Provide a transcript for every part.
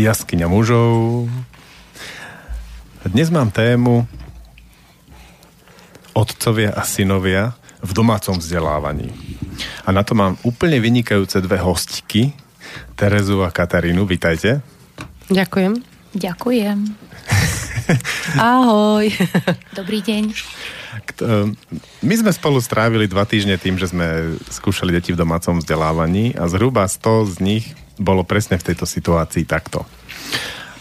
Jaskyňa mužov. Dnes mám tému Otcovia a synovia v domácom vzdelávaní. A na to mám úplne vynikajúce dve hostky, Terezu a Katarínu. Vítajte. Ďakujem. Ďakujem. Ahoj. Dobrý deň. My sme spolu strávili dva týždne tým, že sme skúšali deti v domácom vzdelávaní a zhruba 100 z nich bolo presne v tejto situácii takto.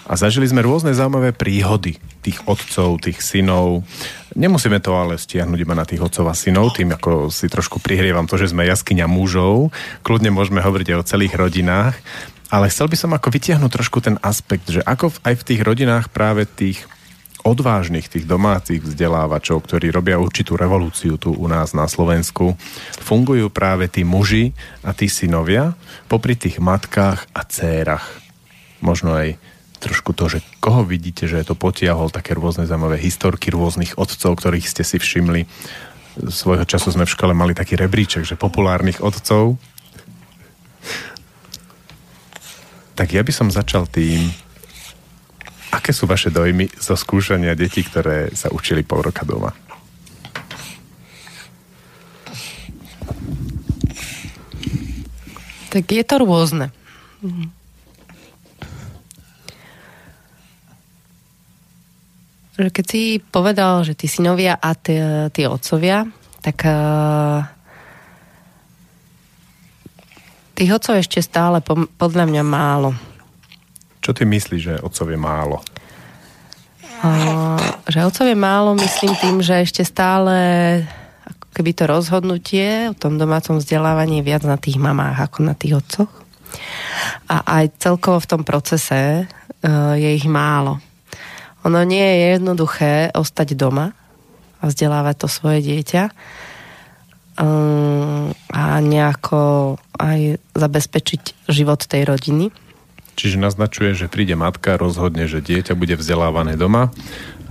A zažili sme rôzne zaujímavé príhody tých otcov, tých synov. Nemusíme to ale stiahnuť iba na tých otcov a synov, tým ako si trošku prihrievam to, že sme jaskyňa mužov. Kľudne môžeme hovoriť aj o celých rodinách. Ale chcel by som ako vytiahnuť trošku ten aspekt, že ako aj v tých rodinách práve tých odvážnych, tých domácich vzdelávačov, ktorí robia určitú revolúciu tu u nás na Slovensku, fungujú práve tí muži a tí synovia popri tých matkách a cérach. Možno aj trošku to, že koho vidíte, že je to potiahol, také rôzne zaujímavé historky rôznych otcov, ktorých ste si všimli. Svojho času sme v škole mali taký rebríček, že populárnych otcov. Tak ja by som začal tým, aké sú vaše dojmy zo skúšania detí, ktoré sa učili pol roka doma? Tak je to rôzne. že keď si povedal, že tí synovia a tí, tí otcovia, tak uh, tých otcov ešte stále po, podľa mňa málo. Čo ty myslíš, že otcov je málo? Uh, že otcov je málo, myslím tým, že ešte stále ako keby to rozhodnutie o tom domácom vzdelávaní je viac na tých mamách ako na tých otcoch. A aj celkovo v tom procese uh, je ich málo. Ono nie je jednoduché ostať doma a vzdelávať to svoje dieťa um, a nejako aj zabezpečiť život tej rodiny. Čiže naznačuje, že príde matka, rozhodne, že dieťa bude vzdelávané doma,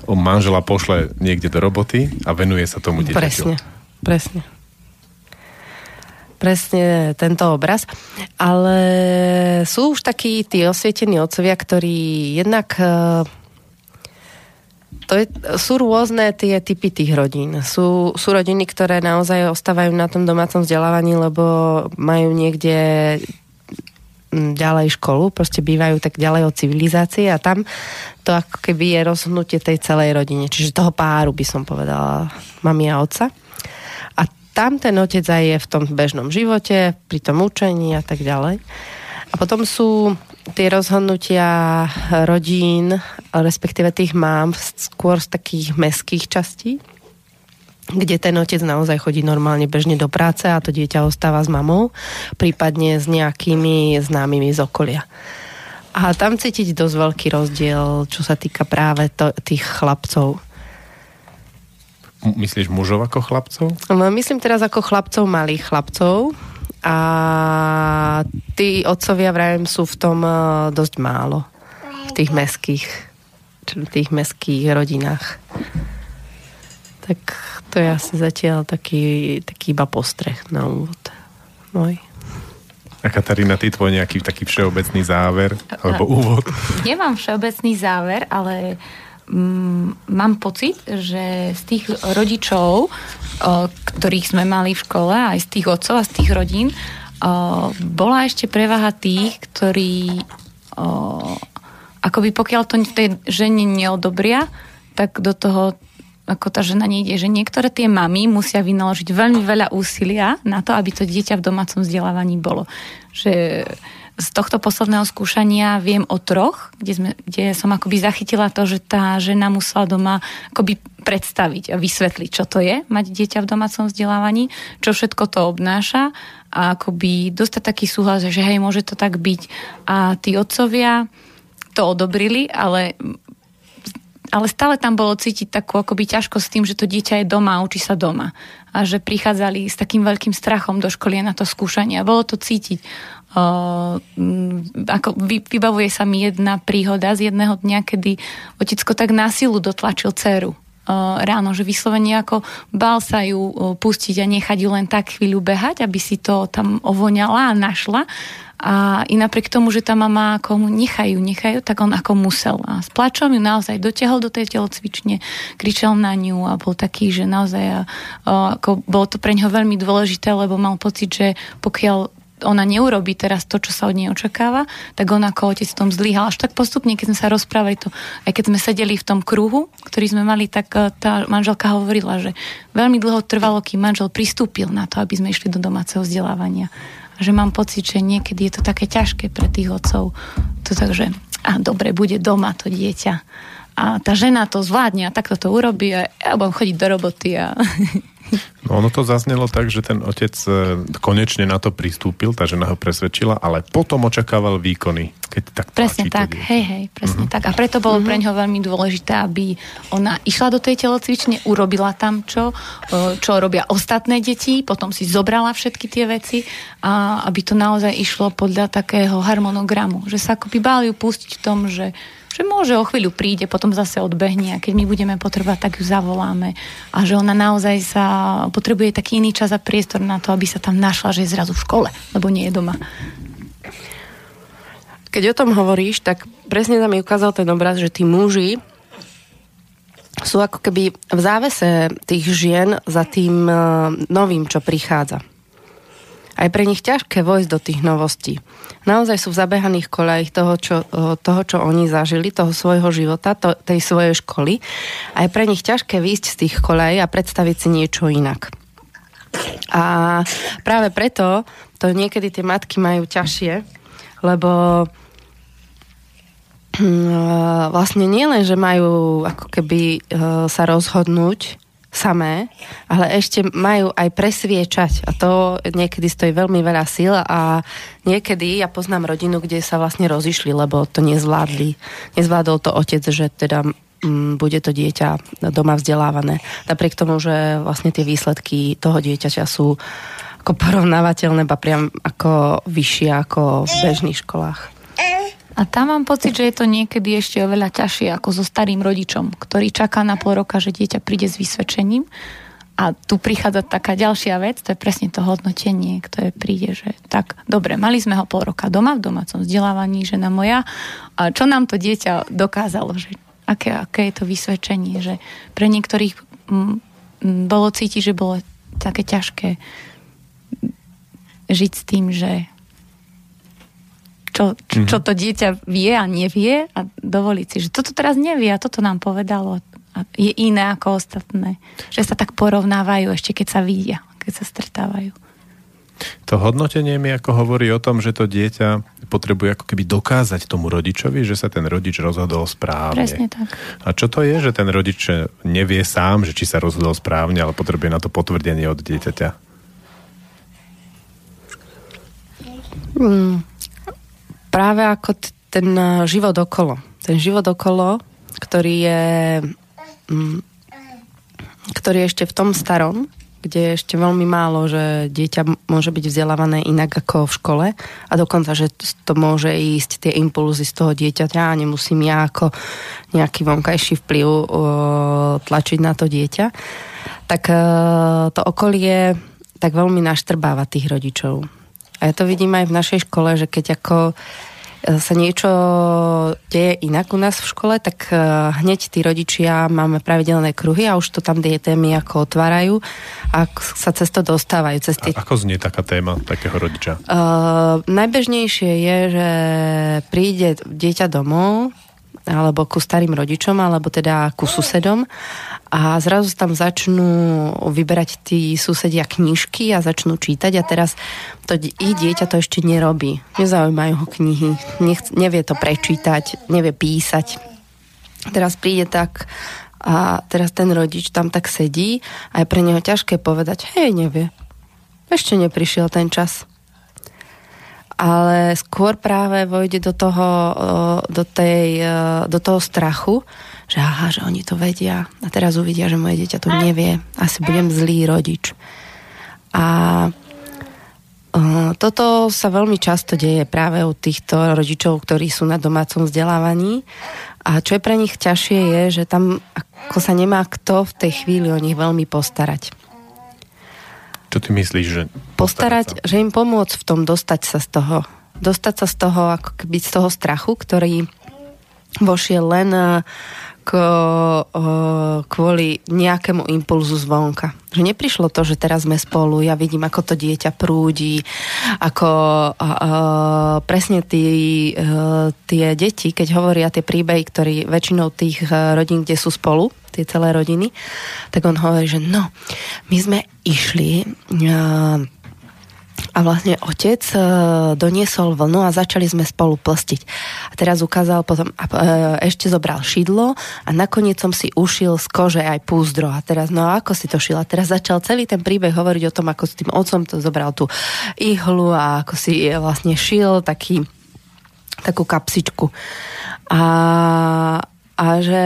manžela pošle niekde do roboty a venuje sa tomu dieťaťu. Presne, presne. Presne tento obraz. Ale sú už takí tí osvietení otcovia, ktorí jednak to je, sú rôzne tie typy tých rodín. Sú, sú rodiny, ktoré naozaj ostávajú na tom domácom vzdelávaní, lebo majú niekde ďalej školu, proste bývajú tak ďalej od civilizácie a tam to ako keby je rozhodnutie tej celej rodine, čiže toho páru by som povedala, mami a otca. A tam ten otec aj je v tom bežnom živote, pri tom učení a tak ďalej. A potom sú tie rozhodnutia rodín, respektíve tých mám skôr z takých meských častí, kde ten otec naozaj chodí normálne bežne do práce a to dieťa ostáva s mamou, prípadne s nejakými známymi z okolia. A tam cítiť dosť veľký rozdiel, čo sa týka práve to, tých chlapcov. Myslíš mužov ako chlapcov? No, myslím teraz ako chlapcov, malých chlapcov, a tí otcovia, vravím, sú v tom e, dosť málo. V tých meských, v tých meských rodinách. Tak to je asi zatiaľ taký, taký iba postreh na úvod môj. A Katarína, ty tvoj nejaký taký všeobecný záver alebo úvod? Nemám všeobecný záver, ale mm, mám pocit, že z tých rodičov, ktorých sme mali v škole, aj z tých otcov a z tých rodín, bola ešte prevaha tých, ktorí akoby pokiaľ to tej žene neodobria, tak do toho ako tá žena nejde, že niektoré tie mamy musia vynaložiť veľmi veľa úsilia na to, aby to dieťa v domácom vzdelávaní bolo. Že z tohto posledného skúšania viem o troch, kde, sme, kde som akoby zachytila to, že tá žena musela doma akoby predstaviť a vysvetliť, čo to je mať dieťa v domácom vzdelávaní, čo všetko to obnáša a akoby dostať taký súhlas, že hej, môže to tak byť. A tí otcovia to odobrili, ale ale stále tam bolo cítiť takú akoby ťažkosť s tým, že to dieťa je doma učí sa doma. A že prichádzali s takým veľkým strachom do školy na to skúšanie. A bolo to cítiť. Uh, ako vy, vybavuje sa mi jedna príhoda z jedného dňa, kedy otecko tak násilu dotlačil dceru ráno, že vyslovene ako bál sa ju pustiť a nechať ju len tak chvíľu behať, aby si to tam ovoňala a našla. A i napriek tomu, že tá mama ako nechajú, nechajú, tak on ako musel. A s plačom ju naozaj dotiahol do tej telocvične, kričal na ňu a bol taký, že naozaj ako bolo to pre neho veľmi dôležité, lebo mal pocit, že pokiaľ ona neurobí teraz to, čo sa od nej očakáva, tak on ako otec tom zlyhal. Až tak postupne, keď sme sa rozprávali to, aj keď sme sedeli v tom kruhu, ktorý sme mali, tak eh, tá manželka hovorila, že veľmi dlho trvalo, kým manžel pristúpil na to, aby sme išli do domáceho vzdelávania. A že mám pocit, že niekedy je to také ťažké pre tých otcov. To tak, že a dobre, bude doma to dieťa. A tá žena to zvládne a takto to urobí a ja budem chodiť do roboty a No ono to zaznelo tak, že ten otec e, konečne na to pristúpil, tá žena ho presvedčila, ale potom očakával výkony. Keď tak presne tak, hej, hej, presne uh-huh. tak. A preto bolo uh-huh. pre ňoho veľmi dôležité, aby ona išla do tej telocvične, urobila tam čo, e, čo robia ostatné deti, potom si zobrala všetky tie veci a aby to naozaj išlo podľa takého harmonogramu. Že sa akoby báli pustiť v tom, že že môže o chvíľu príde, potom zase odbehne a keď my budeme potrebovať, tak ju zavoláme a že ona naozaj sa potrebuje taký iný čas a priestor na to, aby sa tam našla, že je zrazu v škole, lebo nie je doma. Keď o tom hovoríš, tak presne tam mi ukázal ten obraz, že tí muži sú ako keby v závese tých žien za tým eh, novým, čo prichádza aj pre nich ťažké vojsť do tých novostí. Naozaj sú v zabehaných koľajích toho čo, toho, čo oni zažili, toho svojho života, to, tej svojej školy. A je pre nich ťažké výjsť z tých koľají a predstaviť si niečo inak. A práve preto to niekedy tie matky majú ťažšie, lebo hm, vlastne nie len, že majú ako keby e, sa rozhodnúť samé, ale ešte majú aj presviečať a to niekedy stojí veľmi veľa síl a niekedy ja poznám rodinu, kde sa vlastne rozišli, lebo to nezvládli. Nezvládol to otec, že teda mm, bude to dieťa doma vzdelávané. Napriek tomu, že vlastne tie výsledky toho dieťaťa sú ako porovnávateľné, ba priam ako vyššie ako v bežných školách. A tam mám pocit, že je to niekedy ešte oveľa ťažšie ako so starým rodičom, ktorý čaká na pol roka, že dieťa príde s vysvedčením. A tu prichádza taká ďalšia vec, to je presne to hodnotenie, ktoré príde, že tak, dobre, mali sme ho pol roka doma, v domácom vzdelávaní, žena moja, a čo nám to dieťa dokázalo, že aké, aké je to vysvedčenie, že pre niektorých m, m, bolo cítiť, že bolo také ťažké žiť s tým, že čo, čo, čo mhm. to dieťa vie a nevie a dovoliť si, že toto teraz nevie a toto nám povedalo a je iné ako ostatné. Že sa tak porovnávajú ešte keď sa vidia, keď sa stretávajú. To hodnotenie mi ako hovorí o tom, že to dieťa potrebuje ako keby dokázať tomu rodičovi, že sa ten rodič rozhodol správne. Presne tak. A čo to je, že ten rodič nevie sám, že či sa rozhodol správne, ale potrebuje na to potvrdenie od dieťaťa? Hmm práve ako t- ten eh, život okolo. Ten život okolo, ktorý je mm, ktorý je ešte v tom starom, kde je ešte veľmi málo, že dieťa môže byť vzdelávané inak ako v škole a dokonca, že to môže ísť tie impulzy z toho dieťaťa a nemusím ja ako nejaký vonkajší vplyv o, tlačiť na to dieťa. Tak eh, to okolie tak veľmi naštrbáva tých rodičov. A ja to vidím aj v našej škole, že keď ako sa niečo deje inak u nás v škole, tak e, hneď tí rodičia máme pravidelné kruhy a už to tam tie témy ako otvárajú a sa cez to dostávajú. Cez tie... A ako znie taká téma takého rodiča? Uh, najbežnejšie je, že príde dieťa domov alebo ku starým rodičom, alebo teda ku susedom a zrazu tam začnú vyberať tí susedia knižky a začnú čítať a teraz to ich dieťa to ešte nerobí. Nezaujímajú ho knihy, nech, nevie to prečítať, nevie písať. Teraz príde tak a teraz ten rodič tam tak sedí a je pre neho ťažké povedať, hej, nevie. Ešte neprišiel ten čas ale skôr práve vojde do toho, do, tej, do toho strachu, že aha, že oni to vedia a teraz uvidia, že moje dieťa to nevie, asi budem zlý rodič. A Toto sa veľmi často deje práve u týchto rodičov, ktorí sú na domácom vzdelávaní. A čo je pre nich ťažšie je, že tam ako sa nemá kto v tej chvíli o nich veľmi postarať. Čo ty myslíš, že... Postarať, že im pomôcť v tom dostať sa z toho. Dostať sa z toho, ako keby z toho strachu, ktorý vošiel len kvôli nejakému impulzu zvonka. Že neprišlo to, že teraz sme spolu, ja vidím, ako to dieťa prúdi, ako uh, presne tí, uh, tie deti, keď hovoria tie príbehy, ktorí väčšinou tých rodín, kde sú spolu, tie celé rodiny, tak on hovorí, že no, my sme išli uh, a vlastne otec e, doniesol vlnu a začali sme spolu plstiť. A teraz ukázal potom, a, e, ešte zobral šidlo a nakoniec som si ušil z kože aj púzdro. A teraz, no a ako si to šil? A teraz začal celý ten príbeh hovoriť o tom, ako s tým otcom to zobral tú ihlu a ako si vlastne šil taký, takú kapsičku. A, a že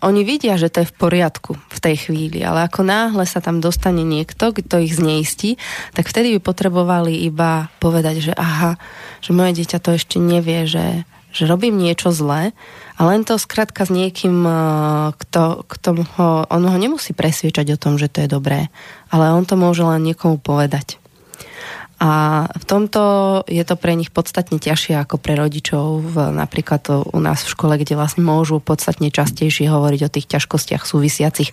oni vidia, že to je v poriadku v tej chvíli, ale ako náhle sa tam dostane niekto, kto ich zneistí, tak vtedy by potrebovali iba povedať, že aha, že moje dieťa to ešte nevie, že, že robím niečo zlé a len to skrátka s niekým, eh, kto, kto ho, on ho nemusí presviečať o tom, že to je dobré, ale on to môže len niekomu povedať. A v tomto je to pre nich podstatne ťažšie ako pre rodičov, v, napríklad to u nás v škole, kde vlastne môžu podstatne častejšie hovoriť o tých ťažkostiach súvisiacich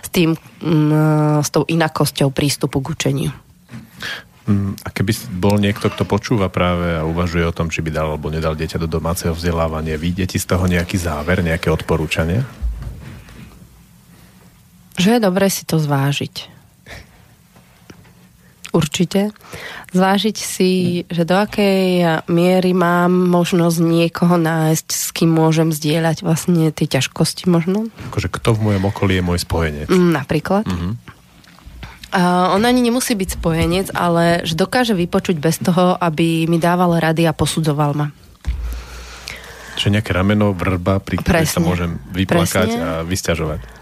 s tým, mm, s tou inakosťou prístupu k učeniu. Mm, a keby bol niekto, kto počúva práve a uvažuje o tom, či by dal alebo nedal dieťa do domáceho vzdelávania, vidíte z toho nejaký záver, nejaké odporúčanie? Že je dobré si to zvážiť určite. Zvážiť si, že do akej miery mám možnosť niekoho nájsť, s kým môžem zdieľať vlastne tie ťažkosti možno. Akože kto v mojom okolí je môj spojenec. Mm, napríklad. Mm-hmm. Uh, on ani nemusí byť spojenec, ale že dokáže vypočuť bez toho, aby mi dával rady a posudzoval ma. Čiže nejaké rameno, vrba, pri ktorej sa môžem vyplakať Presne. a vysťažovať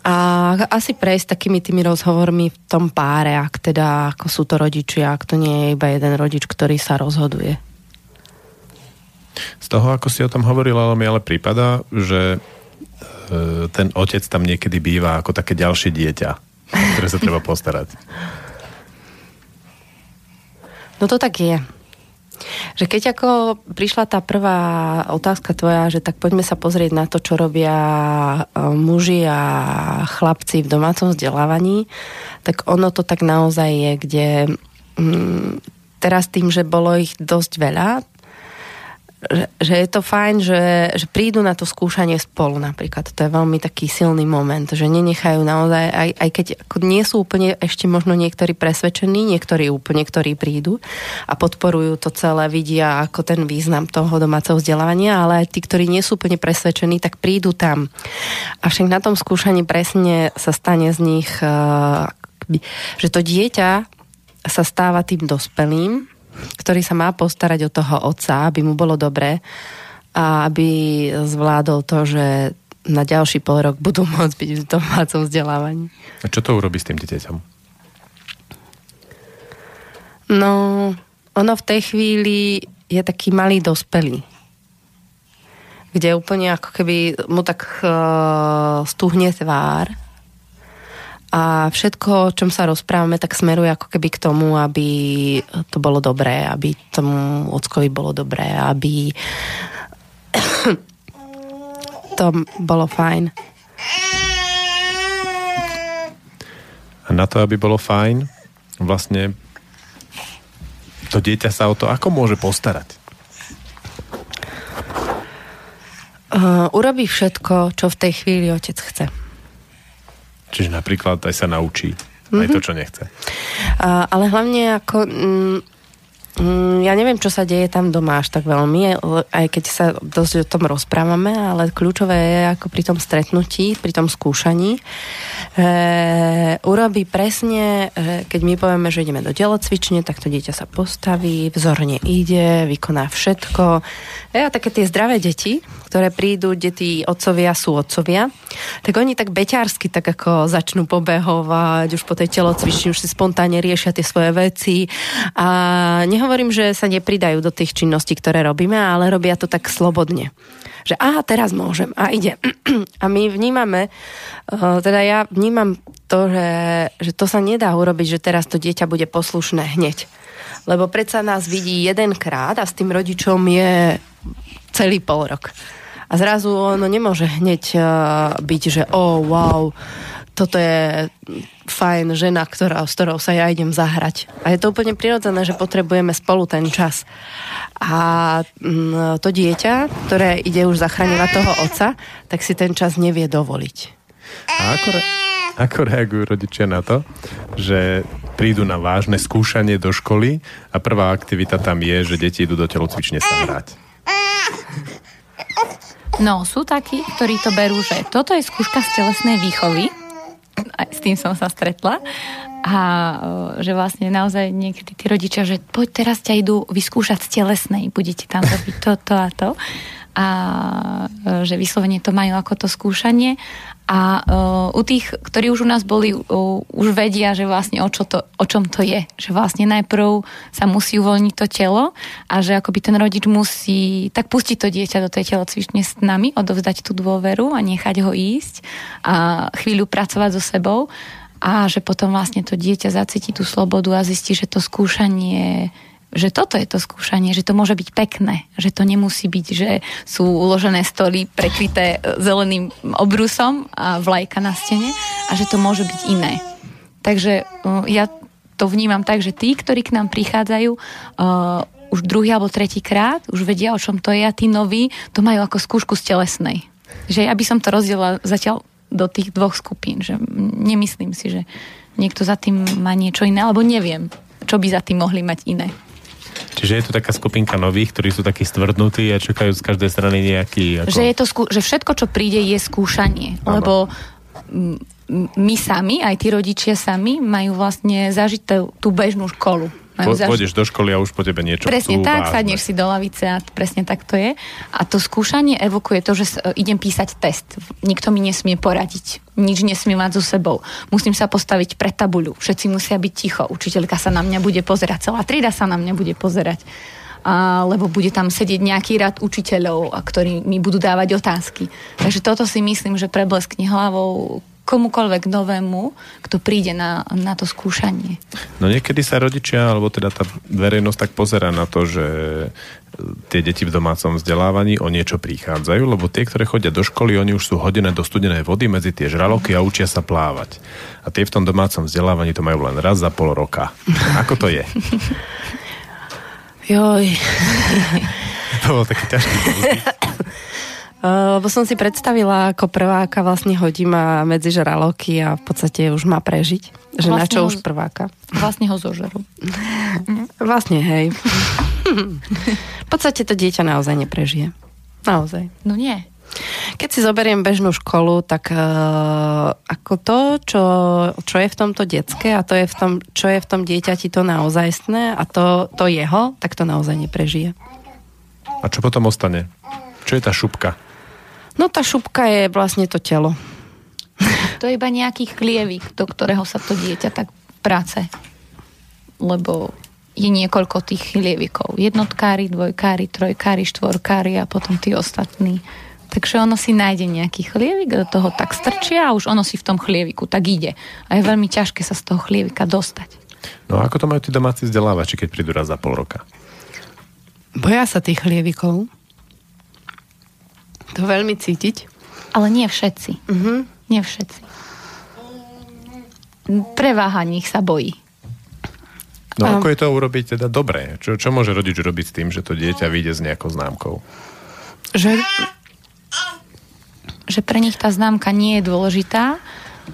a asi prejsť takými tými rozhovormi v tom páre, ak teda ako sú to rodičia, ak to nie je iba jeden rodič, ktorý sa rozhoduje. Z toho, ako si o tom hovorila, ale mi ale prípada, že e, ten otec tam niekedy býva ako také ďalšie dieťa, ktoré sa treba postarať. No to tak je. Že keď ako prišla tá prvá otázka tvoja, že tak poďme sa pozrieť na to, čo robia e, muži a chlapci v domácom vzdelávaní, tak ono to tak naozaj je, kde mm, teraz tým, že bolo ich dosť veľa, že je to fajn, že, že prídu na to skúšanie spolu napríklad. To je veľmi taký silný moment, že nenechajú naozaj, aj, aj keď ako nie sú úplne ešte možno niektorí presvedčení, niektorí úplne, ktorí prídu a podporujú to celé, vidia ako ten význam toho domáceho vzdelávania, ale aj tí, ktorí nie sú úplne presvedčení, tak prídu tam. A však na tom skúšaní presne sa stane z nich, eh, že to dieťa sa stáva tým dospelým, ktorý sa má postarať o toho otca, aby mu bolo dobré a aby zvládol to, že na ďalší pol rok budú môcť byť v domácom vzdelávaní. A čo to urobí s tým dieťaťom? No, ono v tej chvíli je taký malý dospelý, kde úplne ako keby mu tak uh, stuhne tvár a všetko, o čom sa rozprávame, tak smeruje ako keby k tomu, aby to bolo dobré, aby tomu ockovi bolo dobré, aby to bolo fajn. A na to, aby bolo fajn, vlastne to dieťa sa o to ako môže postarať? Uh, urobí všetko, čo v tej chvíli otec chce. Čiže napríklad aj sa naučí mm-hmm. aj to, mhm. čo nechce. Uh, ale hlavne ako... Mm, Mm, ja neviem, čo sa deje tam doma až tak veľmi, aj keď sa dosť o tom rozprávame, ale kľúčové je ako pri tom stretnutí, pri tom skúšaní. E, urobí presne, e, keď my povieme, že ideme do telocvične, tak to dieťa sa postaví, vzorne ide, vykoná všetko. E, a také tie zdravé deti, ktoré prídu, kde otcovia sú otcovia, tak oni tak beťarsky tak ako začnú pobehovať už po tej telocvični, už si spontánne riešia tie svoje veci a nehovorím, že sa nepridajú do tých činností, ktoré robíme, ale robia to tak slobodne. Že aha, teraz môžem a ide. A my vnímame, eh, teda ja vnímam to, že, že to sa nedá urobiť, že teraz to dieťa bude poslušné hneď. Lebo predsa nás vidí jedenkrát a s tým rodičom je celý pol rok. A zrazu ono nemôže hneď uh, byť, že oh, wow, toto je fajn žena, ktorá, s ktorou sa ja idem zahrať. A je to úplne prirodzené, že potrebujeme spolu ten čas. A mm, to dieťa, ktoré ide už zachraňovať toho otca, tak si ten čas nevie dovoliť. A ako, re- ako reagujú rodičia na to, že prídu na vážne skúšanie do školy a prvá aktivita tam je, že deti idú do telocvične sa hrať? No, sú takí, ktorí to berú, že toto je skúška z telesnej výchovy, s tým som sa stretla. A že vlastne naozaj niekedy tí rodičia, že poď teraz ťa idú vyskúšať z telesnej, budete tam robiť toto a to. A že vyslovene to majú ako to skúšanie. A uh, u tých, ktorí už u nás boli, uh, už vedia, že vlastne o, čo to, o čom to je. Že vlastne najprv sa musí uvoľniť to telo a že akoby ten rodič musí tak pustiť to dieťa do tej telocvične s nami, odovzdať tú dôveru a nechať ho ísť a chvíľu pracovať so sebou a že potom vlastne to dieťa zacíti tú slobodu a zistí, že to skúšanie že toto je to skúšanie, že to môže byť pekné, že to nemusí byť, že sú uložené stoly prekryté e, zeleným obrusom a vlajka na stene a že to môže byť iné. Takže uh, ja to vnímam tak, že tí, ktorí k nám prichádzajú uh, už druhý alebo tretí krát, už vedia, o čom to je a tí noví to majú ako skúšku z telesnej. Že ja by som to rozdiela zatiaľ do tých dvoch skupín, že nemyslím si, že niekto za tým má niečo iné, alebo neviem, čo by za tým mohli mať iné. Čiže je to taká skupinka nových, ktorí sú takí stvrdnutí a čakajú z každej strany nejaký... Ako... Že, je to skú... že všetko, čo príde, je skúšanie. Ano. Lebo my sami, aj tí rodičia sami, majú vlastne zažiť tú bežnú školu. Po. Pôjdeš do školy a už po tebe niečo Presne tak, vážne. sadneš si do lavice a presne tak to je. A to skúšanie evokuje to, že idem písať test. Nikto mi nesmie poradiť. Nič nesmie mať so sebou. Musím sa postaviť pred tabuľu. Všetci musia byť ticho. Učiteľka sa na mňa bude pozerať. Celá trieda sa na mňa bude pozerať. A, lebo bude tam sedieť nejaký rad učiteľov, a ktorí mi budú dávať otázky. Takže toto si myslím, že prebleskne hlavou komukoľvek novému, kto príde na, na to skúšanie. No niekedy sa rodičia, alebo teda tá verejnosť tak pozera na to, že tie deti v domácom vzdelávaní o niečo prichádzajú, lebo tie, ktoré chodia do školy, oni už sú hodené do studenej vody medzi tie žraloky a učia sa plávať. A tie v tom domácom vzdelávaní to majú len raz za pol roka. Ako to je? Joj. to bol taký ťažký lebo som si predstavila, ako prváka vlastne hodím a medzi žraloky a v podstate už má prežiť. Že vlastne na čo ho, už prváka. Vlastne ho zožerú. vlastne, hej. v podstate to dieťa naozaj neprežije. Naozaj. No nie. Keď si zoberiem bežnú školu, tak uh, ako to, čo, čo je v tomto detské a to je v tom, čo je v tom dieťati to naozajstné a to, to jeho, tak to naozaj neprežije. A čo potom ostane? Čo je tá šupka? No tá šupka je vlastne to telo. To je iba nejaký chlievik, do ktorého sa to dieťa tak práce. Lebo je niekoľko tých chlievikov. Jednotkári, dvojkári, trojkári, štvorkári a potom tí ostatní. Takže ono si nájde nejaký chlievik, do toho tak strčia a už ono si v tom chlieviku tak ide. A je veľmi ťažké sa z toho chlievika dostať. No a ako to majú tí domáci vzdelávači, keď prídu raz za pol roka? Boja sa tých chlievikov. To veľmi cítiť. Ale nie všetci. Uh-huh. Nie všetci. Preváha nich sa bojí. No ako je to urobiť teda dobre? Čo, čo môže rodič robiť s tým, že to dieťa vyjde s nejakou známkou? Že... že pre nich tá známka nie je dôležitá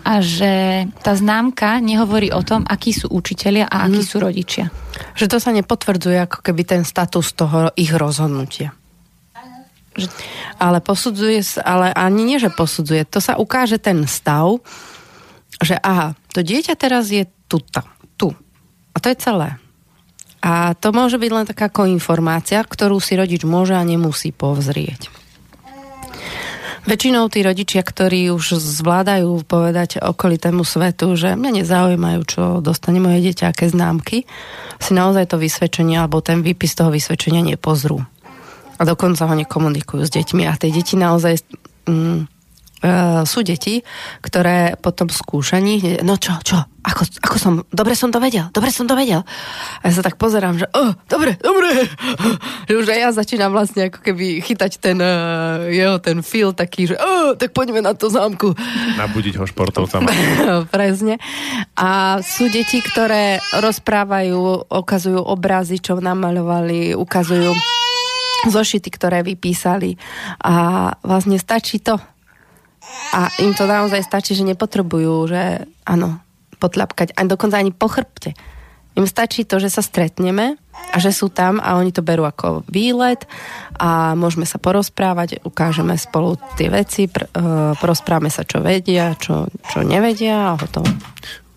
a že tá známka nehovorí o tom, akí sú učitelia a akí mm. sú rodičia. Že to sa nepotvrdzuje ako keby ten status toho ich rozhodnutia. Ale posudzuje ale ani nie, že posudzuje. To sa ukáže ten stav, že aha, to dieťa teraz je tu, tu. A to je celé. A to môže byť len taká informácia, ktorú si rodič môže a nemusí povzrieť. Väčšinou tí rodičia, ktorí už zvládajú povedať okolitému svetu, že mňa nezaujímajú, čo dostane moje dieťa, aké známky, si naozaj to vysvedčenie alebo ten výpis toho vysvedčenia nepozrú. A dokonca ho nekomunikujú s deťmi. A tie deti naozaj mm, Uh, sú deti, ktoré potom skúšaní, no čo, čo, ako, ako som, dobre som to vedel, dobre som to vedel. A ja sa tak pozerám, že oh, dobre, dobre. Že už aj ja začínam vlastne ako keby chytať ten uh, jeho ten feel taký, že oh, tak poďme na to zámku. Nabudiť ho športovcom. Presne. A sú deti, ktoré rozprávajú, ukazujú obrazy, čo namaľovali, ukazujú zošity, ktoré vypísali. A vlastne stačí to a im to naozaj stačí, že nepotrebujú, že áno, potľapkať, ani dokonca ani po chrbte. Im stačí to, že sa stretneme a že sú tam a oni to berú ako výlet a môžeme sa porozprávať, ukážeme spolu tie veci, pr- uh, porozprávame sa, čo vedia, čo, čo nevedia a hotovo.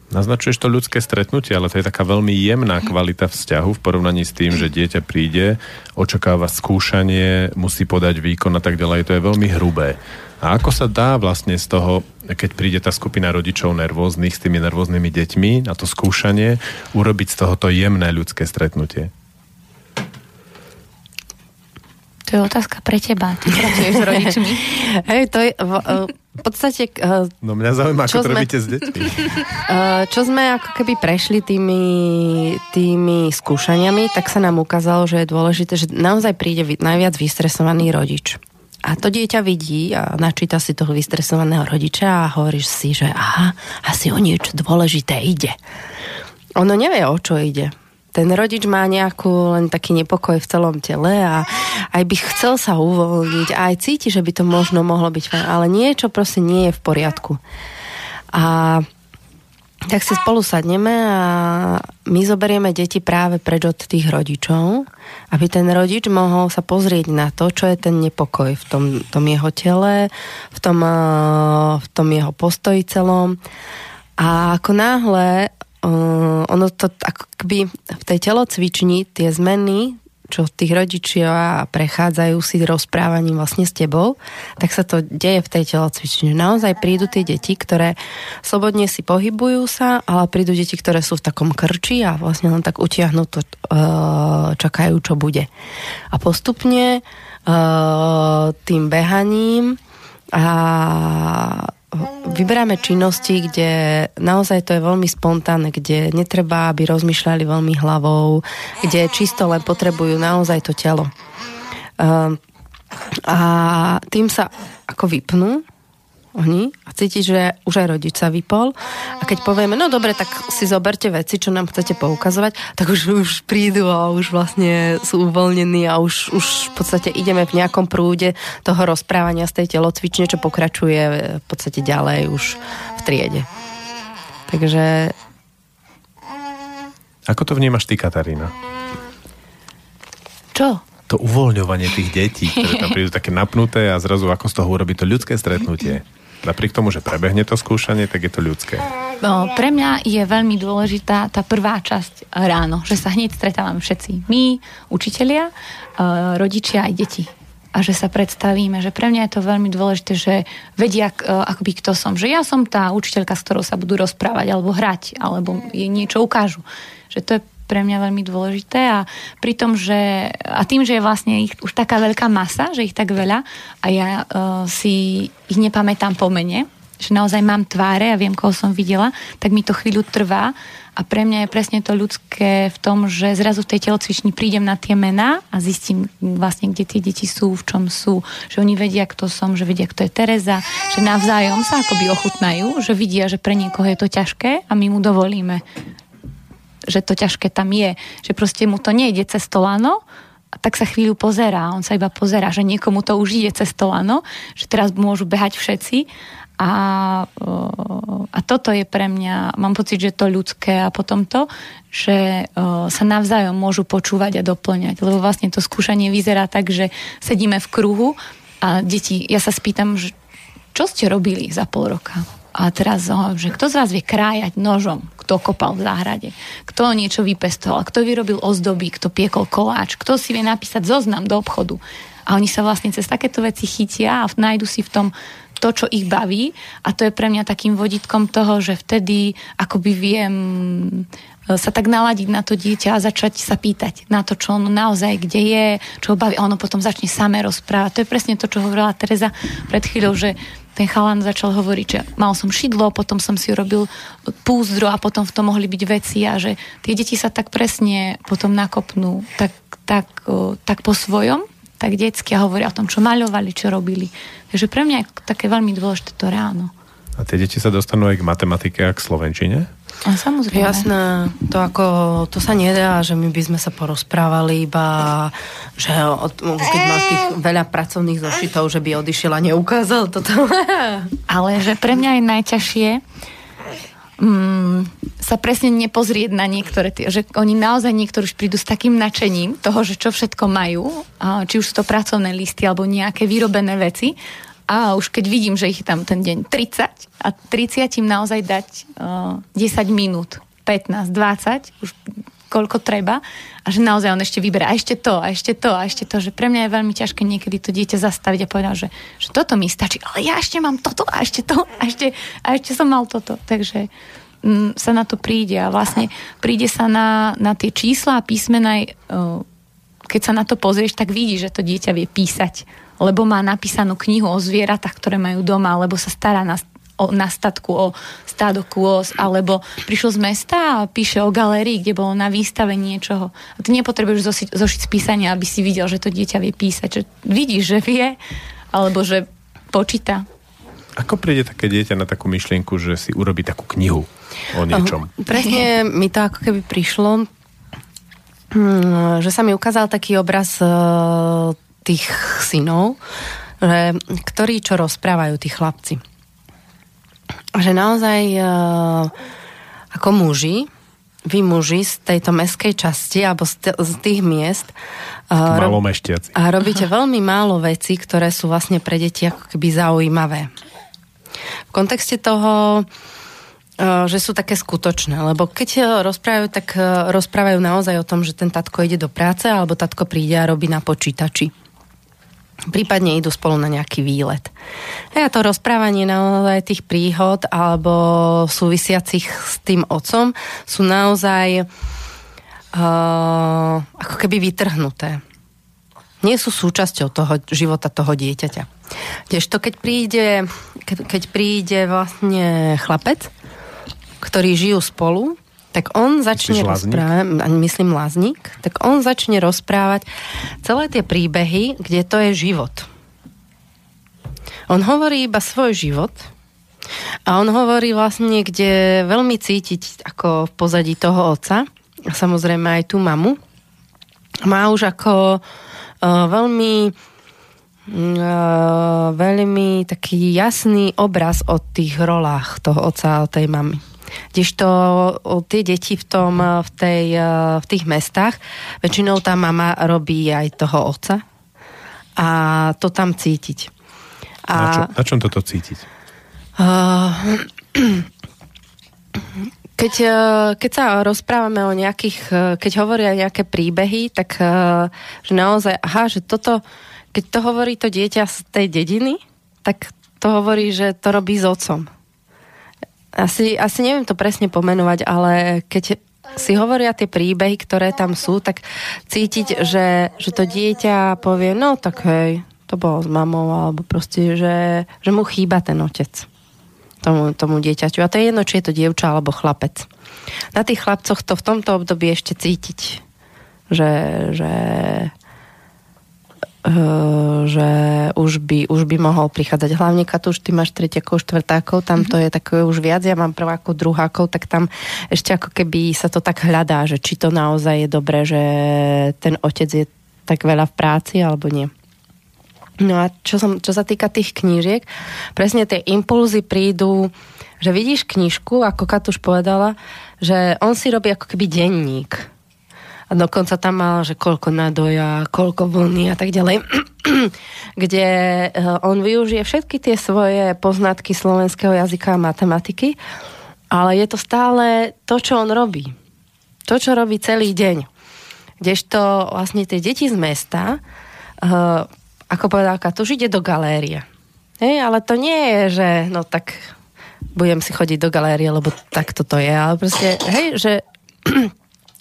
Naznačuješ to ľudské stretnutie, ale to je taká veľmi jemná kvalita vzťahu v porovnaní s tým, že dieťa príde, očakáva skúšanie, musí podať výkon a tak ďalej. To je veľmi hrubé. A ako sa dá vlastne z toho, keď príde tá skupina rodičov nervóznych s tými nervóznymi deťmi na to skúšanie, urobiť z tohoto jemné ľudské stretnutie? To je otázka pre teba. Ty pracuješ s rodičmi. Hej, to je v, v podstate... Uh, no mňa zaujíma, ako to robíte s deťmi. Uh, čo sme ako keby prešli tými, tými skúšaniami, tak sa nám ukázalo, že je dôležité, že naozaj príde najviac vystresovaný rodič. A to dieťa vidí a načíta si toho vystresovaného rodiča a hovoríš si, že aha, asi o niečo dôležité ide. Ono nevie, o čo ide ten rodič má nejakú len taký nepokoj v celom tele a aj by chcel sa uvoľniť a aj cíti, že by to možno mohlo byť fajn, ale niečo proste nie je v poriadku. A tak si spolu sadneme a my zoberieme deti práve preč od tých rodičov, aby ten rodič mohol sa pozrieť na to, čo je ten nepokoj v tom, tom jeho tele, v tom, v tom jeho postoji celom. A ako náhle uh, ono to ako keby v tej telocvični tie zmeny, čo tých rodičia prechádzajú si rozprávaním vlastne s tebou, tak sa to deje v tej telocvični. Naozaj prídu tie deti, ktoré slobodne si pohybujú sa, ale prídu deti, ktoré sú v takom krči a vlastne len tak utiahnu to, uh, čakajú, čo bude. A postupne uh, tým behaním a vyberáme činnosti, kde naozaj to je veľmi spontánne, kde netreba, aby rozmýšľali veľmi hlavou, kde čisto len potrebujú naozaj to telo. Um, a tým sa ako vypnú oni a cíti, že už aj rodič sa vypol a keď povieme, no dobre, tak si zoberte veci, čo nám chcete poukazovať, tak už, už prídu a už vlastne sú uvoľnení a už, už v podstate ideme v nejakom prúde toho rozprávania z tej telocvične, čo pokračuje v podstate ďalej už v triede. Takže... Ako to vnímaš ty, Katarína? Čo? To uvoľňovanie tých detí, ktoré tam prídu také napnuté a zrazu ako z toho urobiť to ľudské stretnutie. Napriek tomu, že prebehne to skúšanie, tak je to ľudské. No, pre mňa je veľmi dôležitá tá prvá časť ráno, že sa hneď stretávame všetci. My, učitelia, e, rodičia aj deti. A že sa predstavíme, že pre mňa je to veľmi dôležité, že vedia, e, akoby kto som. Že ja som tá učiteľka, s ktorou sa budú rozprávať, alebo hrať, alebo jej niečo ukážu. Že to je pre mňa veľmi dôležité a pri tom, že a tým, že je vlastne ich už taká veľká masa, že ich tak veľa a ja uh, si ich nepamätám po mene, že naozaj mám tváre a viem, koho som videla, tak mi to chvíľu trvá a pre mňa je presne to ľudské v tom, že zrazu v tej telocvični prídem na tie mená a zistím vlastne, kde tie deti sú, v čom sú, že oni vedia, kto som, že vedia, kto je Tereza, že navzájom sa akoby ochutnajú, že vidia, že pre niekoho je to ťažké a my mu dovolíme že to ťažké tam je. Že proste mu to nejde cez to lano tak sa chvíľu pozerá, on sa iba pozerá, že niekomu to už ide cez to lano, že teraz môžu behať všetci a, a toto je pre mňa, mám pocit, že to ľudské a potom to, že sa navzájom môžu počúvať a doplňať, lebo vlastne to skúšanie vyzerá tak, že sedíme v kruhu a deti, ja sa spýtam, že čo ste robili za pol roka? A teraz, že kto z vás vie krájať nožom, kto kopal v záhrade, kto niečo vypestoval, kto vyrobil ozdoby, kto piekol koláč, kto si vie napísať zoznam do obchodu. A oni sa vlastne cez takéto veci chytia a nájdu si v tom to, čo ich baví a to je pre mňa takým vodítkom toho, že vtedy akoby viem e, sa tak naladiť na to dieťa a začať sa pýtať na to, čo ono naozaj kde je, čo ho baví a ono potom začne samé rozprávať. To je presne to, čo hovorila Teresa pred chvíľou, že ten chalan začal hovoriť, že mal som šidlo, potom som si urobil púzdro a potom v tom mohli byť veci a že tie deti sa tak presne potom nakopnú tak, tak, tak po svojom tak detsky a hovoria o tom, čo maľovali, čo robili. Takže pre mňa je také veľmi dôležité to ráno. A tie deti sa dostanú aj k matematike a k slovenčine? A samozrejme. Jasné, to ako, to sa nedá, že my by sme sa porozprávali iba, že od, keď má tých veľa pracovných zošitov, že by odišiel a neukázal toto. Ale že pre mňa je najťažšie, mm, sa presne nepozrieť na niektoré tie, že oni naozaj niektorí už prídu s takým nadšením toho, že čo všetko majú, či už sú to pracovné listy alebo nejaké vyrobené veci a už keď vidím, že ich tam ten deň 30 a 30 im naozaj dať uh, 10 minút, 15, 20, už koľko treba a že naozaj on ešte vyberá a ešte to, a ešte to, a ešte to, že pre mňa je veľmi ťažké niekedy to dieťa zastaviť a povedať, že, že toto mi stačí, ale ja ešte mám toto a ešte to a ešte, a ešte som mal toto. Takže m, mm, sa na to príde a vlastne príde sa na, na tie čísla a písmena uh, keď sa na to pozrieš, tak vidíš, že to dieťa vie písať, lebo má napísanú knihu o zvieratách, ktoré majú doma, alebo sa stará na o, na statku o stádo kôz, alebo prišiel z mesta a píše o galérii, kde bolo na výstave niečoho. A ty nepotrebuješ zošiť, zošiť z písania, aby si videl, že to dieťa vie písať. Že vidíš, že vie, alebo že počíta. Ako príde také dieťa na takú myšlienku, že si urobí takú knihu o niečom? Uh, presne mi to ako keby prišlo, hm, že sa mi ukázal taký obraz uh, tých synov, že, ktorí čo rozprávajú, tí chlapci. Že naozaj uh, ako muži, vy muži z tejto meskej časti alebo z, t- z tých miest uh, rob- a robíte veľmi málo vecí, ktoré sú vlastne pre deti ako keby zaujímavé. V kontexte toho, uh, že sú také skutočné, lebo keď rozprávajú, tak rozprávajú naozaj o tom, že ten tatko ide do práce alebo tatko príde a robí na počítači prípadne idú spolu na nejaký výlet. A to rozprávanie naozaj tých príhod alebo súvisiacich s tým otcom sú naozaj uh, ako keby vytrhnuté. Nie sú súčasťou toho života toho dieťaťa. to, keď príde, keď, keď príde vlastne chlapec, ktorí žijú spolu, tak on začne rozprávať, myslím Láznik, tak on začne rozprávať celé tie príbehy, kde to je život. On hovorí iba svoj život a on hovorí vlastne, kde veľmi cítiť ako v pozadí toho otca, a samozrejme aj tú mamu. Má už ako uh, veľmi uh, veľmi taký jasný obraz o tých rolách toho otca a tej mamy. Kdežto tie deti v, tom, v, tej, v tých mestách, väčšinou tá mama robí aj toho otca a to tam cítiť. A, na, čo, na čom toto cítiť? Uh, keď, keď sa rozprávame o nejakých, keď hovoria nejaké príbehy, tak že naozaj, aha, že toto, keď to hovorí to dieťa z tej dediny, tak to hovorí, že to robí s otcom asi, asi neviem to presne pomenovať, ale keď si hovoria tie príbehy, ktoré tam sú, tak cítiť, že, že to dieťa povie, no tak hej, to bolo s mamou, alebo proste, že, že mu chýba ten otec tomu, tomu dieťaťu. A to je jedno, či je to dievča alebo chlapec. Na tých chlapcoch to v tomto období ešte cítiť, že, že že už by, už by mohol prichádzať. Hlavne, už ty máš tretiakov, štvrtákov, tam to mhm. je také už viac, ja mám prvákov, druhákov, tak tam ešte ako keby sa to tak hľadá, že či to naozaj je dobré, že ten otec je tak veľa v práci alebo nie. No a čo, som, čo sa týka tých knížiek, presne tie impulzy prídu, že vidíš knižku, ako Katuš povedala, že on si robí ako keby denník. A dokonca tam mal, že koľko nadoja, koľko vlny a tak ďalej. kde eh, on využije všetky tie svoje poznatky slovenského jazyka a matematiky, ale je to stále to, čo on robí. To, čo robí celý deň. Kdežto vlastne tie deti z mesta uh, ako povedal Katuš, ide do galérie. Hej, ale to nie je, že no tak budem si chodiť do galérie, lebo tak toto je. Ale proste, hej, že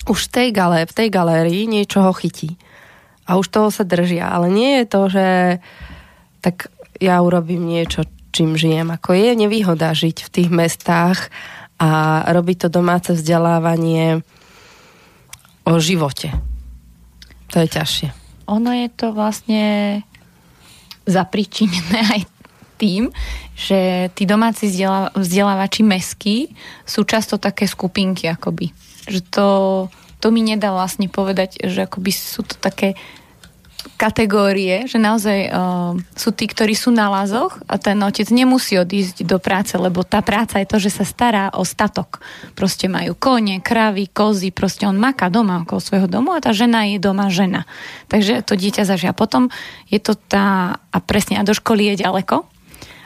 už v tej, galé, v tej galérii niečo ho chytí. A už toho sa držia. Ale nie je to, že tak ja urobím niečo, čím žijem. Ako je nevýhoda žiť v tých mestách a robiť to domáce vzdelávanie o živote. To je ťažšie. Ono je to vlastne zapričinené aj tým, že tí domáci vzdelávači meskí sú často také skupinky akoby. Že to, to mi nedá vlastne povedať, že akoby sú to také kategórie, že naozaj uh, sú tí, ktorí sú na lázoch a ten otec nemusí odísť do práce, lebo tá práca je to, že sa stará o statok. Proste majú kone, kravy, kozy, proste on maká doma okolo svojho domu a tá žena je doma žena. Takže to dieťa zažia. Potom je to tá, a presne, a do školy je ďaleko.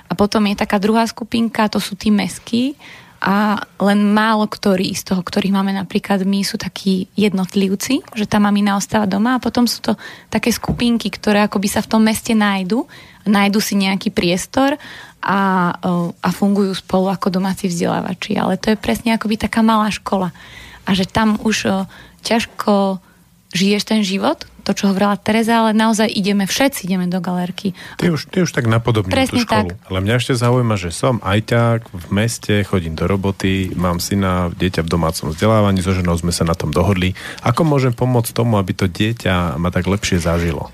A potom je taká druhá skupinka, to sú tí mesky, a len málo ktorí z toho, ktorých máme napríklad my, sú takí jednotlivci, že tá mamina ostáva doma a potom sú to také skupinky, ktoré akoby sa v tom meste nájdu, nájdu si nejaký priestor a, a fungujú spolu ako domáci vzdelávači. Ale to je presne akoby taká malá škola. A že tam už ťažko žiješ ten život, to, čo hovorila Tereza, ale naozaj ideme, všetci ideme do galerky. Ty už, ty už tak napodobne tú školu. Tak. Ale mňa ešte zaujíma, že som ajťák v meste, chodím do roboty, mám syna, dieťa v domácom vzdelávaní, so ženou sme sa na tom dohodli. Ako môžem pomôcť tomu, aby to dieťa ma tak lepšie zažilo?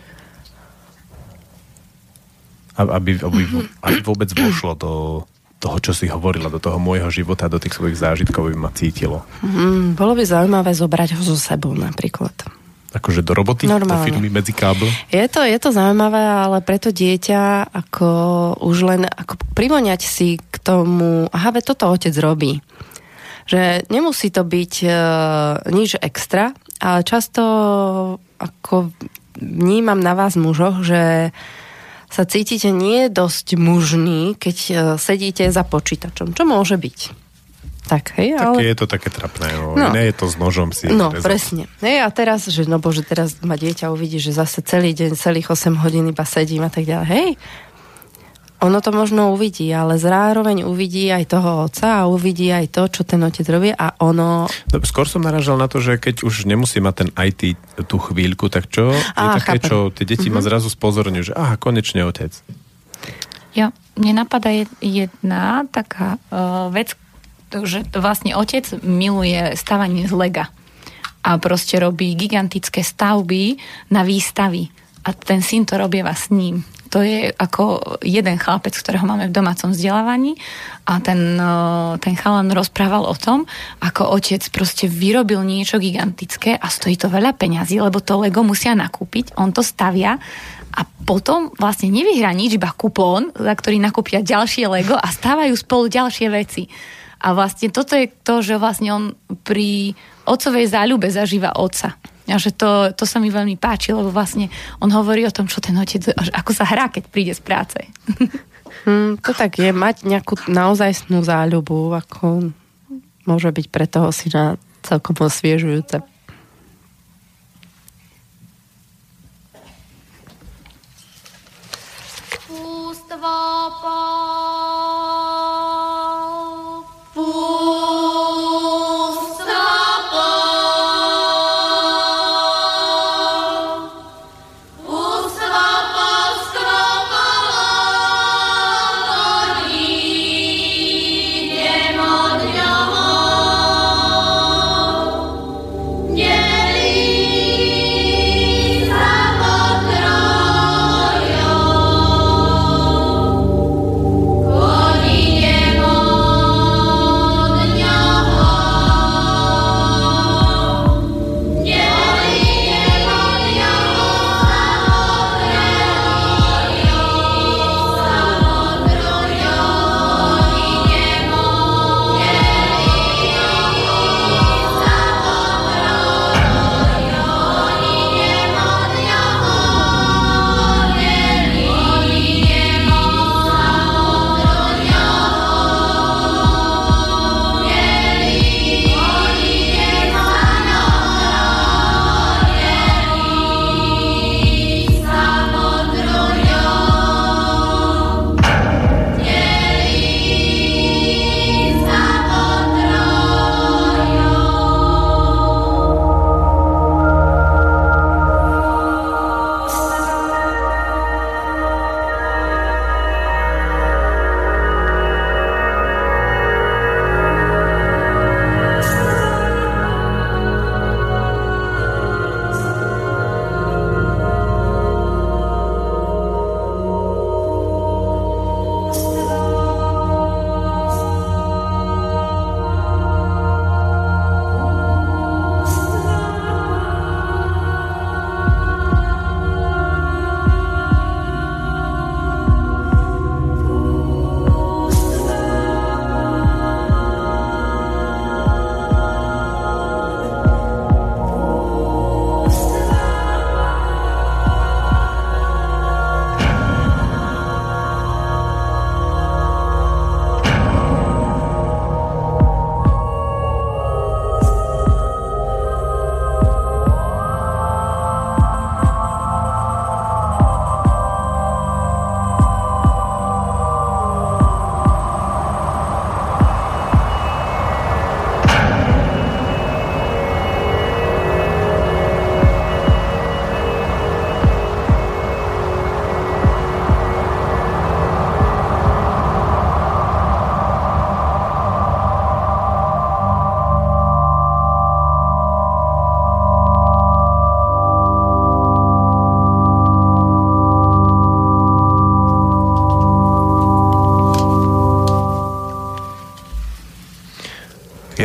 Aby, aby, aby vôbec vošlo do toho, čo si hovorila, do toho môjho života, do tých svojich zážitkov, aby ma cítilo. Mm, bolo by zaujímavé zobrať ho so sebou napríklad akože do roboty, Normálne. do firmy medzi kábel? Je to, je to zaujímavé, ale preto dieťa ako už len ako primoňať si k tomu, aha, ve toto otec robí. Že nemusí to byť e, nič extra, ale často ako vnímam na vás mužoch, že sa cítite nie dosť mužný, keď e, sedíte za počítačom. Čo môže byť? Tak, hej, ale... Také je to také trapné, no. no. Nie je to s nožom si No, rezať. presne. Hej, a teraz, že no bože, teraz ma dieťa uvidí, že zase celý deň, celých 8 hodín iba sedím a tak ďalej. Hej, ono to možno uvidí, ale zároveň uvidí aj toho otca a uvidí aj to, čo ten otec robí a ono... No, skôr som naražal na to, že keď už nemusí mať ten IT tú chvíľku, tak čo? Je také, chápem. čo tie deti mm-hmm. ma mhm. zrazu spozorňujú, že aha, konečne otec. Ja, mne napadá jedna taká uh, vec, že vlastne otec miluje stavanie z lega a proste robí gigantické stavby na výstavy a ten syn to robieva s ním. To je ako jeden chlapec, ktorého máme v domácom vzdelávaní a ten, e, ten chalan rozprával o tom, ako otec proste vyrobil niečo gigantické a stojí to veľa peňazí, lebo to Lego musia nakúpiť, on to stavia a potom vlastne nevyhrá nič, iba kupón, za ktorý nakúpia ďalšie Lego a stávajú spolu ďalšie veci. A vlastne toto je to, že vlastne on pri otcovej záľube zažíva otca. A že to, to sa mi veľmi páči, lebo vlastne on hovorí o tom, čo ten otec, ako sa hrá, keď príde z práce. Hmm, to tak je, mať nejakú naozajstnú záľubu, ako môže byť pre toho syna celkom osviežujúce. Kústva pán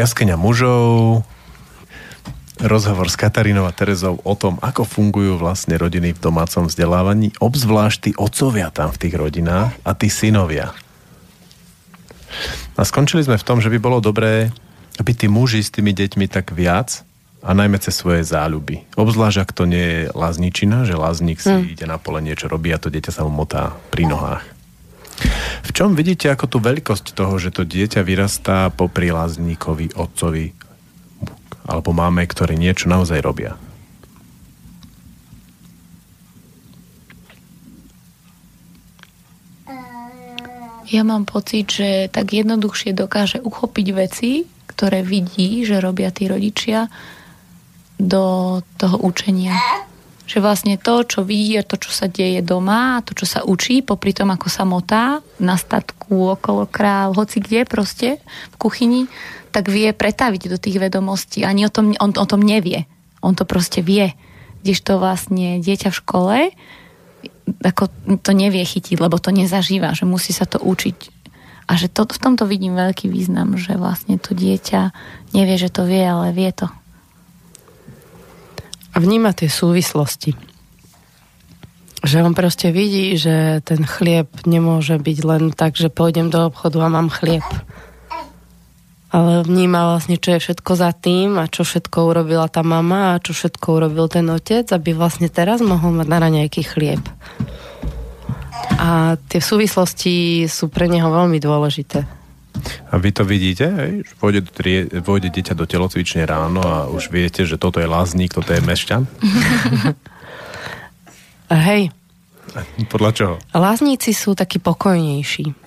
Jaskyňa mužov, rozhovor s Katarínou a Terezou o tom, ako fungujú vlastne rodiny v domácom vzdelávaní, obzvlášť tí otcovia tam v tých rodinách a tí synovia. A skončili sme v tom, že by bolo dobré, aby tí muži s tými deťmi tak viac a najmä cez svoje záľuby. Obzvlášť, ak to nie je lázničina, že láznik si mm. ide na pole niečo robí a to dieťa sa mu motá pri nohách. Čom vidíte ako tú veľkosť toho, že to dieťa vyrastá po prilázníkovi, otcovi alebo máme, ktorí niečo naozaj robia? Ja mám pocit, že tak jednoduchšie dokáže uchopiť veci, ktoré vidí, že robia tí rodičia do toho učenia. Že vlastne to, čo vidí to, čo sa deje doma, to, čo sa učí, popri tom, ako sa motá na statku, okolo kráv, hoci kde proste, v kuchyni, tak vie pretaviť do tých vedomostí. Ani o tom, on o tom nevie. On to proste vie. Kdežto vlastne dieťa v škole ako to nevie chytiť, lebo to nezažíva, že musí sa to učiť. A že to, v tomto vidím veľký význam, že vlastne to dieťa nevie, že to vie, ale vie to. A vníma tie súvislosti. Že on proste vidí, že ten chlieb nemôže byť len tak, že pôjdem do obchodu a mám chlieb ale vníma vlastne, čo je všetko za tým a čo všetko urobila tá mama a čo všetko urobil ten otec, aby vlastne teraz mohol mať na nejaký chlieb. A tie súvislosti sú pre neho veľmi dôležité. A vy to vidíte, hej? Vôjde, vôjde dieťa do telocvične ráno a už viete, že toto je lázník, toto je mešťan? hej. Podľa čoho? Lázníci sú takí pokojnejší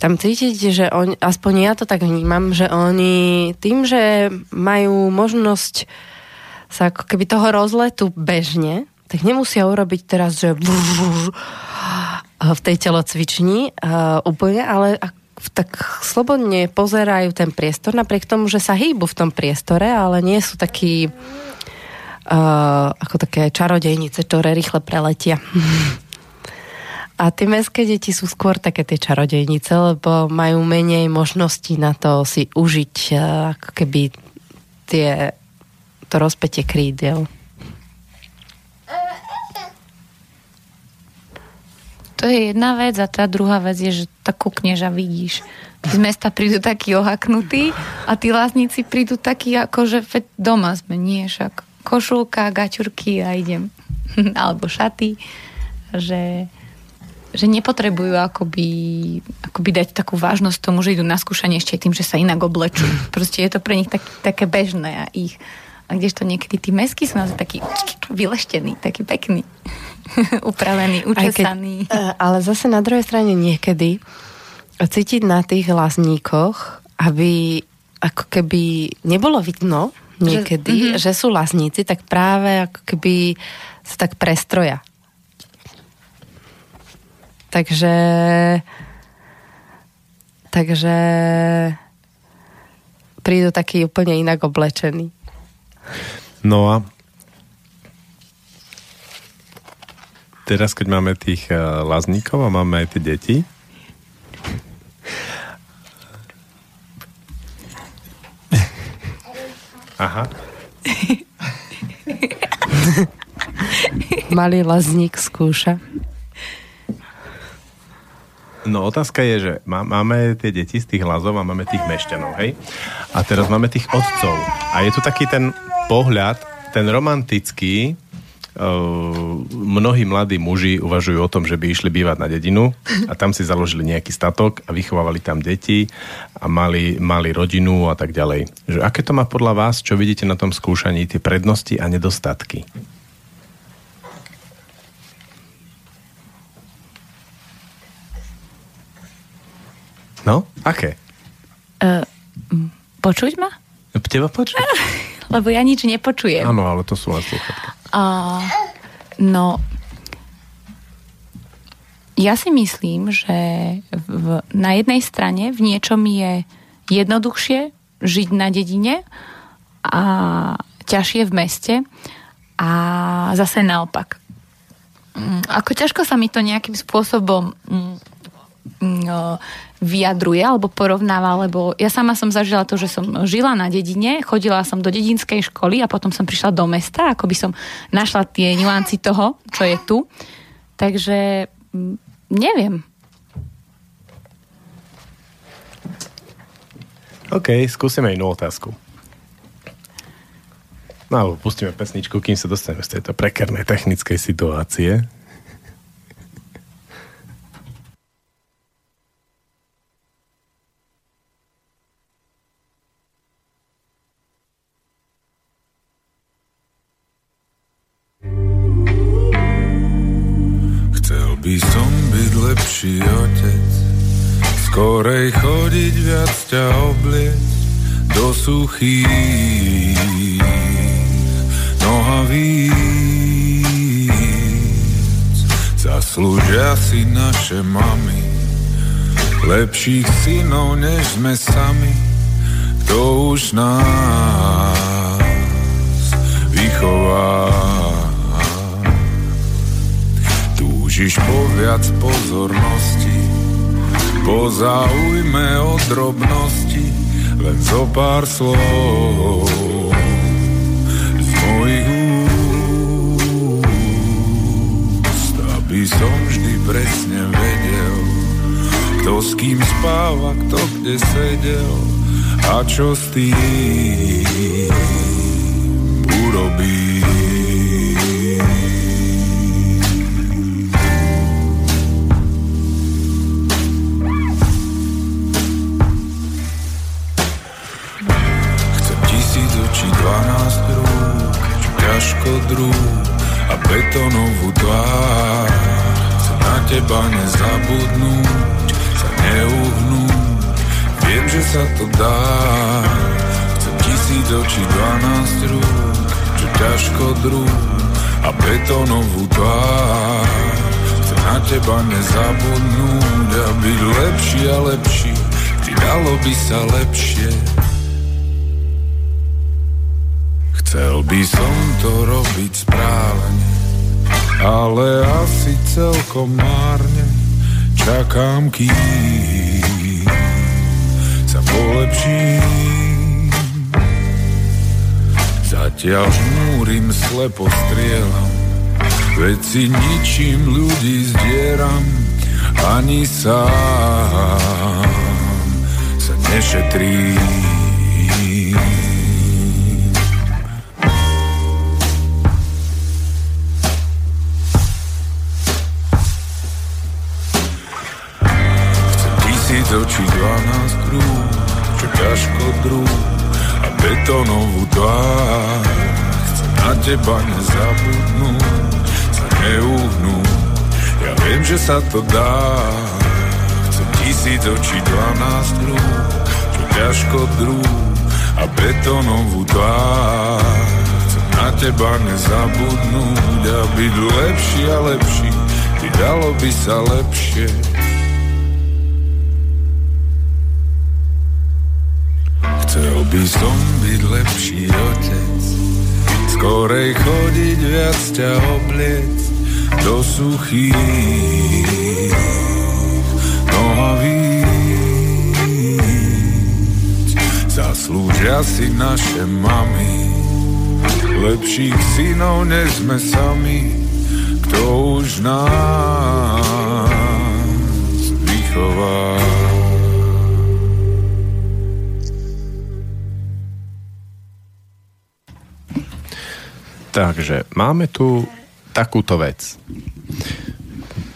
tam cítite, že on, aspoň ja to tak vnímam, že oni tým, že majú možnosť sa ako keby toho rozletu bežne, tak nemusia urobiť teraz, že v tej telocvični uh, úplne, ale tak slobodne pozerajú ten priestor, napriek tomu, že sa hýbu v tom priestore, ale nie sú takí uh, ako také čarodejnice, ktoré rýchle preletia. A tie mestské deti sú skôr také tie čarodejnice, lebo majú menej možností na to si užiť eh, ako keby tie, to rozpetie krídel. To je jedna vec a tá druhá vec je, že tak kúkneš a vidíš. Z mesta prídu takí ohaknutí a tí lásnici prídu takí ako, že doma sme, nie však košulka, gačurky a idem. Alebo šaty, že že nepotrebujú akoby, akoby dať takú vážnosť tomu, že idú na skúšanie ešte tým, že sa inak oblečú. Proste je to pre nich tak, také bežné a ich. A kdežto niekedy tí mesky sú naozaj takí vyleštení, takí pekní, upravení, učesaní. Keď, e, ale zase na druhej strane niekedy cítiť na tých lazníkoch, aby ako keby nebolo vidno niekedy, že, mm-hmm. že sú lazníci, tak práve ako keby sa tak prestroja Takže takže prídu taký úplne inak oblečený. No a teraz, keď máme tých uh, lazníkov a máme aj tie deti, Aha. Malý lazník skúša. No otázka je, že má, máme tie deti z tých hlazov a máme tých mešťanov, hej? A teraz máme tých otcov. A je tu taký ten pohľad, ten romantický, mnohí mladí muži uvažujú o tom, že by išli bývať na dedinu a tam si založili nejaký statok a vychovávali tam deti a mali, mali rodinu a tak ďalej. Že aké to má podľa vás, čo vidíte na tom skúšaní, tie prednosti a nedostatky? No, aké? Uh, počuť ma? Teba počuť? Lebo ja nič nepočujem. Áno, ale to sú len slúchatka. Uh, no, ja si myslím, že v, na jednej strane v niečom je jednoduchšie žiť na dedine a ťažšie v meste a zase naopak. Mm, ako ťažko sa mi to nejakým spôsobom mm, vyjadruje alebo porovnáva, lebo ja sama som zažila to, že som žila na dedine, chodila som do dedinskej školy a potom som prišla do mesta, ako by som našla tie nuancy toho, čo je tu. Takže neviem. OK, skúsime inú otázku. No pustíme pesničku, kým sa dostaneme z tejto prekernej technickej situácie. Ťa obliec do suchých nohavíc. Zaslúžia si naše mamy, lepších synov než sme sami, kto už nás vychová. Túžiš po viac pozornosti, po záujme o drobnosti, len zo pár slov z mojich úst, aby som vždy presne vedel, kto s kým spáva, kto kde sedel a čo s tým urobí. 12 rúk, ťažko drúk a betonovú tvár. Chcem na teba nezabudnúť, sa neuhnúť, viem, že sa to dá. Chcem tisíc očí, 12 rúk, čo ťažko drúk a betonovú tvár. Chcem na teba nezabudnúť a byť lepší a lepší, ty dalo by sa lepšie Chcel by som to robiť správne, ale asi celkom márne. Čakám, kým sa polepším. Zatiaľ žmúrim, slepo strieľam, veci ničím ľudí zdieram, ani sám sa nešetrím. Tisíc očí, dvanásť krúh, čo ťažko drú a betonovú tvár. Chcem na teba nezabudnúť, sa neuhnúť, ja viem, že sa to dá. Chcem tisíc očí, dvanásť krúh, čo ťažko drú a betonovú tvár. Chcem na teba nezabudnúť a byť lepší a lepší, by dalo by sa lepšie. Chcel by som byť lepší otec, skorej chodiť viac ťa obliec do suchých nohavíc. Zaslúžia si naše mamy, lepších synov než sme sami, kto už nás vychová. Takže máme tu takúto vec.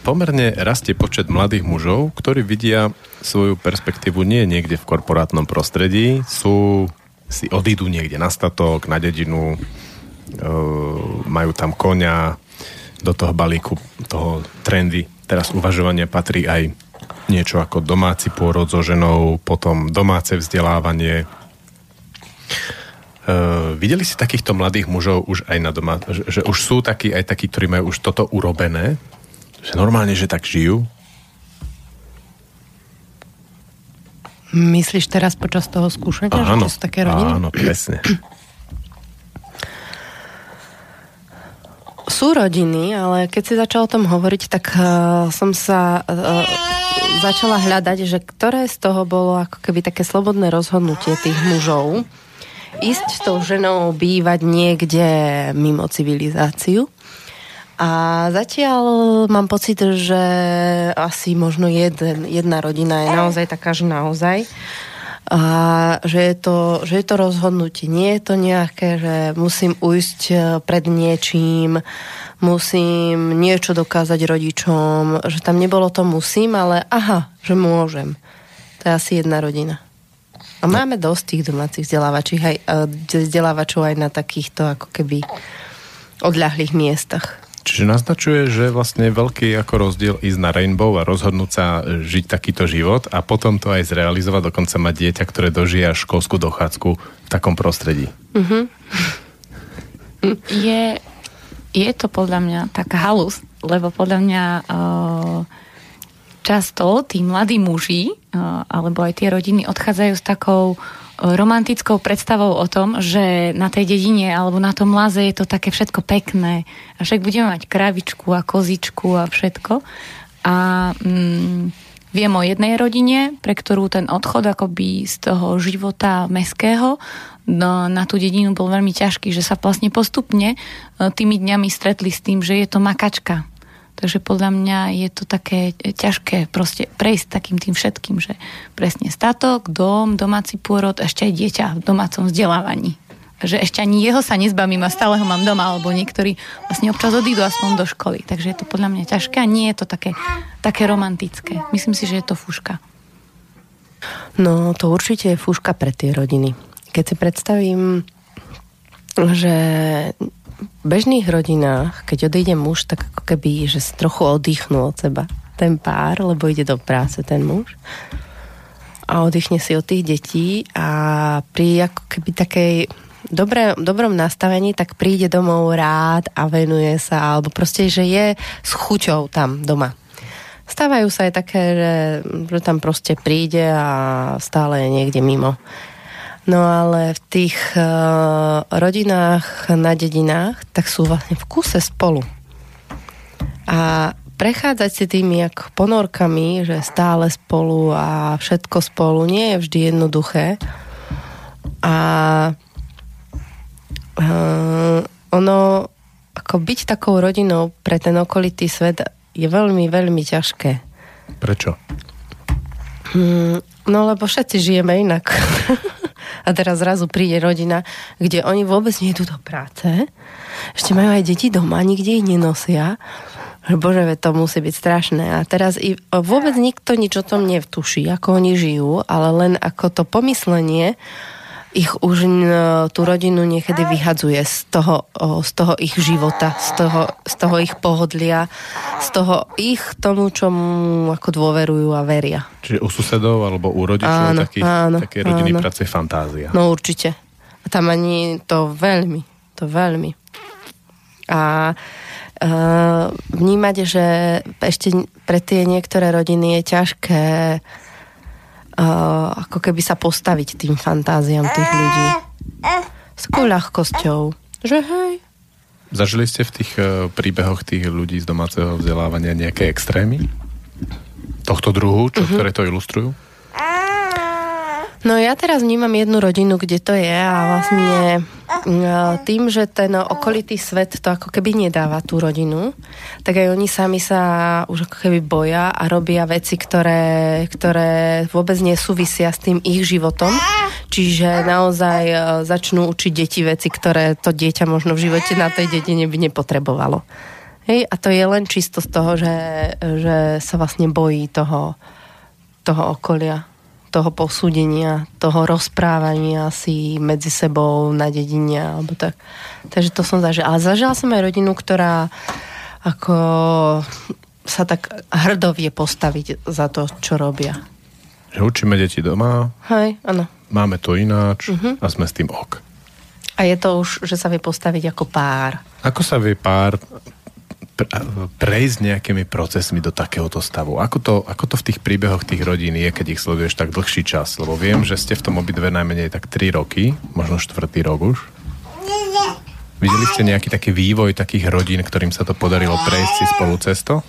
Pomerne rastie počet mladých mužov, ktorí vidia svoju perspektívu nie niekde v korporátnom prostredí, sú, si odídu niekde na statok, na dedinu, e, majú tam konia, do toho balíku, toho trendy. Teraz uvažovanie patrí aj niečo ako domáci pôrod so ženou, potom domáce vzdelávanie, Uh, videli si takýchto mladých mužov už aj na doma, že, že už sú takí aj takí, ktorí majú už toto urobené, že normálne, že tak žijú? Myslíš teraz počas toho skúšania, Áno, že sú také rodiny? áno, presne. Sú rodiny, ale keď si začal o tom hovoriť, tak uh, som sa uh, začala hľadať, že ktoré z toho bolo ako keby také slobodné rozhodnutie tých mužov ísť s tou ženou bývať niekde mimo civilizáciu. A zatiaľ mám pocit, že asi možno jeden, jedna rodina je naozaj taká, že naozaj. A že je, to, že je to rozhodnutie. Nie je to nejaké, že musím ujsť pred niečím, musím niečo dokázať rodičom, že tam nebolo to musím, ale aha, že môžem. To je asi jedna rodina. A máme dosť tých domácich vzdelávačov aj, vzdelávačov aj na takýchto ako keby odľahlých miestach. Čiže naznačuje, že vlastne veľký ako rozdiel ísť na Rainbow a rozhodnúť sa žiť takýto život a potom to aj zrealizovať, dokonca mať dieťa, ktoré dožije školskú dochádzku v takom prostredí. Uh-huh. Je, je to podľa mňa taká halus, lebo podľa mňa uh, často tí mladí muži uh, alebo aj tie rodiny odchádzajú s takou romantickou predstavou o tom, že na tej dedine alebo na tom laze je to také všetko pekné a však budeme mať kravičku a kozičku a všetko. A mm, viem o jednej rodine, pre ktorú ten odchod akoby z toho života meského no, na tú dedinu bol veľmi ťažký, že sa vlastne postupne e, tými dňami stretli s tým, že je to makačka, Takže podľa mňa je to také ťažké proste prejsť takým tým všetkým, že presne statok, dom, domáci pôrod, ešte aj dieťa v domácom vzdelávaní. Že ešte ani jeho sa nezbavím a stále ho mám doma, alebo niektorí vlastne občas odídu aspoň do školy. Takže je to podľa mňa ťažké a nie je to také, také romantické. Myslím si, že je to fúška. No, to určite je fúška pre tie rodiny. Keď si predstavím, že bežných rodinách, keď odíde muž, tak ako keby, že sa trochu oddychnú od seba ten pár, lebo ide do práce ten muž a oddychne si od tých detí a pri ako keby takej dobré, dobrom nastavení, tak príde domov rád a venuje sa, alebo proste, že je s chuťou tam doma. Stávajú sa aj také, že, že tam proste príde a stále je niekde mimo. No ale v tých uh, rodinách na dedinách, tak sú vlastne v kuse spolu. A prechádzať si tými jak ponorkami, že stále spolu a všetko spolu, nie je vždy jednoduché. A uh, ono, ako byť takou rodinou pre ten okolitý svet je veľmi, veľmi ťažké. Prečo? Hmm, no lebo všetci žijeme inak. a teraz zrazu príde rodina, kde oni vôbec nie idú do práce, ešte majú aj deti doma, nikde ich nenosia, že bože, to musí byť strašné. A teraz i vôbec nikto nič o tom nevtuší, ako oni žijú, ale len ako to pomyslenie ich už tú rodinu niekedy vyhadzuje z toho, z toho ich života, z toho, z toho ich pohodlia, z toho ich tomu, čomu ako dôverujú a veria. Čiže u susedov alebo u rodičov áno, takých, áno, také rodiny áno. fantázia. No určite. A tam ani to veľmi, to veľmi. A uh, vnímať, že ešte pre tie niektoré rodiny je ťažké uh, ako keby sa postaviť tým fantáziám tých ľudí. S takou ľahkosťou. Že hej. Zažili ste v tých uh, príbehoch tých ľudí z domáceho vzdelávania nejaké extrémy? Tohto druhu, čo, uh-huh. ktoré to ilustrujú? No ja teraz vnímam jednu rodinu, kde to je a vlastne tým, že ten okolitý svet to ako keby nedáva tú rodinu, tak aj oni sami sa už ako keby boja a robia veci, ktoré, ktoré vôbec nesúvisia s tým ich životom. Čiže naozaj e, začnú učiť deti veci, ktoré to dieťa možno v živote na tej dedine by nepotrebovalo. Hej, a to je len čisto z toho, že, že sa vlastne bojí toho, toho okolia toho posúdenia, toho rozprávania si medzi sebou na dedine alebo tak. Takže to som zažila. Ale zažila som aj rodinu, ktorá ako sa tak hrdo vie postaviť za to, čo robia. Že učíme deti doma. Hej, áno. Máme to ináč uh-huh. a sme s tým ok. A je to už, že sa vie postaviť ako pár. Ako sa vie pár prejsť nejakými procesmi do takéhoto stavu? Ako to, ako to v tých príbehoch tých rodín je, keď ich sleduješ tak dlhší čas? Lebo viem, že ste v tom obidve najmenej tak 3 roky, možno štvrtý rok už. Videli ste nejaký taký vývoj takých rodín, ktorým sa to podarilo prejsť si spolu cesto?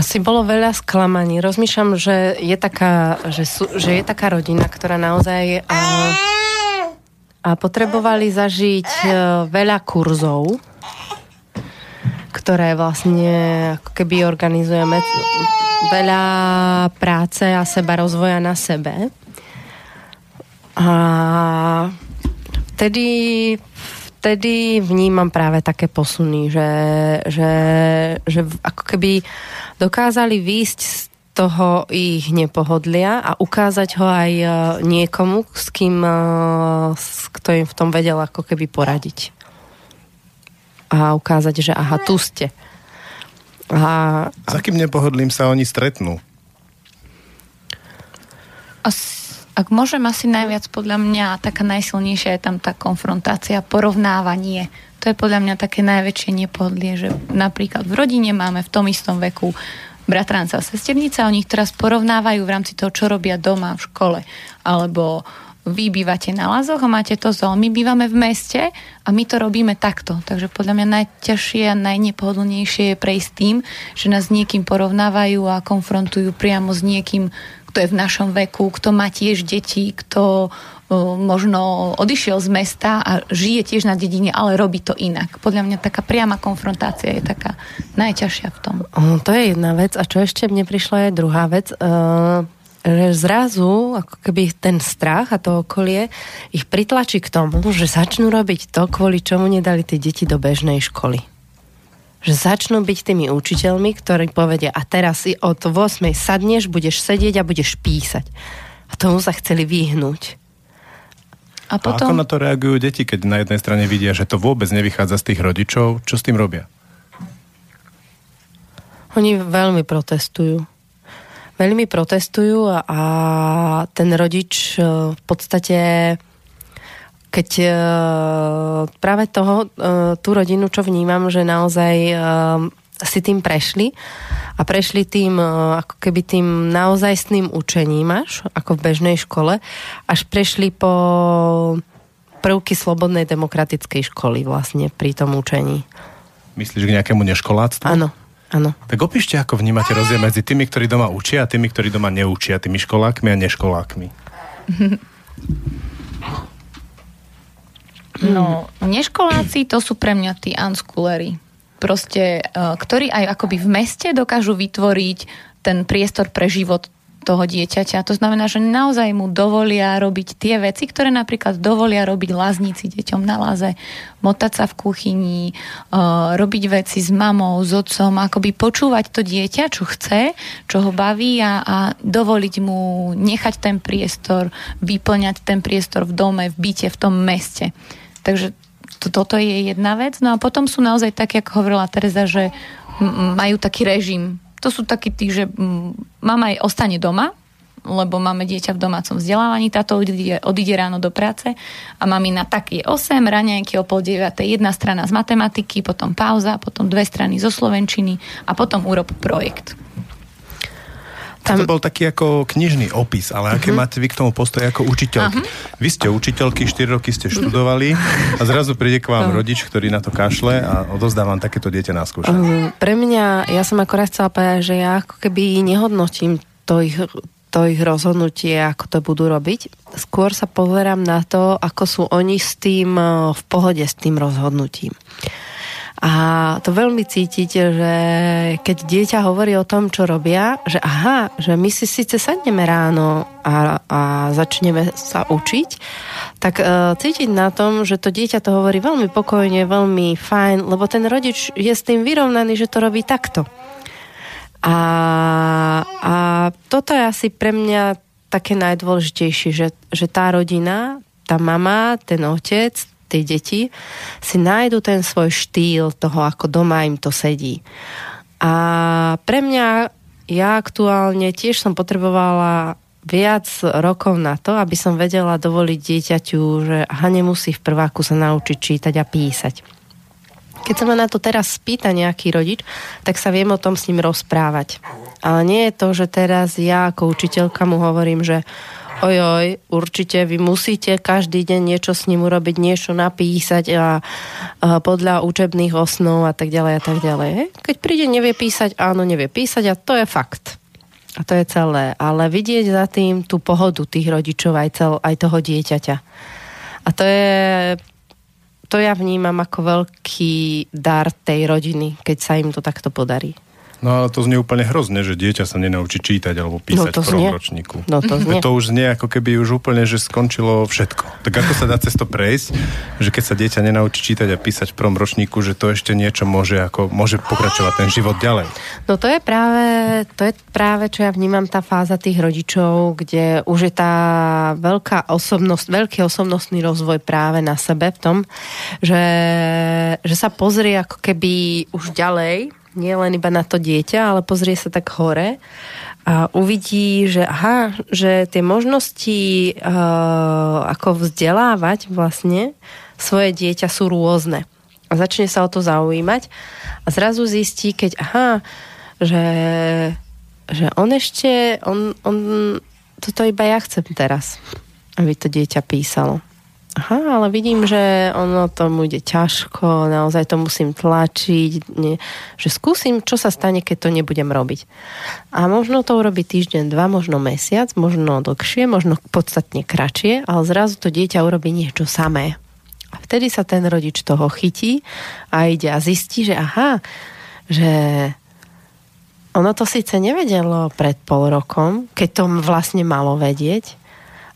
Asi bolo veľa sklamaní. Rozmýšľam, že je taká, že, sú, že je taká rodina, ktorá naozaj a, a potrebovali zažiť a, e, veľa kurzov, ktoré vlastne ako keby organizujeme veľa práce a seba rozvoja na sebe. A vtedy vtedy vnímam práve také posuny, že, že, že ako keby dokázali výjsť z toho ich nepohodlia a ukázať ho aj e, niekomu, s kým, e, kto im v tom vedel ako keby poradiť. A ukázať, že aha, tu ste. A, s akým nepohodlím sa oni stretnú? Asi ak môžem asi najviac podľa mňa, taká najsilnejšia je tam tá konfrontácia, porovnávanie. To je podľa mňa také najväčšie nepohodlie, že napríklad v rodine máme v tom istom veku bratranca a sesternica, oni ich teraz porovnávajú v rámci toho, čo robia doma v škole. Alebo vy bývate na Lazoch a máte to zol. My bývame v meste a my to robíme takto. Takže podľa mňa najťažšie a najnepohodlnejšie je prejsť tým, že nás s niekým porovnávajú a konfrontujú priamo s niekým, kto je v našom veku, kto má tiež deti, kto možno odišiel z mesta a žije tiež na dedine, ale robí to inak. Podľa mňa taká priama konfrontácia je taká najťažšia v tom. To je jedna vec. A čo ešte mne prišla je druhá vec. Uh, že zrazu, ako keby ten strach a to okolie ich pritlačí k tomu, že začnú robiť to, kvôli čomu nedali tie deti do bežnej školy že začnú byť tými učiteľmi, ktorí povedia, a teraz si od 8 sadneš, budeš sedieť a budeš písať. A tomu sa chceli vyhnúť. A, potom... a ako na to reagujú deti, keď na jednej strane vidia, že to vôbec nevychádza z tých rodičov? Čo s tým robia? Oni veľmi protestujú. Veľmi protestujú a, a ten rodič e, v podstate keď uh, práve toho, uh, tú rodinu, čo vnímam, že naozaj uh, si tým prešli a prešli tým uh, ako keby tým naozajstným učením až, ako v bežnej škole, až prešli po prvky slobodnej demokratickej školy vlastne pri tom učení. Myslíš k nejakému neškoláctvu? Áno. Áno. Tak opíšte, ako vnímate rozdiel medzi tými, ktorí doma učia a tými, ktorí doma neučia, tými školákmi a neškolákmi. No, neškoláci to sú pre mňa tí unschoolery. Proste, uh, ktorí aj akoby v meste dokážu vytvoriť ten priestor pre život toho dieťaťa. To znamená, že naozaj mu dovolia robiť tie veci, ktoré napríklad dovolia robiť lazníci deťom na láze, motať sa v kuchyni, uh, robiť veci s mamou, s otcom, akoby počúvať to dieťa, čo chce, čo ho baví a, a dovoliť mu nechať ten priestor, vyplňať ten priestor v dome, v byte, v tom meste. Takže to, toto je jedna vec. No a potom sú naozaj také, ako hovorila Teresa, že majú taký režim. To sú takí tí, že mama aj ostane doma, lebo máme dieťa v domácom vzdelávaní, táto odíde, odíde ráno do práce a mamina tak je 8, raňajky o pol 9, jedna strana z matematiky, potom pauza, potom dve strany zo slovenčiny a potom urob projekt. Tam... To bol taký ako knižný opis, ale aké uh-huh. máte vy k tomu postoj ako učiteľky? Uh-huh. Vy ste učiteľky, 4 roky ste študovali a zrazu príde k vám uh-huh. rodič, ktorý na to kašle a odozdávam takéto dieťa na skúšanie. Uh, pre mňa, ja som akorát chcela povedať, že ja ako keby nehodnotím to ich, to ich rozhodnutie, ako to budú robiť. Skôr sa pozerám na to, ako sú oni s tým v pohode s tým rozhodnutím. A to veľmi cítiť, že keď dieťa hovorí o tom, čo robia, že aha, že my si síce sadneme ráno a, a začneme sa učiť, tak uh, cítiť na tom, že to dieťa to hovorí veľmi pokojne, veľmi fajn, lebo ten rodič je s tým vyrovnaný, že to robí takto. A, a toto je asi pre mňa také najdôležitejšie, že, že tá rodina, tá mama, ten otec, tie deti si nájdu ten svoj štýl toho, ako doma im to sedí. A pre mňa, ja aktuálne tiež som potrebovala viac rokov na to, aby som vedela dovoliť dieťaťu, že aha, nemusí v prváku sa naučiť čítať a písať. Keď sa ma na to teraz spýta nejaký rodič, tak sa viem o tom s ním rozprávať. Ale nie je to, že teraz ja ako učiteľka mu hovorím, že ojoj, určite vy musíte každý deň niečo s ním urobiť, niečo napísať a, a podľa učebných osnov a tak ďalej a tak ďalej. Keď príde, nevie písať, áno, nevie písať a to je fakt. A to je celé. Ale vidieť za tým tú pohodu tých rodičov aj, cel, aj toho dieťaťa. A to je to ja vnímam ako veľký dar tej rodiny, keď sa im to takto podarí. No ale to znie úplne hrozne, že dieťa sa nenaučí čítať alebo písať no, v prvom ročníku. No to znie. To už znie ako keby už úplne, že skončilo všetko. Tak ako sa dá cez to prejsť, že keď sa dieťa nenaučí čítať a písať v prvom ročníku, že to ešte niečo môže, ako, môže pokračovať ten život ďalej? No to je práve, to je práve, čo ja vnímam, tá fáza tých rodičov, kde už je tá veľká osobnosť, veľký osobnostný rozvoj práve na sebe v tom, že, že sa pozrie ako keby už ďalej nie len iba na to dieťa, ale pozrie sa tak hore a uvidí, že aha, že tie možnosti uh, ako vzdelávať vlastne svoje dieťa sú rôzne. A začne sa o to zaujímať a zrazu zistí, keď aha, že, že on ešte, on, on, toto iba ja chcem teraz, aby to dieťa písalo. Aha, ale vidím, že ono tomu ide ťažko, naozaj to musím tlačiť, nie, že skúsim, čo sa stane, keď to nebudem robiť. A možno to urobiť týždeň, dva, možno mesiac, možno dlhšie, možno podstatne kratšie, ale zrazu to dieťa urobí niečo samé. A vtedy sa ten rodič toho chytí a ide a zistí, že aha, že ono to síce nevedelo pred pol rokom, keď to vlastne malo vedieť,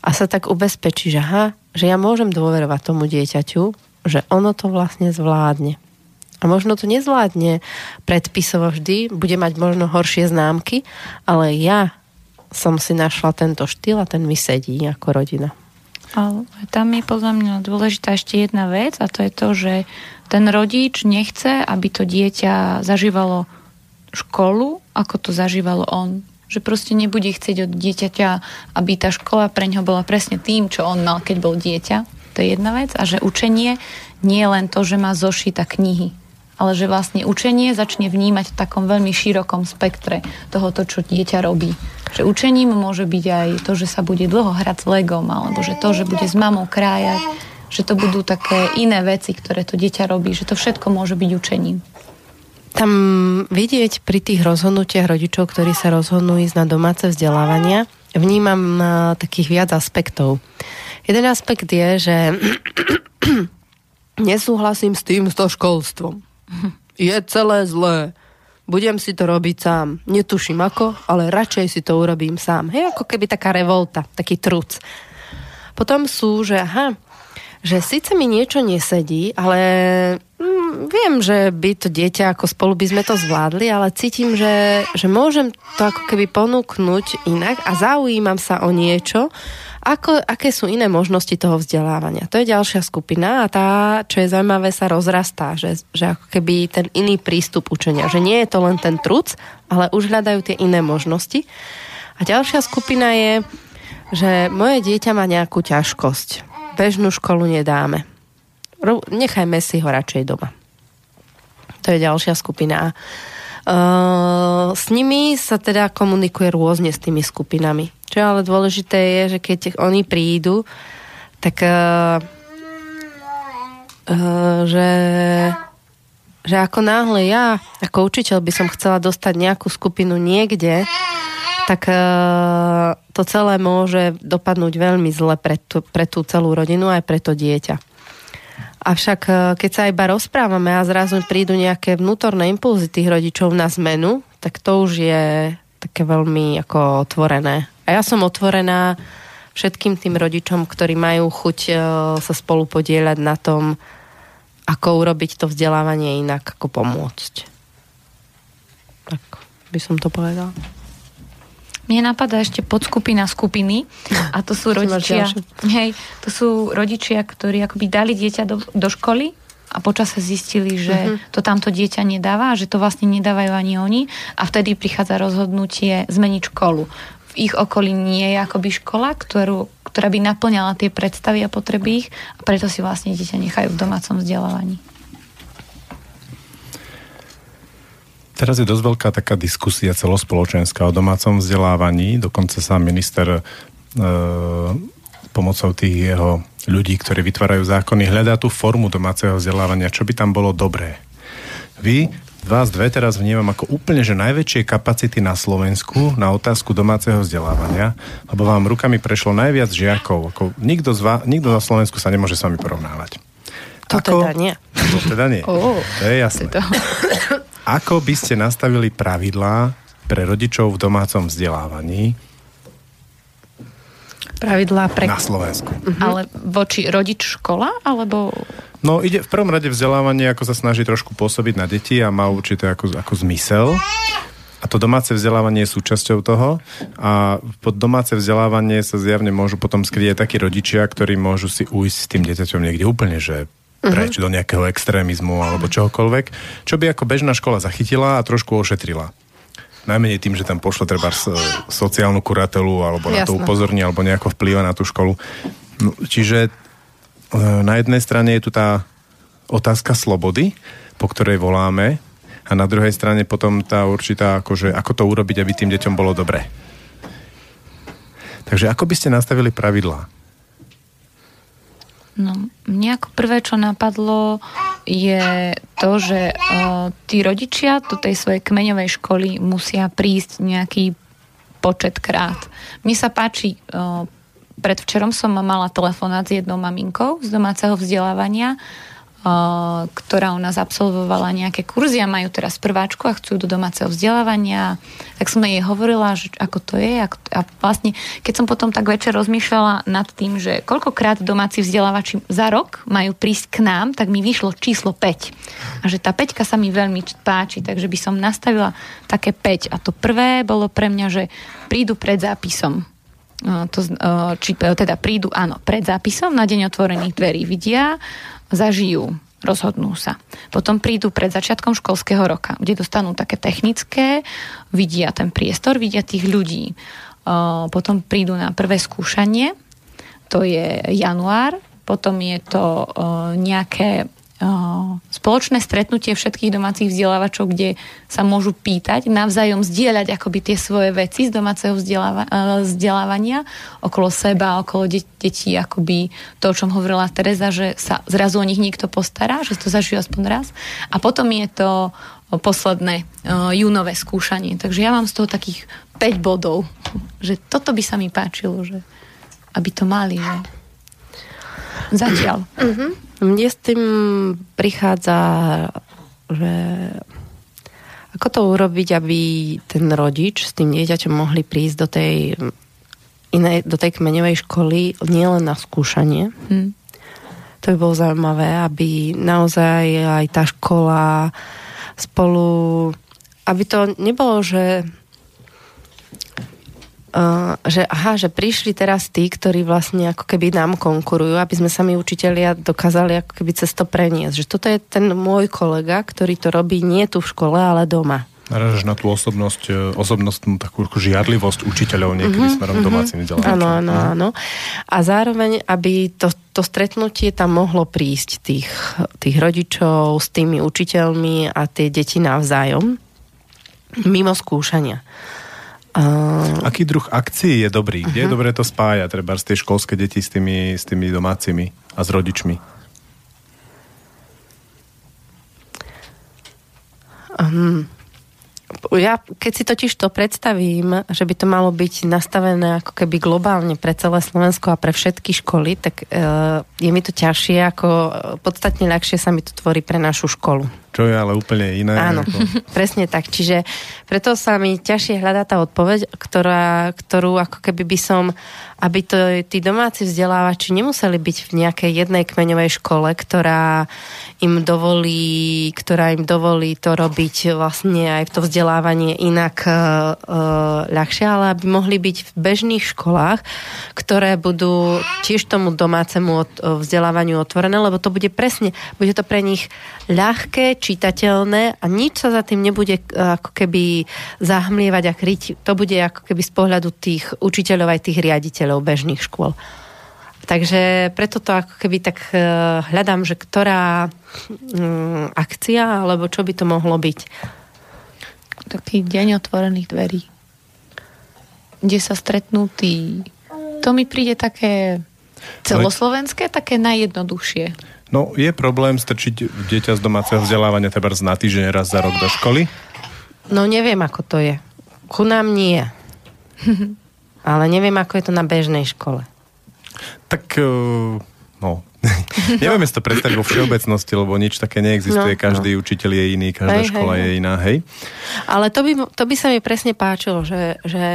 a sa tak ubezpečí, že aha, že ja môžem dôverovať tomu dieťaťu, že ono to vlastne zvládne. A možno to nezvládne predpisovo vždy, bude mať možno horšie známky, ale ja som si našla tento štýl a ten mi sedí ako rodina. Ale tam je podľa mňa dôležitá ešte jedna vec a to je to, že ten rodič nechce, aby to dieťa zažívalo školu, ako to zažívalo on že proste nebude chcieť od dieťaťa, aby tá škola pre ňo bola presne tým, čo on mal, keď bol dieťa. To je jedna vec. A že učenie nie je len to, že má zošita knihy, ale že vlastne učenie začne vnímať v takom veľmi širokom spektre tohoto, čo dieťa robí. Že učením môže byť aj to, že sa bude dlho hrať s legom, alebo že to, že bude s mamou krájať, že to budú také iné veci, ktoré to dieťa robí, že to všetko môže byť učením tam vidieť pri tých rozhodnutiach rodičov, ktorí sa rozhodnú ísť na domáce vzdelávania, vnímam na takých viac aspektov. Jeden aspekt je, že nesúhlasím s tým, s to školstvom. Je celé zlé. Budem si to robiť sám. Netuším ako, ale radšej si to urobím sám. Hej, ako keby taká revolta, taký truc. Potom sú, že aha, že síce mi niečo nesedí, ale mm, viem, že by to dieťa ako spolu by sme to zvládli, ale cítim, že, že môžem to ako keby ponúknuť inak a zaujímam sa o niečo, ako, aké sú iné možnosti toho vzdelávania. To je ďalšia skupina a tá, čo je zaujímavé, sa rozrastá, že, že ako keby ten iný prístup učenia, že nie je to len ten truc, ale už hľadajú tie iné možnosti. A ďalšia skupina je, že moje dieťa má nejakú ťažkosť bežnú školu nedáme. Nechajme si ho radšej doma. To je ďalšia skupina. Uh, s nimi sa teda komunikuje rôzne s tými skupinami. Čo ale dôležité je, že keď oni prídu, tak uh, uh, že, že ako náhle ja ako učiteľ by som chcela dostať nejakú skupinu niekde, tak e, to celé môže dopadnúť veľmi zle pre tú, pre tú celú rodinu aj pre to dieťa. Avšak e, keď sa iba rozprávame a zrazu prídu nejaké vnútorné impulzy tých rodičov na zmenu, tak to už je také veľmi ako otvorené. A ja som otvorená všetkým tým rodičom, ktorí majú chuť e, sa spolu podieľať na tom, ako urobiť to vzdelávanie inak, ako pomôcť. Tak by som to povedala. Mne napadá ešte podskupina skupiny a to sú rodičia, hej, to sú rodičia, ktorí akoby dali dieťa do, do školy a počas sa zistili, že uh-huh. to tamto dieťa nedáva, že to vlastne nedávajú ani oni a vtedy prichádza rozhodnutie zmeniť školu. V ich okolí nie je akoby škola, ktorú, ktorá by naplňala tie predstavy a potreby ich a preto si vlastne dieťa nechajú v domácom vzdelávaní. Teraz je dosť veľká taká diskusia celospoločenská o domácom vzdelávaní. Dokonca sa minister e, pomocou tých jeho ľudí, ktorí vytvárajú zákony, hľadá tú formu domáceho vzdelávania, čo by tam bolo dobré. Vy, vás dve teraz vnímam ako úplne, že najväčšie kapacity na Slovensku na otázku domáceho vzdelávania, lebo vám rukami prešlo najviac žiakov. Ako nikto, z vás, nikto na Slovensku sa nemôže s vami porovnávať. To ako, teda nie. To teda nie. Oh, to je jasné. To. Ako by ste nastavili pravidlá pre rodičov v domácom vzdelávaní? Pravidlá pre... Na Slovensku. Uh-huh. Ale voči rodič škola, alebo... No ide v prvom rade vzdelávanie, ako sa snaží trošku pôsobiť na deti a má určité ako, ako zmysel. A to domáce vzdelávanie je súčasťou toho. A pod domáce vzdelávanie sa zjavne môžu potom skryť aj takí rodičia, ktorí môžu si ujsť s tým dieťaťom niekde úplne, že preč uh-huh. do nejakého extrémizmu alebo čohokoľvek, čo by ako bežná škola zachytila a trošku ošetrila. Najmenej tým, že tam pošle treba sociálnu kuratelu alebo Jasne. na to upozorní alebo nejako vplýva na tú školu. No, čiže e, na jednej strane je tu tá otázka slobody, po ktorej voláme a na druhej strane potom tá určitá, akože, ako to urobiť, aby tým deťom bolo dobre. Takže ako by ste nastavili pravidlá? No, mne ako prvé, čo napadlo, je to, že uh, tí rodičia do tej svojej kmeňovej školy musia prísť nejaký počet krát. Mne sa páči, uh, predvčerom som mala telefonát s jednou maminkou z domáceho vzdelávania, ktorá u nás absolvovala nejaké kurzy a majú teraz prváčku a chcú do domáceho vzdelávania. Tak som jej hovorila, že ako to je. To, a vlastne, keď som potom tak večer rozmýšľala nad tým, že koľkokrát domáci vzdelávači za rok majú prísť k nám, tak mi vyšlo číslo 5. A že tá 5 sa mi veľmi páči, takže by som nastavila také 5. A to prvé bolo pre mňa, že prídu pred zápisom to, či teda prídu, áno, pred zápisom na deň otvorených dverí vidia, zažijú, rozhodnú sa. Potom prídu pred začiatkom školského roka, kde dostanú také technické, vidia ten priestor, vidia tých ľudí. Potom prídu na prvé skúšanie, to je január, potom je to nejaké spoločné stretnutie všetkých domácich vzdelávačov, kde sa môžu pýtať, navzájom zdieľať akoby tie svoje veci z domáceho vzdeláva- vzdelávania okolo seba, okolo de- detí, akoby to, o čom hovorila Teresa, že sa zrazu o nich niekto postará, že to zažijú aspoň raz. A potom je to posledné uh, júnové skúšanie. Takže ja mám z toho takých 5 bodov, že toto by sa mi páčilo, že aby to mali. Že... Zatiaľ. Uh-huh. Mne s tým prichádza, že ako to urobiť, aby ten rodič s tým dieťaťom mohli prísť do tej inej, do tej kmeňovej školy nielen na skúšanie. Hmm. To by bolo zaujímavé, aby naozaj aj tá škola spolu, aby to nebolo, že Uh, že aha, že prišli teraz tí, ktorí vlastne ako keby nám konkurujú, aby sme sami učitelia dokázali ako keby cez to preniesť. Že toto je ten môj kolega, ktorý to robí nie tu v škole, ale doma. Narážaš na tú osobnosť, e, osobnostnú takú žiadlivosť učiteľov niekedy uh-huh, smerom uh-huh. domácim vzdelávačom. Áno, áno, uh-huh. áno. A zároveň, aby to, to stretnutie tam mohlo prísť tých, tých rodičov s tými učiteľmi a tie deti navzájom mimo skúšania. Uh... Aký druh akcií je dobrý? Kde uh-huh. je mhm. dobré to spájať? Treba z tie školské deti s tými, s tými domácimi a s rodičmi? Um, ja keď si totiž to predstavím, že by to malo byť nastavené ako keby globálne pre celé Slovensko a pre všetky školy, tak uh, je mi to ťažšie, ako podstatne ľahšie sa mi to tvorí pre našu školu. Čo je ale úplne iné. Áno, ako... presne tak. Čiže preto sa mi ťažšie hľadá tá odpoveď, ktorá, ktorú ako keby by som, aby to tí domáci vzdelávači nemuseli byť v nejakej jednej kmeňovej škole, ktorá im dovolí, ktorá im dovolí to robiť vlastne aj v to vzdelávanie inak uh, ľahšie, ale aby mohli byť v bežných školách, ktoré budú tiež tomu domácemu vzdelávaniu otvorené, lebo to bude presne, bude to pre nich ľahké, čitateľné a nič sa za tým nebude eh, ako keby zahmlievať a kryť. To bude ako keby z pohľadu tých učiteľov aj tých riaditeľov bežných škôl. Takže preto to ako keby tak eh, hľadám, že ktorá mm, akcia alebo čo by to mohlo byť. taký deň otvorených dverí, kde sa stretnú tí... To mi príde také celoslovenské, také najjednoduchšie. No, je problém strčiť dieťa z domáceho vzdelávania teda na týždeň raz za rok do školy? No, neviem, ako to je. Ku nám nie. Ale neviem, ako je to na bežnej škole. Tak, uh, no, Nevieme si to predstaviť vo všeobecnosti, lebo nič také neexistuje. No, Každý no. učiteľ je iný, každá hej, škola hej, je iná, hej? Ale to by, to by sa mi presne páčilo, že, že,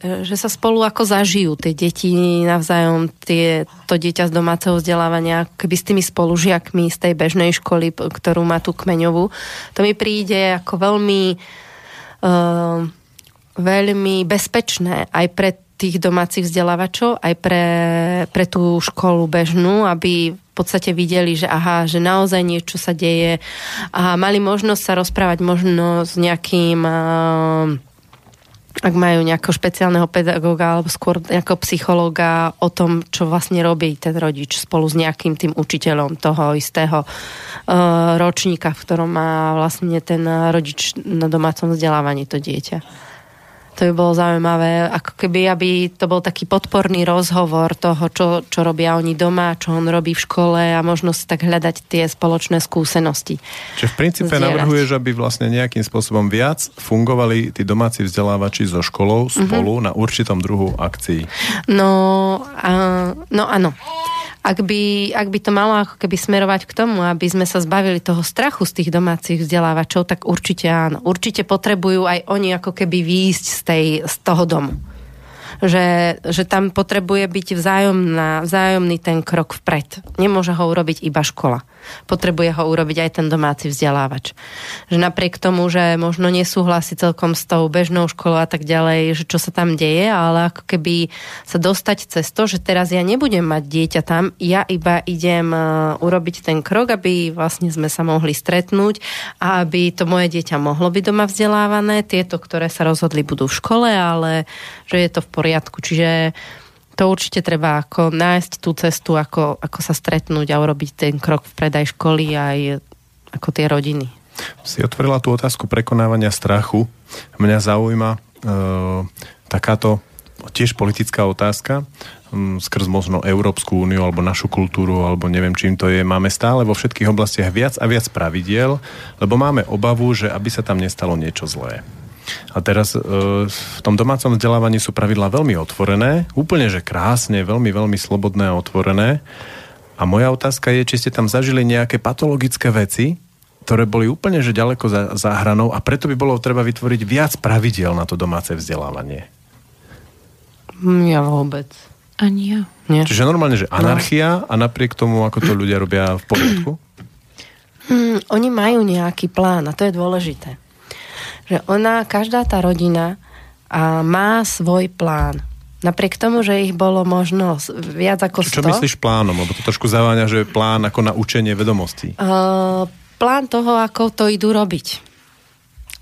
že sa spolu ako zažijú tie deti navzájom, tie, to dieťa z domáceho vzdelávania, keby s tými spolužiakmi z tej bežnej školy, ktorú má tú kmeňovú. To mi príde ako veľmi uh, veľmi bezpečné aj pre tých domácich vzdelávačov aj pre, pre tú školu bežnú, aby v podstate videli, že aha, že naozaj niečo sa deje a mali možnosť sa rozprávať možno s nejakým ak majú nejakého špeciálneho pedagóga alebo skôr nejakého psychológa o tom, čo vlastne robí ten rodič spolu s nejakým tým učiteľom toho istého uh, ročníka, v ktorom má vlastne ten rodič na domácom vzdelávaní to dieťa. To by bolo zaujímavé, ako keby, aby to bol taký podporný rozhovor toho, čo, čo robia oni doma, čo on robí v škole a možno si tak hľadať tie spoločné skúsenosti. Čiže v princípe zdieľať. navrhuješ, aby vlastne nejakým spôsobom viac fungovali tí domáci vzdelávači so školou spolu mm-hmm. na určitom druhu akcií. No, uh, no áno ak by, ak by to malo ako keby smerovať k tomu, aby sme sa zbavili toho strachu z tých domácich vzdelávačov, tak určite áno. Určite potrebujú aj oni ako keby výjsť z, tej, z toho domu že, že tam potrebuje byť vzájomná, vzájomný ten krok vpred. Nemôže ho urobiť iba škola. Potrebuje ho urobiť aj ten domáci vzdelávač. Že napriek tomu, že možno nesúhlasí celkom s tou bežnou školou a tak ďalej, že čo sa tam deje, ale ako keby sa dostať cez to, že teraz ja nebudem mať dieťa tam, ja iba idem e, urobiť ten krok, aby vlastne sme sa mohli stretnúť a aby to moje dieťa mohlo byť doma vzdelávané. Tieto, ktoré sa rozhodli, budú v škole, ale že je to v poriadku. Čiže to určite treba ako nájsť tú cestu, ako, ako sa stretnúť a urobiť ten krok v predaj školy aj ako tie rodiny. Si otvorila tú otázku prekonávania strachu. Mňa zaujíma e, takáto tiež politická otázka um, skrz možno Európsku úniu alebo našu kultúru alebo neviem čím to je. Máme stále vo všetkých oblastiach viac a viac pravidiel, lebo máme obavu, že aby sa tam nestalo niečo zlé. A teraz e, v tom domácom vzdelávaní sú pravidlá veľmi otvorené, úplne že krásne, veľmi, veľmi slobodné a otvorené. A moja otázka je, či ste tam zažili nejaké patologické veci, ktoré boli úplne že ďaleko za, za hranou a preto by bolo treba vytvoriť viac pravidiel na to domáce vzdelávanie. Ja vôbec. Ani ja. Nie. Čiže normálne, že anarchia a napriek tomu, ako to ľudia robia v poriadku? Hmm, oni majú nejaký plán a to je dôležité že ona, každá tá rodina a má svoj plán. Napriek tomu, že ich bolo možno viac ako 100. Čo myslíš plánom? Lebo to trošku zaváňa, že plán ako na učenie vedomostí. Uh, plán toho, ako to idú robiť.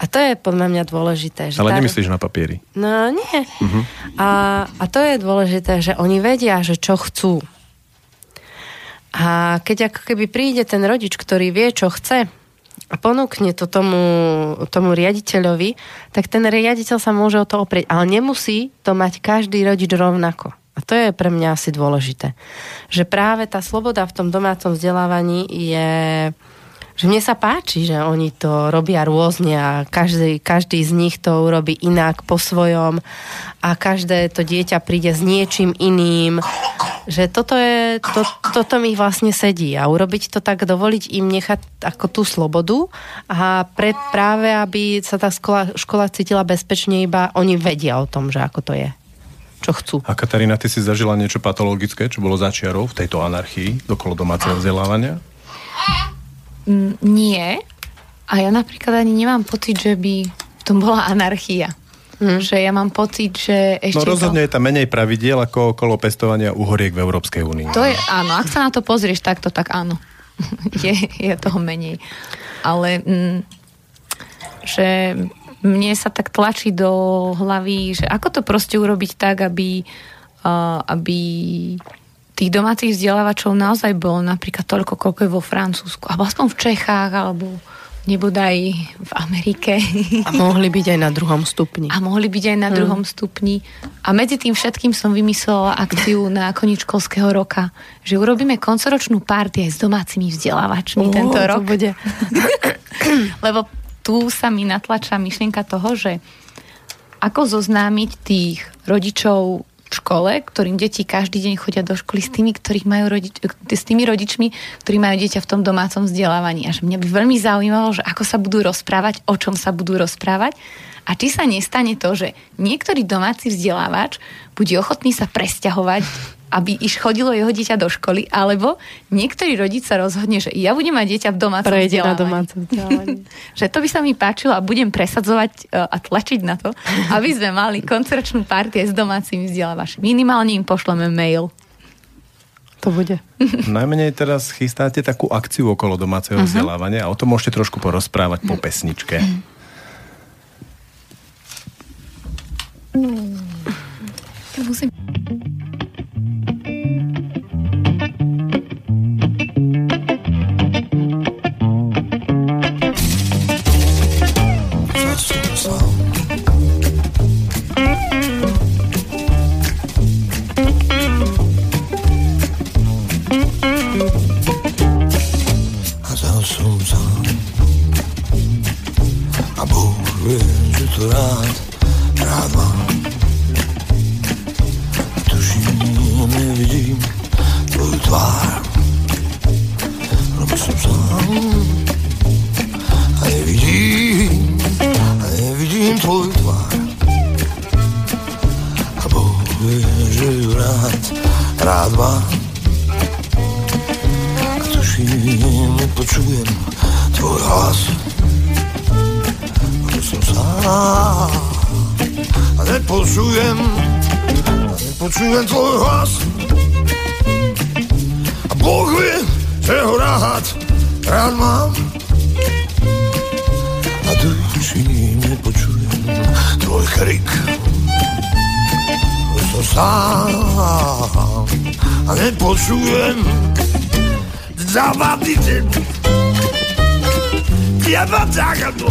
A to je podľa mňa dôležité. Že Ale tá... nemyslíš na papieri? No nie. Uh-huh. A, a to je dôležité, že oni vedia, že čo chcú. A keď ako keby príde ten rodič, ktorý vie, čo chce, a ponúkne to tomu, tomu riaditeľovi, tak ten riaditeľ sa môže o to oprieť. Ale nemusí to mať každý rodič rovnako. A to je pre mňa asi dôležité. Že práve tá sloboda v tom domácom vzdelávaní je že mne sa páči, že oni to robia rôzne a každý, každý z nich to urobí inak po svojom a každé to dieťa príde s niečím iným. Že toto, je, to, toto mi vlastne sedí a urobiť to tak, dovoliť im nechať ako tú slobodu a pre, práve, aby sa tá škola, škola cítila bezpečne, iba oni vedia o tom, že ako to je čo chcú. A Katarína, ty si zažila niečo patologické, čo bolo začiarov v tejto anarchii dokolo domáceho vzdelávania? Mm, nie. A ja napríklad ani nemám pocit, že by to bola anarchia. Hmm. Že ja mám pocit, že ešte... No rozhodne to... je tam menej pravidiel ako okolo pestovania uhoriek v Európskej únii. To je, áno, ak sa na to pozrieš takto, tak áno. je, je toho menej. Ale mm, že mne sa tak tlačí do hlavy, že ako to proste urobiť tak, aby, uh, aby tých domácich vzdelávačov naozaj bolo napríklad toľko, koľko je vo Francúzsku, alebo aspoň v Čechách, alebo nebodaj v Amerike. A mohli byť aj na druhom stupni. A mohli byť aj na hmm. druhom stupni. A medzi tým všetkým som vymyslela akciu na koniec školského roka, že urobíme koncoročnú party aj s domácimi vzdelávačmi oh, tento rok. bude. Lebo tu sa mi natlača myšlienka toho, že ako zoznámiť tých rodičov škole, ktorým deti každý deň chodia do školy s tými, ktorých majú rodič, s tými rodičmi, ktorí majú dieťa v tom domácom vzdelávaní. A že mňa by veľmi zaujímalo, že ako sa budú rozprávať, o čom sa budú rozprávať a či sa nestane to, že niektorý domáci vzdelávač bude ochotný sa presťahovať aby iš chodilo jeho dieťa do školy, alebo niektorý rodič sa rozhodne, že ja budem mať dieťa v domácom Prejde vzdelávaní. na domácom vzdelávaní. že to by sa mi páčilo a budem presadzovať e, a tlačiť na to, aby sme mali koncerčnú partie s domácimi vzdelávačmi. Minimálne im pošleme mail. To bude. Najmenej teraz chystáte takú akciu okolo domáceho uh-huh. vzdelávania a o tom môžete trošku porozprávať po pesničke. Eu vou sempre. práva. Tuším, nevidím tvoju tvár. Lebo som sám a nevidím, a nevidím tvoju tvár. A Boh vie, že ju rád, rád mám. A tuším, nepočujem tvoj hlas. Lebo som sám Nepoczułem, poczułem tvoj hlas. A Bógły, ho rahat, rad mam A duszy nie poczułem twój kryk Został, ale poczułem Ja Diabata gadło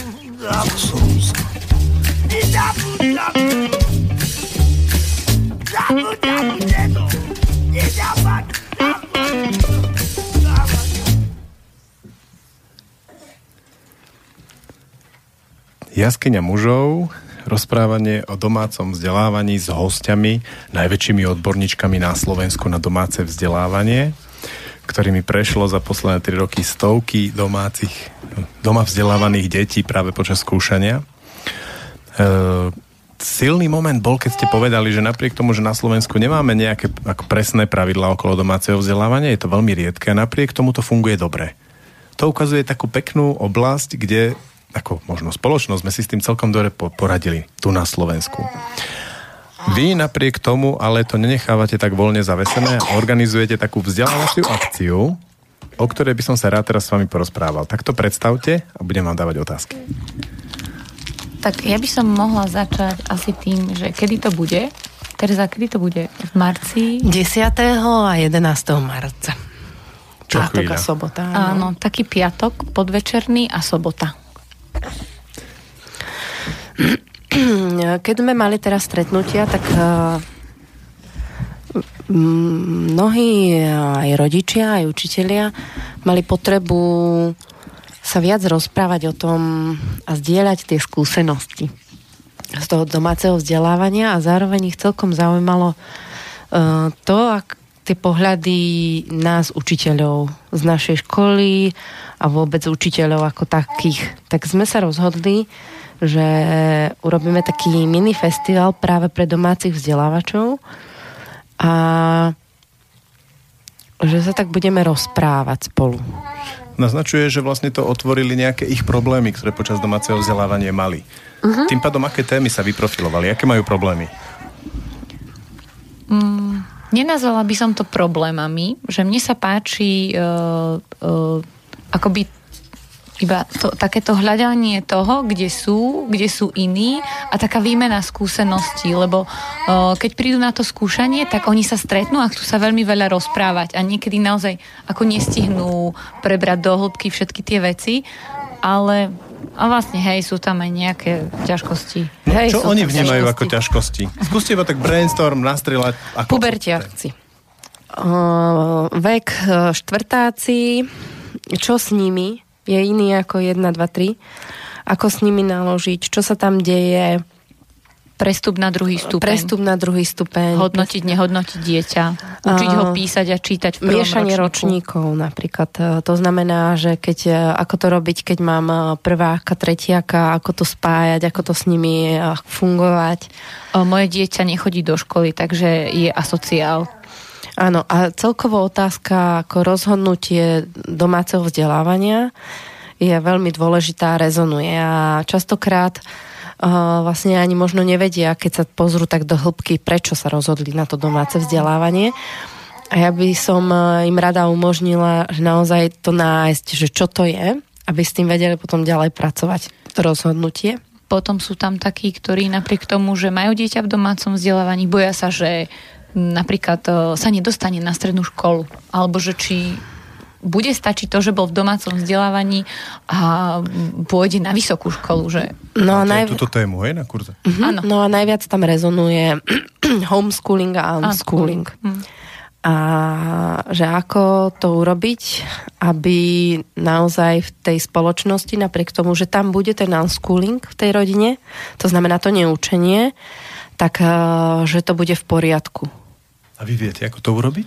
Jaskyňa mužov, rozprávanie o domácom vzdelávaní s hostiami, najväčšími odborníčkami na Slovensku na domáce vzdelávanie, ktorými prešlo za posledné tri roky stovky domácich, doma vzdelávaných detí práve počas skúšania. E, silný moment bol, keď ste povedali, že napriek tomu, že na Slovensku nemáme nejaké ako presné pravidlá okolo domáceho vzdelávania, je to veľmi riedke a napriek tomu to funguje dobre. To ukazuje takú peknú oblasť, kde ako možno spoločnosť, sme si s tým celkom dobre poradili tu na Slovensku. Vy napriek tomu ale to nenechávate tak voľne zavesené a organizujete takú vzdelávaciu akciu, o ktorej by som sa rád teraz s vami porozprával. Tak to predstavte a budem vám dávať otázky. Tak ja by som mohla začať asi tým, že kedy to bude. Tereza, kedy to bude? V marci? 10. a 11. marca. Čo Piatok chvíľa. a sobota. Áno, taký piatok, podvečerný a sobota. Keď sme mali teraz stretnutia, tak eh, mnohí aj rodičia, aj učitelia mali potrebu sa viac rozprávať o tom a zdieľať tie skúsenosti z toho domáceho vzdelávania a zároveň ich celkom zaujímalo eh, to, ak tie pohľady nás, učiteľov z našej školy a vôbec učiteľov ako takých. Tak sme sa rozhodli, že urobíme taký mini festival práve pre domácich vzdelávačov a že sa tak budeme rozprávať spolu. Naznačuje, že vlastne to otvorili nejaké ich problémy, ktoré počas domáceho vzdelávania mali. Uh-huh. Tým pádom, aké témy sa vyprofilovali? Aké majú problémy? Mm, nenazvala by som to problémami, že mne sa páči uh, uh, akoby iba to, takéto hľadanie toho, kde sú, kde sú iní a taká výmena skúseností, lebo uh, keď prídu na to skúšanie, tak oni sa stretnú a chcú sa veľmi veľa rozprávať a niekedy naozaj ako nestihnú prebrať do hĺbky všetky tie veci, ale a vlastne, hej, sú tam aj nejaké ťažkosti. No, Hej, čo sú oni vnímajú ťažkosti. ako ťažkosti? Skúste iba tak brainstorm, nastrieľať. Ako Pubertiakci. Uh, vek uh, štvrtáci, čo s nimi? Je iný ako 1, 2, 3. Ako s nimi naložiť? Čo sa tam deje? Prestup na druhý stupeň. Prestup na druhý stupeň. Hodnotiť, nehodnotiť dieťa. Učiť ho A- písať a čítať v prvom Miešanie ročníku. ročníkov napríklad. E, To znamená, že keď, e, ako to robiť, keď mám e, prváka, tretiaka, ako to spájať, ako to s nimi fungovať. Moje dieťa nechodí do školy, takže je asociál. Áno, a celkovo otázka ako rozhodnutie domáceho vzdelávania je veľmi dôležitá a rezonuje. A častokrát uh, vlastne ani možno nevedia, keď sa pozrú tak do hĺbky, prečo sa rozhodli na to domáce vzdelávanie. A ja by som uh, im rada umožnila, že naozaj to nájsť, že čo to je, aby s tým vedeli potom ďalej pracovať. To rozhodnutie. Potom sú tam takí, ktorí napriek tomu, že majú dieťa v domácom vzdelávaní, boja sa, že napríklad e, sa nedostane na strednú školu. Alebo že či bude stačiť to, že bol v domácom vzdelávaní a pôjde na vysokú školu, že No a Máte aj naj... túto tému, hej, na kurze? Mhm. Áno. No a najviac tam rezonuje homeschooling a unschooling. Hm. A že ako to urobiť, aby naozaj v tej spoločnosti, napriek tomu, že tam bude ten unschooling v tej rodine, to znamená to neučenie, tak eh, že to bude v poriadku. A vy viete, ako to urobiť?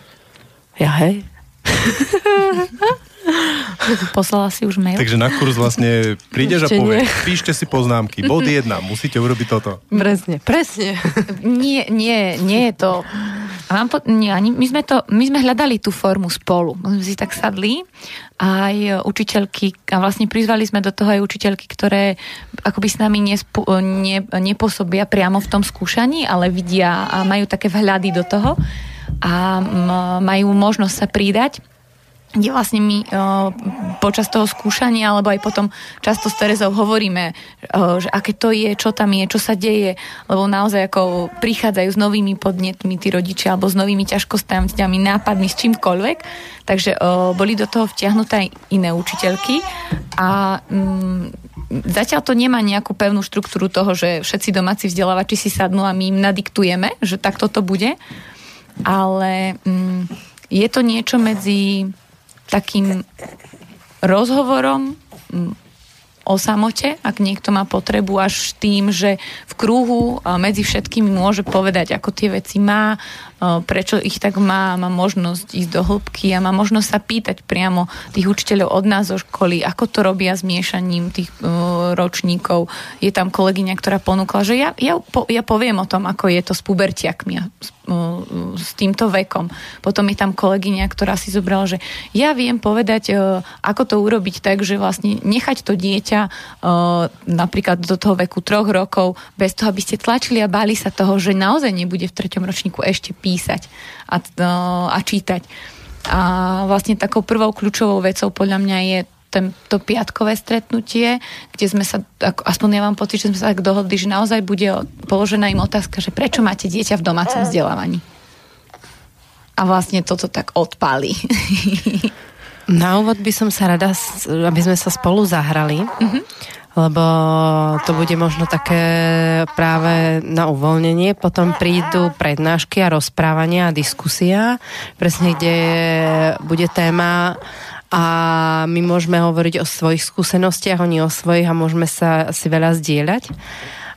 Ja hej? poslala si už mail. Takže na kurz vlastne prídeš a Ešte povieš, nie. píšte si poznámky. Bod jedna, musíte urobiť toto. Presne, presne. Nie, nie, nie je to... A mám po, nie, ani, my, sme to, my sme hľadali tú formu spolu. My sme si tak sadli aj učiteľky a vlastne prizvali sme do toho aj učiteľky, ktoré akoby s nami nespu, ne, nepôsobia priamo v tom skúšaní, ale vidia a majú také vhľady do toho a m, majú možnosť sa pridať kde vlastne my o, počas toho skúšania, alebo aj potom často s Terezou hovoríme, o, že aké to je, čo tam je, čo sa deje, lebo naozaj ako prichádzajú s novými podnetmi tí rodičia, alebo s novými ťažkosťami, nápadmi, s čímkoľvek. Takže o, boli do toho vtiahnuté aj iné učiteľky a mm, zatiaľ to nemá nejakú pevnú štruktúru toho, že všetci domáci vzdelávači si sadnú a my im nadiktujeme, že takto to bude, ale mm, je to niečo medzi takým rozhovorom o samote, ak niekto má potrebu až tým, že v kruhu medzi všetkými môže povedať, ako tie veci má, prečo ich tak má, má možnosť ísť do hĺbky a má možnosť sa pýtať priamo tých učiteľov od nás zo školy, ako to robia s miešaním tých ročníkov. Je tam kolegyňa, ktorá ponúkla, že ja, ja, ja poviem o tom, ako je to s pubertiakmi a s, s týmto vekom. Potom je tam kolegyňa, ktorá si zobrala, že ja viem povedať, ako to urobiť tak, že vlastne nechať to dieťa napríklad do toho veku troch rokov, bez toho, aby ste tlačili a báli sa toho, že naozaj nebude v treťom ročníku ešte písať a, uh, a čítať. A vlastne takou prvou kľúčovou vecou podľa mňa je ten, to piatkové stretnutie, kde sme sa, ako, aspoň ja mám pocit, že sme sa tak dohodli, že naozaj bude položená im otázka, že prečo máte dieťa v domácom vzdelávaní. A vlastne toto tak odpálí. Na úvod by som sa rada, aby sme sa spolu zahrali, mm-hmm. Lebo to bude možno také práve na uvoľnenie. Potom prídu prednášky a rozprávania a diskusia, presne kde bude téma a my môžeme hovoriť o svojich skúsenostiach, oni o svojich a môžeme sa si veľa zdieľať.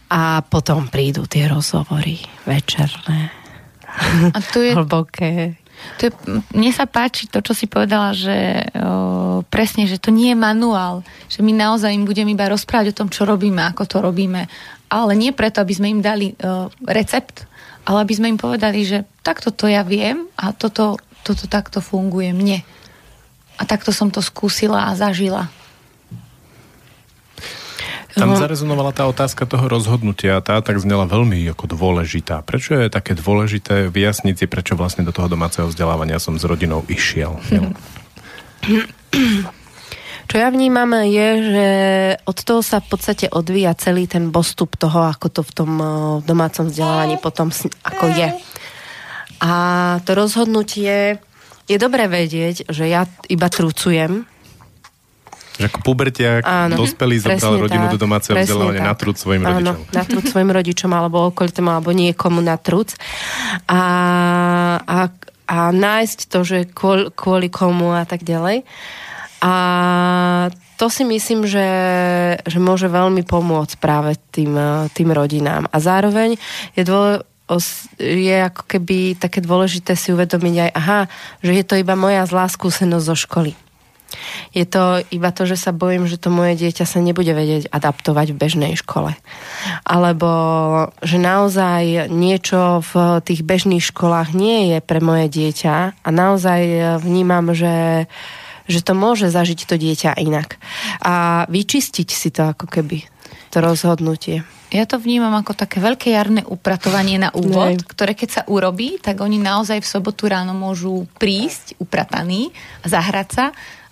A potom prídu tie rozhovory večerné. A tu je... Hlboké. To je, mne sa páči to, čo si povedala, že o, presne, že to nie je manuál, že my naozaj im budeme iba rozprávať o tom, čo robíme, ako to robíme, ale nie preto, aby sme im dali o, recept, ale aby sme im povedali, že takto to ja viem a toto, toto takto funguje mne. A takto som to skúsila a zažila. Tam zarezonovala tá otázka toho rozhodnutia, tá tak znela veľmi ako dôležitá. Prečo je také dôležité vyjasniť si, prečo vlastne do toho domáceho vzdelávania som s rodinou išiel? Čo ja vnímam je, že od toho sa v podstate odvíja celý ten postup toho, ako to v tom eh, domácom vzdelávaní potom ako je. A to rozhodnutie je dobré vedieť, že ja iba trucujem. Že ako pubertiak, Áno, dospelý zobral rodinu tak, do domáceho vzdelávania na trúd svojim Áno, rodičom. na trúd svojim rodičom, alebo okolitému, alebo niekomu na trúd. A, a, a nájsť to, že kvôli, kvôli komu a tak ďalej. A to si myslím, že, že môže veľmi pomôcť práve tým, tým rodinám. A zároveň je dôležité je ako keby také dôležité si uvedomiť aj, aha, že je to iba moja zlá skúsenosť zo školy. Je to iba to, že sa bojím, že to moje dieťa sa nebude vedieť adaptovať v bežnej škole. Alebo že naozaj niečo v tých bežných školách nie je pre moje dieťa a naozaj vnímam, že, že to môže zažiť to dieťa inak. A vyčistiť si to ako keby, to rozhodnutie. Ja to vnímam ako také veľké jarné upratovanie na úvod, Nej. ktoré keď sa urobí, tak oni naozaj v sobotu ráno môžu prísť uprataní a zahrať sa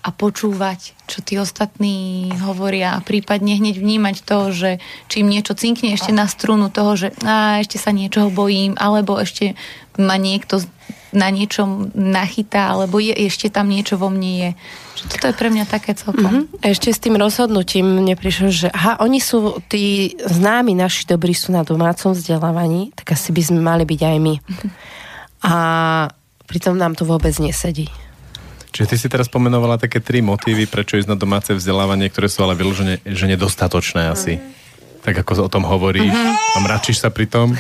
a počúvať, čo tí ostatní hovoria a prípadne hneď vnímať to, že či im niečo cinkne ešte na strunu toho, že á, ešte sa niečoho bojím, alebo ešte ma niekto na niečom nachytá, alebo je, ešte tam niečo vo mne je. Že toto je pre mňa také celkom. Mm-hmm. Ešte s tým rozhodnutím mne prišlo, že aha, oni sú, tí známi naši dobrí sú na domácom vzdelávaní, tak asi by sme mali byť aj my. Mm-hmm. A pritom nám to vôbec nesedí. Čiže ty si teraz pomenovala také tri motívy, prečo ísť na domáce vzdelávanie, ktoré sú ale vyložené, že nedostatočné asi. Mm. Tak ako o tom hovoríš. Mm-hmm. A mračíš sa pri tom.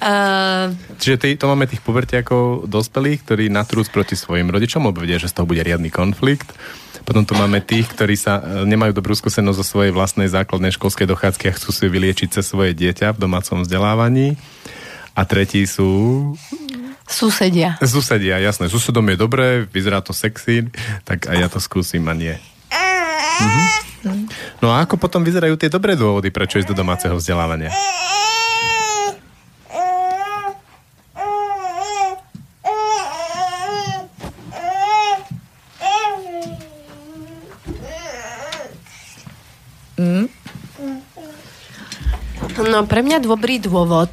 Uh... Čiže tý, to máme tých pubertiakov dospelých, ktorí natrúc proti svojim rodičom, lebo vedia, že z toho bude riadny konflikt. Potom tu máme tých, ktorí sa e, nemajú dobrú skúsenosť zo svojej vlastnej základnej školskej dochádzky a chcú si vyliečiť cez svoje dieťa v domácom vzdelávaní. A tretí sú... Susedia. Susedia, jasné. Susedom je dobré, vyzerá to sexy, tak aj ja to skúsim a nie. Mhm. No a ako potom vyzerajú tie dobré dôvody, prečo ísť do domáceho vzdelávania? No pre mňa dobrý dôvod.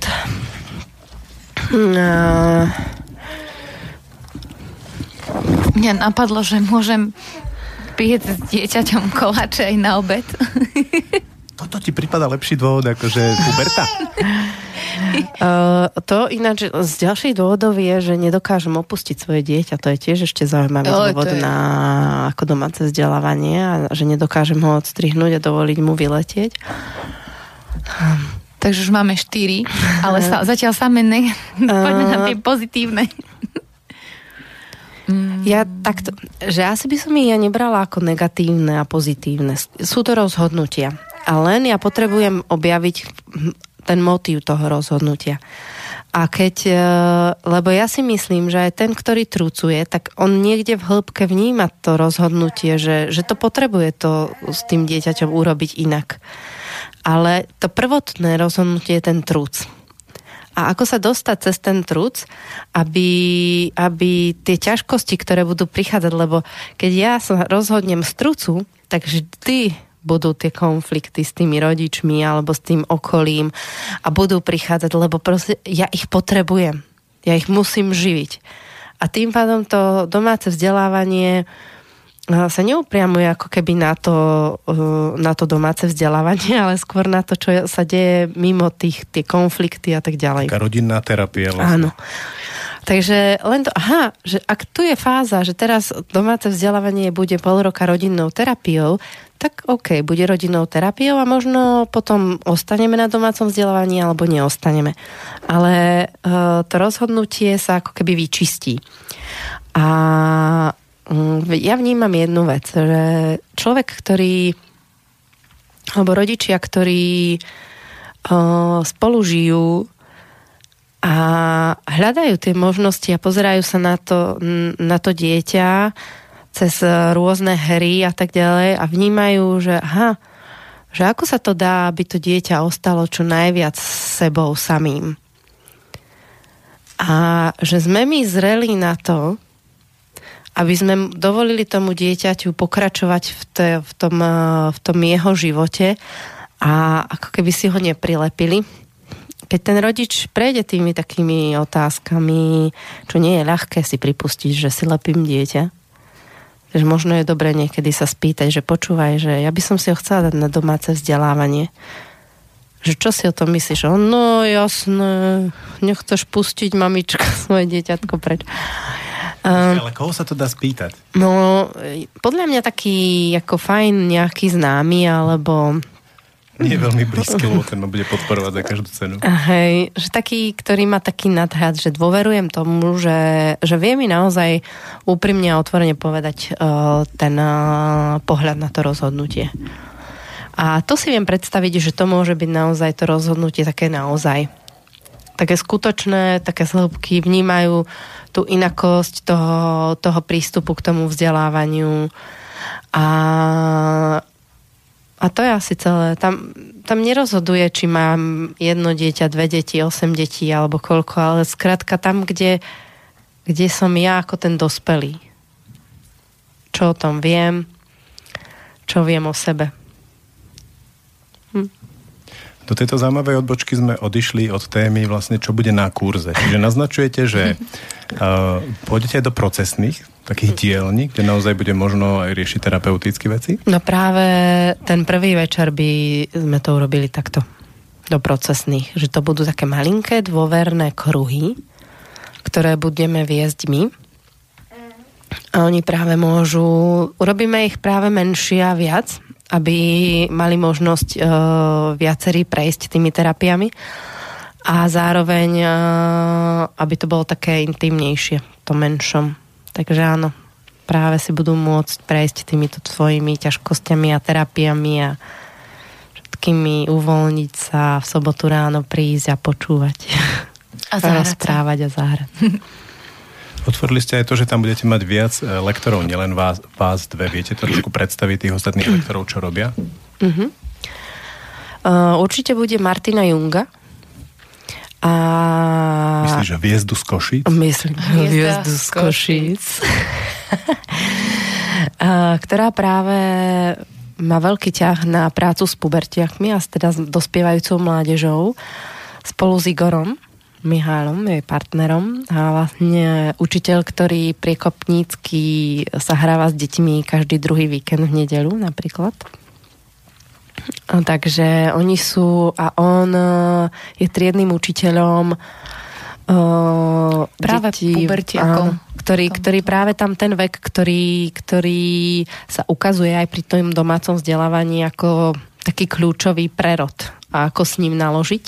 Uh... Mňa napadlo, že môžem piec s dieťaťom koláče aj na obed. Toto ti prípada lepší dôvod ako že puberta? Uh, to ináč z ďalších dôvodov je, že nedokážem opustiť svoje dieťa. To je tiež ešte zaujímavý oh, dôvod je... na ako domáce vzdelávanie a že nedokážem ho odstrihnúť a dovoliť mu vyletieť. Takže už máme štyri, ale sa, zatiaľ samé ne... Poďme na tie pozitívne. Ja takto, že asi by som ich ja nebrala ako negatívne a pozitívne. Sú to rozhodnutia. A len ja potrebujem objaviť ten motív toho rozhodnutia. A keď, e, lebo ja si myslím, že aj ten, ktorý trucuje, tak on niekde v hĺbke vníma to rozhodnutie, že, že to potrebuje to s tým dieťaťom urobiť inak. Ale to prvotné rozhodnutie je ten truc. A ako sa dostať cez ten truc, aby, aby tie ťažkosti, ktoré budú prichádzať, lebo keď ja sa rozhodnem z trucu, tak vždy budú tie konflikty s tými rodičmi alebo s tým okolím a budú prichádzať, lebo proste ja ich potrebujem. Ja ich musím živiť. A tým pádom to domáce vzdelávanie sa neupriamuje ako keby na to, na to domáce vzdelávanie, ale skôr na to, čo sa deje mimo tých, tie konflikty a tak ďalej. Taká rodinná terapia vlastne. Áno. Takže len to, aha, že ak tu je fáza, že teraz domáce vzdelávanie bude pol roka rodinnou terapiou, tak OK, bude rodinnou terapiou a možno potom ostaneme na domácom vzdelávaní alebo neostaneme. Ale uh, to rozhodnutie sa ako keby vyčistí. A ja vnímam jednu vec, že človek, ktorý alebo rodičia, ktorí uh, spolu žijú a hľadajú tie možnosti a pozerajú sa na to, na to dieťa cez rôzne hry a tak ďalej a vnímajú, že aha, že ako sa to dá, aby to dieťa ostalo čo najviac s sebou samým. A že sme my zreli na to, aby sme dovolili tomu dieťaťu pokračovať v, te, v, tom, v tom jeho živote a ako keby si ho neprilepili keď ten rodič prejde tými takými otázkami, čo nie je ľahké si pripustiť, že si lepím dieťa, že možno je dobré niekedy sa spýtať, že počúvaj, že ja by som si ho chcela dať na domáce vzdelávanie. Že čo si o tom myslíš? On, no jasné, nechceš pustiť mamička svoje dieťatko preč. Um, ale koho sa to dá spýtať? No, podľa mňa taký ako fajn nejaký známy, alebo nie je veľmi blízky, lebo ten ma bude podporovať za každú cenu. Hej, že taký, ktorý má taký nadhľad, že dôverujem tomu, že, že vie mi naozaj úprimne a otvorene povedať uh, ten uh, pohľad na to rozhodnutie. A to si viem predstaviť, že to môže byť naozaj to rozhodnutie také naozaj. Také skutočné, také zhlbky, vnímajú tú inakosť toho, toho prístupu k tomu vzdelávaniu a a to je asi celé. Tam, tam nerozhoduje, či mám jedno dieťa, dve deti, osem detí alebo koľko, ale skrátka tam, kde, kde som ja ako ten dospelý. Čo o tom viem, čo viem o sebe. Do tejto zaujímavej odbočky sme odišli od témy vlastne, čo bude na kurze. Čiže naznačujete, že uh, pôjdete do procesných takých dielní, kde naozaj bude možno aj riešiť terapeutické veci? No práve ten prvý večer by sme to urobili takto do procesných, že to budú také malinké dôverné kruhy, ktoré budeme viesť my. A oni práve môžu, urobíme ich práve menšie a viac, aby mali možnosť uh, viacerí prejsť tými terapiami a zároveň, uh, aby to bolo také intimnejšie, to menšom. Takže áno, práve si budú môcť prejsť týmito svojimi ťažkosťami a terapiami a všetkými uvoľniť sa v sobotu ráno prísť a počúvať. A zahrať rozprávať a zahrať. Otvorili ste aj to, že tam budete mať viac e, lektorov, nielen vás, vás dve. Viete trošku predstaviť tých ostatných lektorov, čo robia? Uh-huh. Uh, určite bude Martina Junga, a... Myslíš, že hviezdu z Košíc? Myslím, hviezdu z Košíc. ktorá práve má veľký ťah na prácu s pubertiakmi a teda s dospievajúcou mládežou spolu s Igorom Mihálom, jej partnerom a vlastne učiteľ, ktorý priekopnícky sa hráva s deťmi každý druhý víkend v nedelu napríklad. Takže oni sú a on e, je triedným učiteľom uh, práve detí, pubertiakom. Ktorý, ktorý práve tam ten vek, ktorý, ktorý sa ukazuje aj pri tom domácom vzdelávaní ako taký kľúčový prerod a ako s ním naložiť.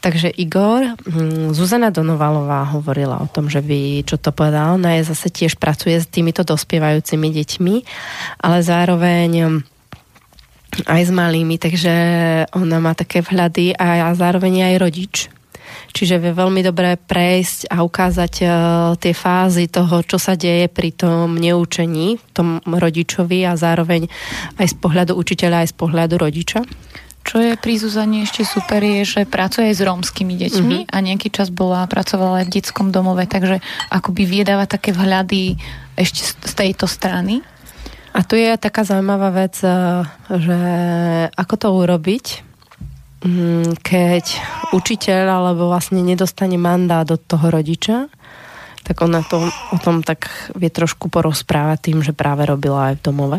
Takže Igor, hm, Zuzana Donovalová hovorila o tom, že by, čo to povedala, ona je zase tiež pracuje s týmito dospievajúcimi deťmi, ale zároveň aj s malými, takže ona má také vhľady a zároveň aj rodič. čiže vie veľmi dobre prejsť a ukázať uh, tie fázy toho, čo sa deje pri tom neučení, tom rodičovi a zároveň aj z pohľadu učiteľa, aj z pohľadu rodiča. Čo je pri Zuzane ešte super je, že pracuje aj s rómskymi deťmi mm-hmm. a nejaký čas bola, pracovala aj v detskom domove, takže akoby viedáva také vhľady ešte z tejto strany. A tu je taká zaujímavá vec, eh, že ako to urobiť, mm, keď učiteľ alebo vlastne nedostane mandát od toho rodiča, tak ona to, o tom tak vie trošku porozprávať tým, že práve robila aj v domove.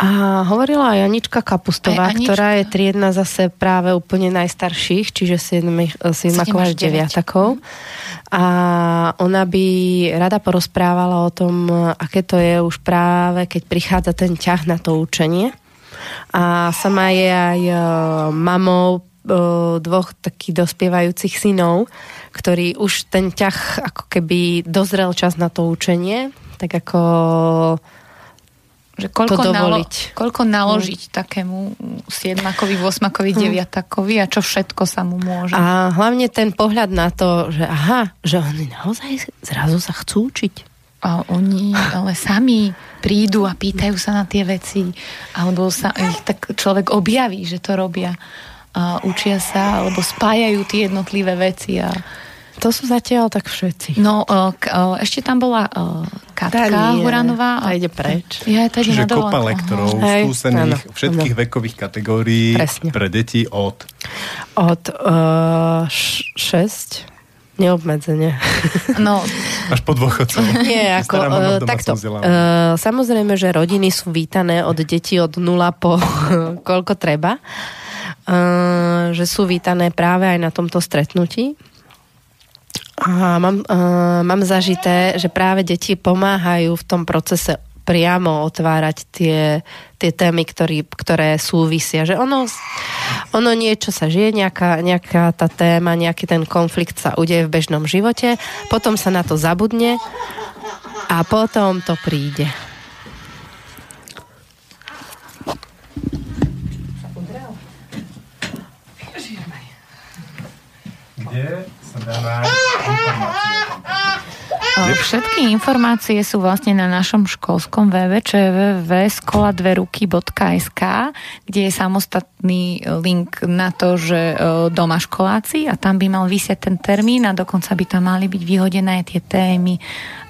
A hovorila aj Anička Kapustová, aj Anička. ktorá je triedna zase práve úplne najstarších, čiže 7 až 9 A ona by rada porozprávala o tom, aké to je už práve, keď prichádza ten ťah na to učenie. A sama je aj e, mamou e, dvoch takých dospievajúcich synov, ktorí už ten ťah ako keby dozrel čas na to učenie, tak ako že koľko, to nalo, koľko naložiť mm. takému siedmakovi, osmakovi, mm. deviatakovi a čo všetko sa mu môže. A hlavne ten pohľad na to, že aha, že oni naozaj zrazu sa chcú učiť. A oni ale sami prídu a pýtajú sa na tie veci, alebo sa ich tak človek objaví, že to robia. A učia sa, alebo spájajú tie jednotlivé veci a to sú zatiaľ tak všetci. No, k, ešte tam bola Katka nie, Huranová. A ide preč. Ja, Čiže kopa lektorov Hej, skúsených áno, všetkých áno. vekových kategórií Presne. pre deti od... Od uh, 6 neobmedzenie. No. Až po dôchodcov. Nie, ako, uh, takto. Uh, samozrejme, že rodiny sú vítané od detí od nula po koľko treba. Uh, že sú vítané práve aj na tomto stretnutí a mám, uh, mám zažité, že práve deti pomáhajú v tom procese priamo otvárať tie, tie témy, ktorý, ktoré súvisia. Že ono, ono niečo sa žije, nejaká, nejaká tá téma, nejaký ten konflikt sa udeje v bežnom živote, potom sa na to zabudne a potom to príde. Kde Všetky informácie sú vlastne na našom školskom webe, čo je www.skoladveruky.sk, kde je samostatný link na to, že doma školáci a tam by mal vysiať ten termín a dokonca by tam mali byť vyhodené tie témy.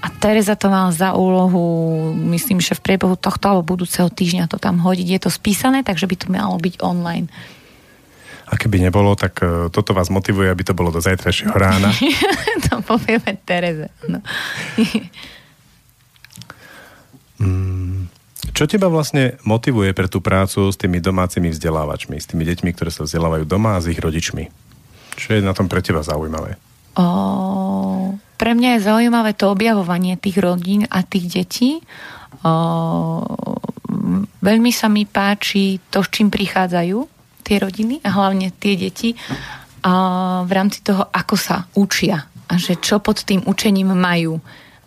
A Teresa to mal za úlohu, myslím, že v priebehu tohto alebo budúceho týždňa to tam hodiť. Je to spísané, takže by to malo byť online. A keby nebolo, tak uh, toto vás motivuje, aby to bolo do zajtrajšieho rána. to povieme Tereze. No. čo teba vlastne motivuje pre tú prácu s tými domácimi vzdelávačmi, s tými deťmi, ktoré sa vzdelávajú doma a s ich rodičmi? Čo je na tom pre teba zaujímavé? O, pre mňa je zaujímavé to objavovanie tých rodín a tých detí. O, veľmi sa mi páči to, s čím prichádzajú tie rodiny a hlavne tie deti a v rámci toho, ako sa učia a že čo pod tým učením majú.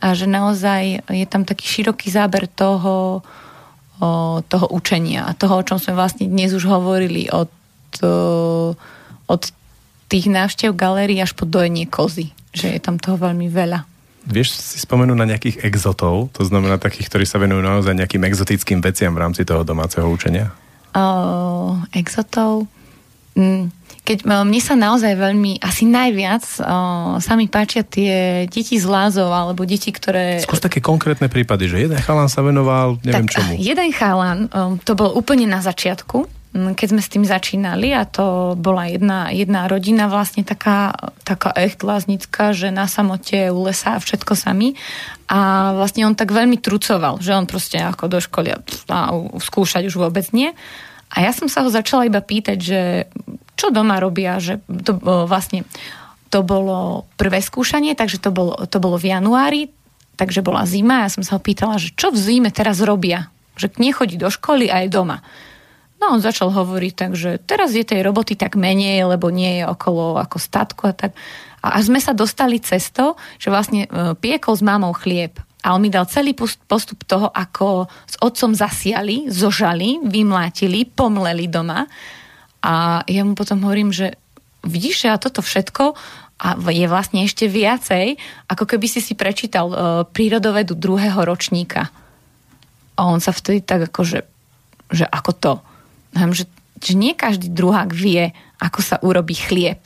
A že naozaj je tam taký široký záber toho, o, toho učenia a toho, o čom sme vlastne dnes už hovorili od, o, od tých návštev galérií až po dojenie kozy. Že je tam toho veľmi veľa. Vieš si spomenúť na nejakých exotov, to znamená takých, ktorí sa venujú naozaj nejakým exotickým veciam v rámci toho domáceho učenia? Uh, exotov. Mm, keď uh, mne sa naozaj veľmi, asi najviac uh, sa mi páčia tie deti z lázov, alebo deti, ktoré... Skôr také konkrétne prípady, že jeden chalan sa venoval, neviem tak, čomu. Jeden chalan, um, to bol úplne na začiatku, keď sme s tým začínali a to bola jedna, jedna rodina vlastne taká, taká echt láznická, že na samote u lesa a všetko sami a vlastne on tak veľmi trucoval, že on proste ako do školy a, a skúšať už vôbec nie. A ja som sa ho začala iba pýtať, že čo doma robia, že to vlastne to bolo prvé skúšanie, takže to bolo, to bolo v januári, takže bola zima a ja som sa ho pýtala, že čo v zime teraz robia, že nechodí do školy a je doma. No on začal hovoriť tak, že teraz je tej roboty tak menej, lebo nie je okolo ako statku a tak. A až sme sa dostali cez to, že vlastne e, piekol s mamou chlieb. A on mi dal celý postup toho, ako s otcom zasiali, zožali, vymlátili, pomleli doma. A ja mu potom hovorím, že vidíš, že a toto všetko a je vlastne ešte viacej, ako keby si si prečítal uh, prírodovedu druhého ročníka. A on sa vtedy tak ako, že, že ako to. Že, že nie každý druhák vie, ako sa urobí chlieb.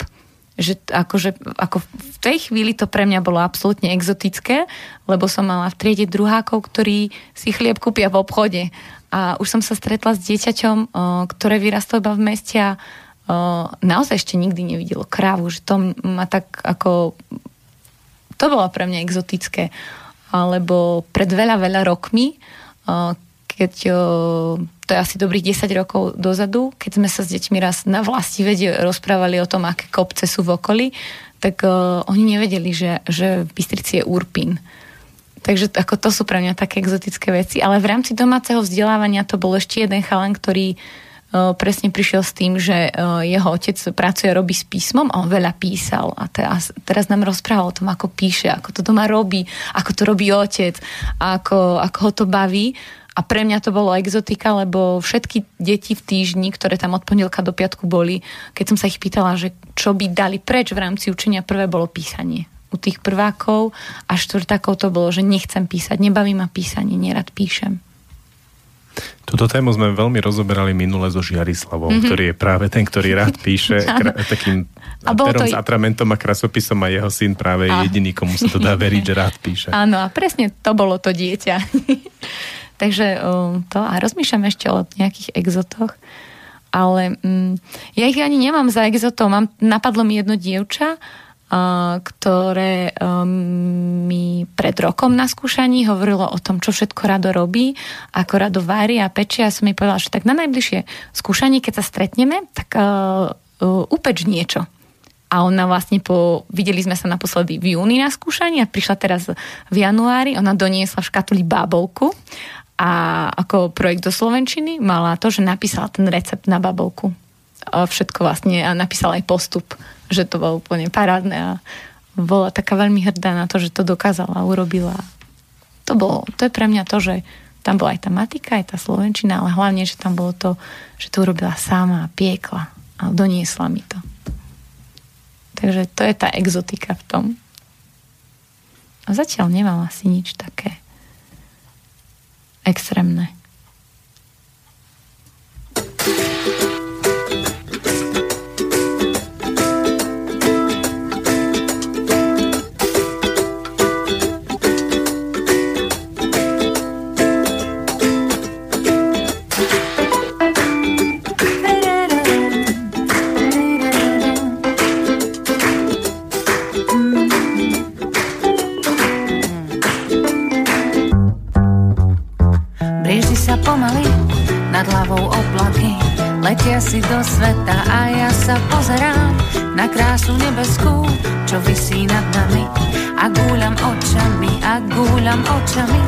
Že akože, ako v tej chvíli to pre mňa bolo absolútne exotické, lebo som mala v triede druhákov, ktorí si chlieb kúpia v obchode. A už som sa stretla s dieťaťom, ktoré vyrastlo iba v meste a naozaj ešte nikdy nevidelo krávu, že to ma tak ako... To bolo pre mňa exotické. Alebo pred veľa, veľa rokmi, keď to je asi dobrých 10 rokov dozadu, keď sme sa s deťmi raz na vlasti vede rozprávali o tom, aké kopce sú v okolí, tak uh, oni nevedeli, že, že v Bystrici je Urpín. Takže ako to sú pre mňa také exotické veci. Ale v rámci domáceho vzdelávania to bol ešte jeden chalan, ktorý uh, presne prišiel s tým, že jeho otec pracuje, robí s písmom a on veľa písal. A teraz, teraz nám rozprával o tom, ako píše, ako to doma robí, ako to robí otec, ako, ako ho to baví. A pre mňa to bolo exotika, lebo všetky deti v týždni, ktoré tam od pondelka do piatku boli, keď som sa ich pýtala, že čo by dali preč v rámci učenia, prvé bolo písanie. U tých prvákov a štvrtákov to bolo, že nechcem písať, nebaví ma písanie, nerad píšem. Túto tému sme veľmi rozoberali minule so Žiarislavom, mm-hmm. ktorý je práve ten, ktorý rád píše kra- takým a perom to... s atramentom a krasopisom a jeho syn práve je jediný, komu sa to dá veriť, že rád píše. Áno, a presne to bolo to dieťa. Takže um, to a rozmýšľam ešte o nejakých exotoch, ale um, ja ich ani nemám za exotov. Mám, napadlo mi jedno dievča, ktoré um, mi pred rokom na skúšaní hovorilo o tom, čo všetko rado robí, ako rado vári a pečie a som mi povedala, že tak na najbližšie skúšanie, keď sa stretneme, tak uh, uh, upeč niečo. A ona vlastne po, videli sme sa naposledy v júni na skúšaní a prišla teraz v januári, ona doniesla v škatuli bábovku a ako projekt do Slovenčiny mala to, že napísala ten recept na bábovku. A všetko vlastne a napísala aj postup že to bolo úplne parádne a bola taká veľmi hrdá na to, že to dokázala, urobila. To bolo, to je pre mňa to, že tam bola aj tá matika, aj tá slovenčina, ale hlavne, že tam bolo to, že to urobila sama piekla a doniesla mi to. Takže to je tá exotika v tom. A zatiaľ nemám asi nič také extrémne. Si do sveta a ja sa pozerám na krásu nebeskú, čo vysí nad nami. A gúľam očami, a gúľam očami,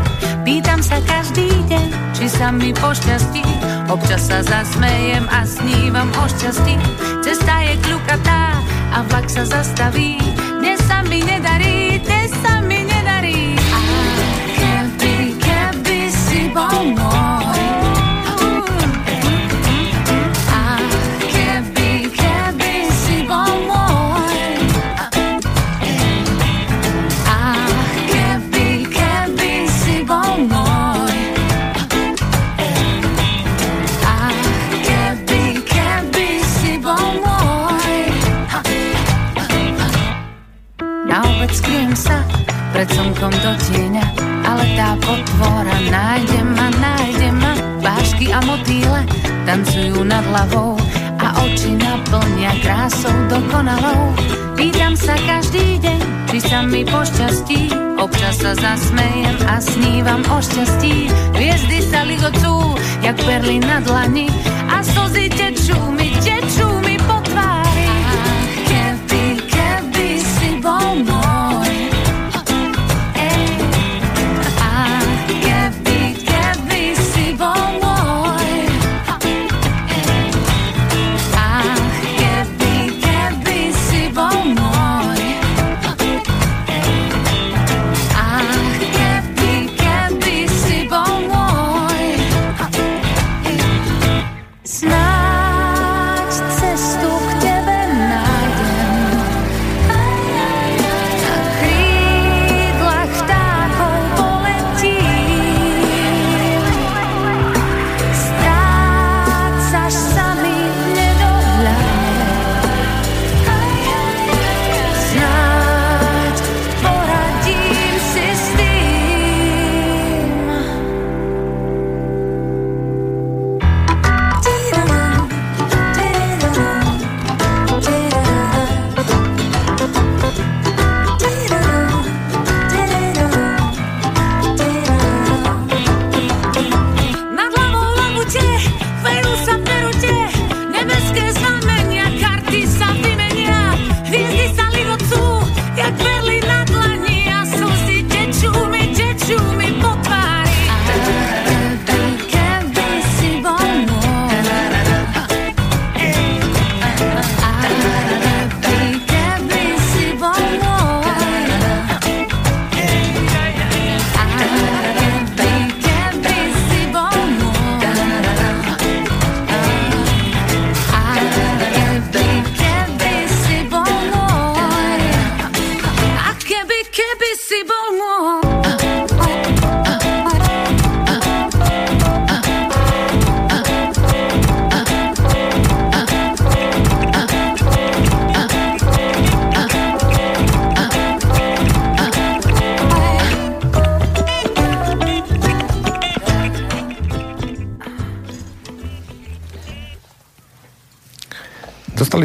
pýtam sa každý deň, či sa mi pošťastí. Občas sa zasmejem a snívam o šťastí. Cesta je kľukatá a vlak sa zastaví. Dnes sa mi nedarí, dnes sa mi nedarí. A keby, keby si bol môj, pred slnkom do tieňa, ale tá potvora nájde ma, nájde ma. Vášky a motýle tancujú nad hlavou a oči naplnia krásou dokonalou. Pýtam sa každý deň, či sa mi pošťastí, občas sa zasmejem a snívam o šťastí. Hviezdy sa ligocú, jak perly na dlani a slzy tečú mi, tečú mi po tvári. Keby, keby si bol môj,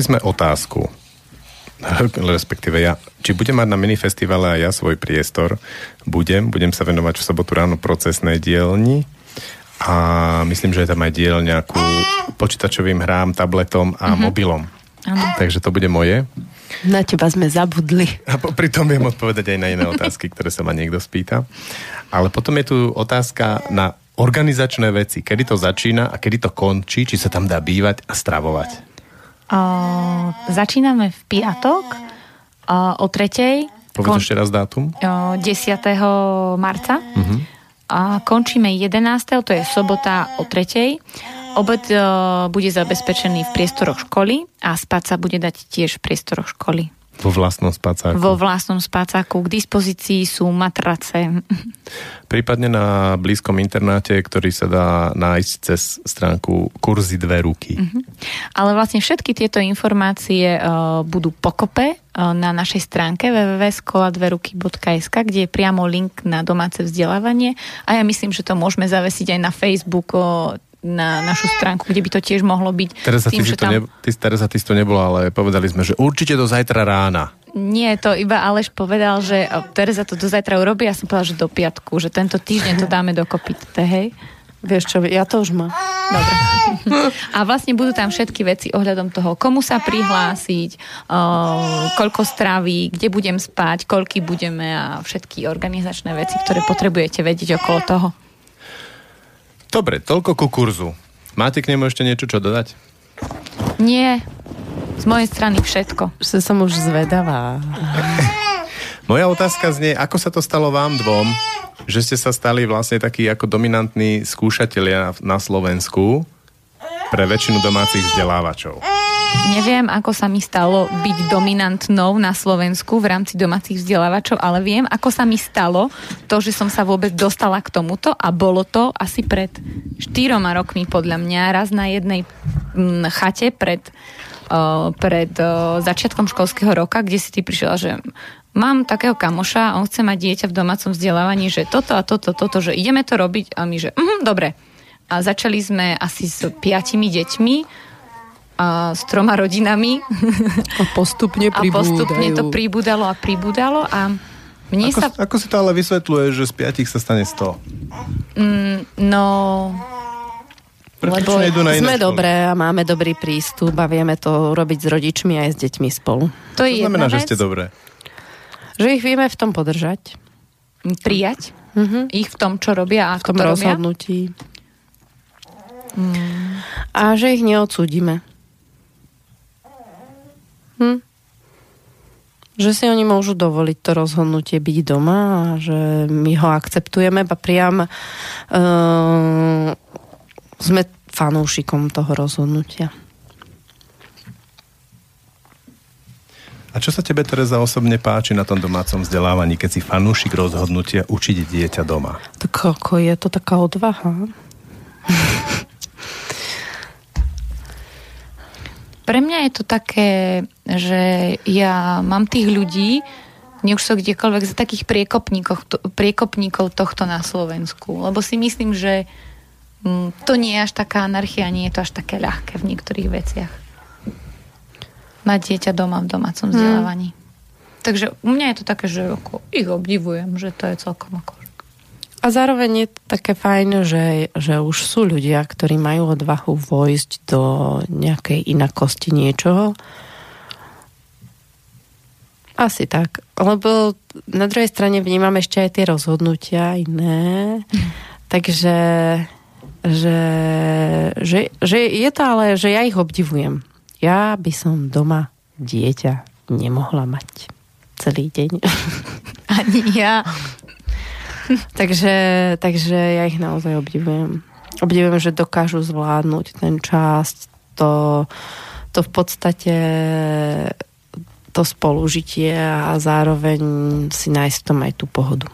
sme otázku, respektíve ja, či budem mať na minifestivale aj ja svoj priestor. Budem, budem sa venovať v sobotu ráno procesnej dielni a myslím, že je tam aj dielňa ku počítačovým hrám, tabletom a mm-hmm. mobilom. Áno. Takže to bude moje. Na teba sme zabudli. A popri tom viem odpovedať aj na iné otázky, ktoré sa ma niekto spýta. Ale potom je tu otázka na organizačné veci. Kedy to začína a kedy to končí, či sa tam dá bývať a stravovať. O, začíname v piatok o, o tretej. Povedz Kon- ešte raz dátum. o, 10. marca. Mhm. A končíme 11. to je sobota o 3. Obed e, bude zabezpečený v priestoroch školy a spať sa bude dať tiež v priestoroch školy. Vo vlastnom spacáku. Vo vlastnom spácaku k dispozícii sú matrace. Prípadne na blízkom internáte, ktorý sa dá nájsť cez stránku kurzy dve ruky. Mhm. Ale vlastne všetky tieto informácie uh, budú pokope uh, na našej stránke www.skoladveruky.sk, kde je priamo link na domáce vzdelávanie a ja myslím, že to môžeme zavesiť aj na Facebook uh, na našu stránku, kde by to tiež mohlo byť. Teresa, tým, ty, že to ne, ty, Teresa, ty si to nebola, ale povedali sme, že určite do zajtra rána. Nie, to iba Aleš povedal, že o, Tereza to do zajtra urobí, ja som povedala, že do piatku, že tento týždeň to dáme dokopy. Hej? Vieš čo, ja to už mám. Dobre. A vlastne budú tam všetky veci ohľadom toho, komu sa prihlásiť, o, koľko straví, kde budem spať, koľky budeme a všetky organizačné veci, ktoré potrebujete vedieť okolo toho. Dobre, toľko ku kurzu. Máte k nemu ešte niečo, čo dodať? Nie, z mojej strany všetko. Že som už zvedavá. Moja otázka znie, ako sa to stalo vám dvom, že ste sa stali vlastne takí ako dominantní skúšatelia na Slovensku pre väčšinu domácich vzdelávačov. Neviem, ako sa mi stalo byť dominantnou na Slovensku v rámci domácich vzdelávačov, ale viem, ako sa mi stalo to, že som sa vôbec dostala k tomuto a bolo to asi pred štyroma rokmi podľa mňa raz na jednej mm, chate pred, pred začiatkom školského roka, kde si ty prišla, že mám takého kamoša on chce mať dieťa v domácom vzdelávaní, že toto a toto, toto, že ideme to robiť a my, že mhm, dobre. A začali sme asi s piatimi deťmi a s troma rodinami A postupne a postupne to pribúdalo a pribúdalo a mne Ako, sa... ako si to ale vysvetľuje, že z piatich sa stane 100? Mm, no... Prečo Lebo nejdu na iné sme školy? dobré a máme dobrý prístup a vieme to robiť s rodičmi aj s deťmi spolu. To To je znamená, že ste dobré. Že ich vieme v tom podržať. Prijať Mhm. ich v tom, čo robia a V ako tom to robia. rozhodnutí. A že ich neodsúdime. Hm. Že si oni môžu dovoliť to rozhodnutie byť doma a že my ho akceptujeme a priam uh, sme fanúšikom toho rozhodnutia. A čo sa tebe, Tereza, osobne páči na tom domácom vzdelávaní, keď si fanúšik rozhodnutia učiť dieťa doma? Tak ako je to taká odvaha? Pre mňa je to také, že ja mám tých ľudí, nech už sú kdekoľvek, za takých priekopníkov, priekopníkov tohto na Slovensku. Lebo si myslím, že mm, to nie je až taká anarchia, nie je to až také ľahké v niektorých veciach. Mať dieťa doma v domácom vzdelávaní. Takže u mňa je to také, že ako, ich obdivujem, že to je celkom ako... A zároveň je to také fajn, že, že už sú ľudia, ktorí majú odvahu vojsť do nejakej inakosti niečoho. Asi tak. Lebo na druhej strane vnímam ešte aj tie rozhodnutia iné. Takže že, že, že je to ale, že ja ich obdivujem. Ja by som doma dieťa nemohla mať celý deň. Ani ja. takže, takže ja ich naozaj obdivujem. Obdivujem, že dokážu zvládnuť ten čas, to, to v podstate to spolužitie a zároveň si nájsť v tom aj tú pohodu.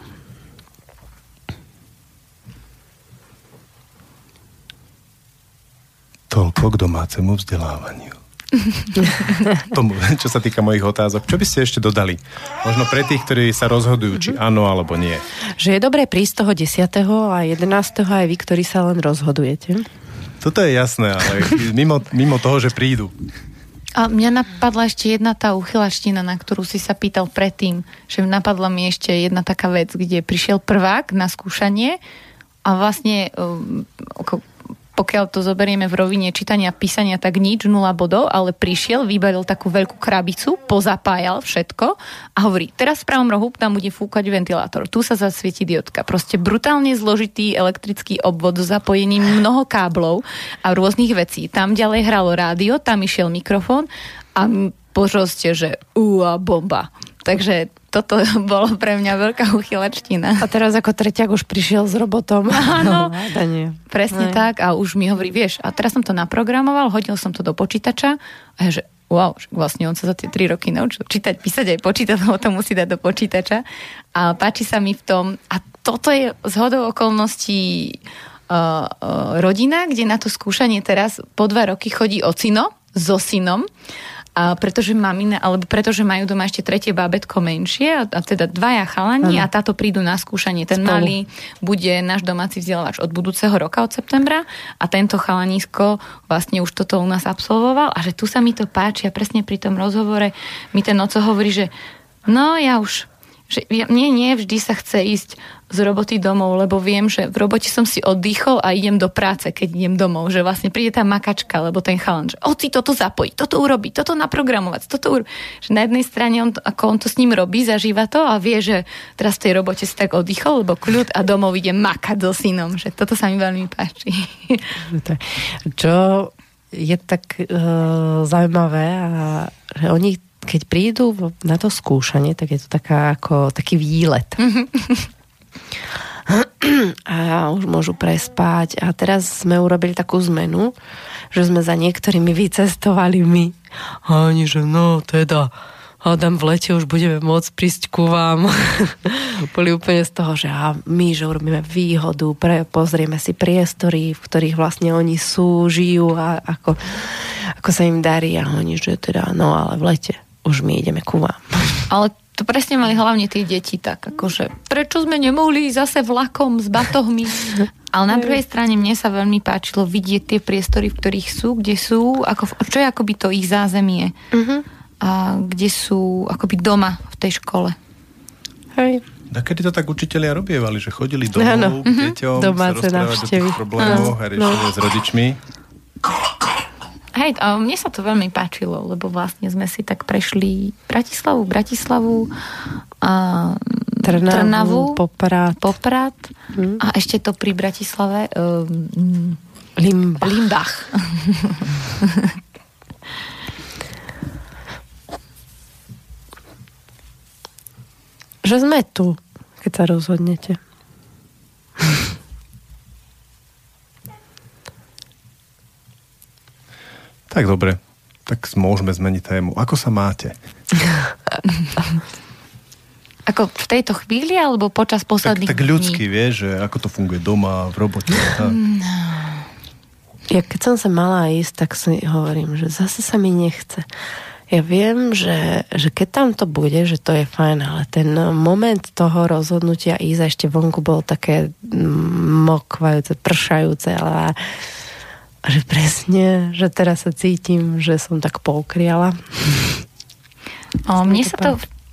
Toľko k domácemu vzdelávaniu. Tomu, čo sa týka mojich otázok. Čo by ste ešte dodali? Možno pre tých, ktorí sa rozhodujú, či áno alebo nie. Že je dobré prísť toho 10. a 11. aj vy, ktorí sa len rozhodujete. Toto je jasné, ale mimo, mimo toho, že prídu. A mňa napadla ešte jedna tá uchylačtina, na ktorú si sa pýtal predtým, že napadla mi ešte jedna taká vec, kde prišiel prvák na skúšanie a vlastne um, pokiaľ to zoberieme v rovine čítania a písania, tak nič, nula bodov, ale prišiel, vybalil takú veľkú krabicu, pozapájal všetko a hovorí, teraz v pravom rohu tam bude fúkať ventilátor, tu sa zasvieti diodka. Proste brutálne zložitý elektrický obvod s zapojením mnoho káblov a rôznych vecí. Tam ďalej hralo rádio, tam išiel mikrofón a proste, že a bomba. Takže toto bolo pre mňa veľká uchylačtina. A teraz ako treťak už prišiel s robotom. Áno, no, presne ne. tak a už mi hovorí, vieš, a teraz som to naprogramoval, hodil som to do počítača a ja, že wow, vlastne on sa za tie tri roky naučil čítať, písať aj počítať, lebo to musí dať do počítača. A páči sa mi v tom, a toto je zhodou okolností uh, uh, rodina, kde na to skúšanie teraz po dva roky chodí ocino so synom a pretože mamina, alebo pretože majú doma ešte tretie bábetko menšie, a, a teda dvaja chalani ano. a táto prídu na skúšanie. Ten Spolu. malý bude náš domáci vzdelávač od budúceho roka, od septembra a tento chalanisko vlastne už toto u nás absolvoval a že tu sa mi to páči a presne pri tom rozhovore mi ten oco hovorí, že no ja už že mne nie vždy sa chce ísť z roboty domov, lebo viem, že v robote som si oddychol a idem do práce, keď idem domov, že vlastne príde tá makačka, lebo ten chalan, že oci toto zapojí, toto urobí, toto naprogramovať, toto urobí. Že na jednej strane on, ako on to s ním robí, zažíva to a vie, že teraz v tej robote si tak oddychol, lebo kľud a domov ide makať so synom, že toto sa mi veľmi páči. Čo je tak uh, zaujímavé a že oni keď prídu na to skúšanie, tak je to taká ako taký výlet. a už môžu prespať. A teraz sme urobili takú zmenu, že sme za niektorými vycestovali my. A oni, že no teda, Adam, v lete už budeme môcť prísť ku vám. Boli úplne z toho, že a my, že urobíme výhodu, pre, pozrieme si priestory, v ktorých vlastne oni sú, žijú a ako, ako sa im darí a oni, že teda, no ale v lete už my ideme ku vám. Ale to presne mali hlavne tie deti tak, akože prečo sme nemohli zase vlakom s batohmi? Ale na druhej strane mne sa veľmi páčilo vidieť tie priestory, v ktorých sú, kde sú, ako, čo je akoby to ich zázemie. Uh-huh. A kde sú akoby doma v tej škole. Hej. A kedy to tak učitelia robievali, že chodili domov no, no. k deťom, Domáce sa rozprávať o tých problémoch no, a riešili no. s rodičmi? Hej, a mne sa to veľmi páčilo, lebo vlastne sme si tak prešli Bratislavu, Bratislavu, a Trnavu, Trnavu Poprad, Poprad hmm. a ešte to pri Bratislave um, Limbach. Limbach. Že sme tu, keď sa rozhodnete. Tak dobre, tak môžeme zmeniť tému. Ako sa máte? Ako v tejto chvíli, alebo počas posledných Tak, tak ľudský, vieš, že ako to funguje doma, v robote. Tak. Ja keď som sa mala ísť, tak si hovorím, že zase sa mi nechce. Ja viem, že, že keď tam to bude, že to je fajn, ale ten moment toho rozhodnutia ísť ešte vonku bol také mokvajúce, pršajúce, ale a že presne, že teraz sa cítim, že som tak poukriala. O, mne sa to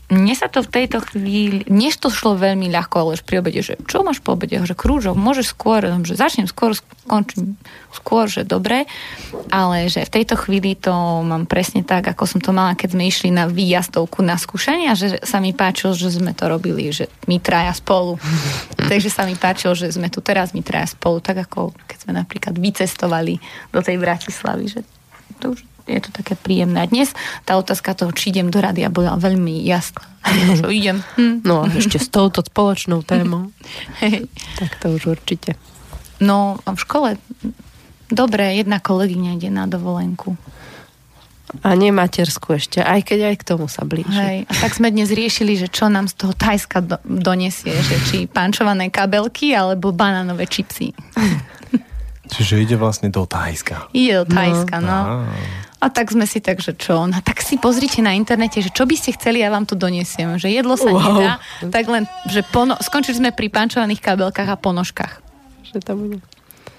mne sa to v tejto chvíli, než to šlo veľmi ľahko, ale už pri obede, že čo máš po obede, že krúžok, môžeš skôr, že začnem skôr, skončím skôr, že dobre, ale že v tejto chvíli to mám presne tak, ako som to mala, keď sme išli na výjazdovku na skúšanie a že sa mi páčilo, že sme to robili, že my traja spolu. Takže sa mi páčilo, že sme tu teraz my traja spolu, tak ako keď sme napríklad vycestovali do tej Bratislavy, že to už je to také príjemné. A dnes tá otázka toho, či idem do rady, bola veľmi jasná. Čo idem. Hm. No a ešte s touto spoločnou témou. Hej. Tak to už určite. No v škole dobre, jedna kolegyňa ide na dovolenku. A nie matersku ešte, aj keď aj k tomu sa blíži. Hej. A tak sme dnes riešili, že čo nám z toho Tajska do, donesie, že či pančované kabelky alebo banánové čipsy. Čiže ide vlastne do Tajska. Ide do Tajska, no. no. A tak sme si tak, že čo? No tak si pozrite na internete, že čo by ste chceli, ja vám to donesiem. Že jedlo sa wow. nedá, tak len, že pono- skončili sme pri pančovaných kabelkách a ponožkách. Že to bude.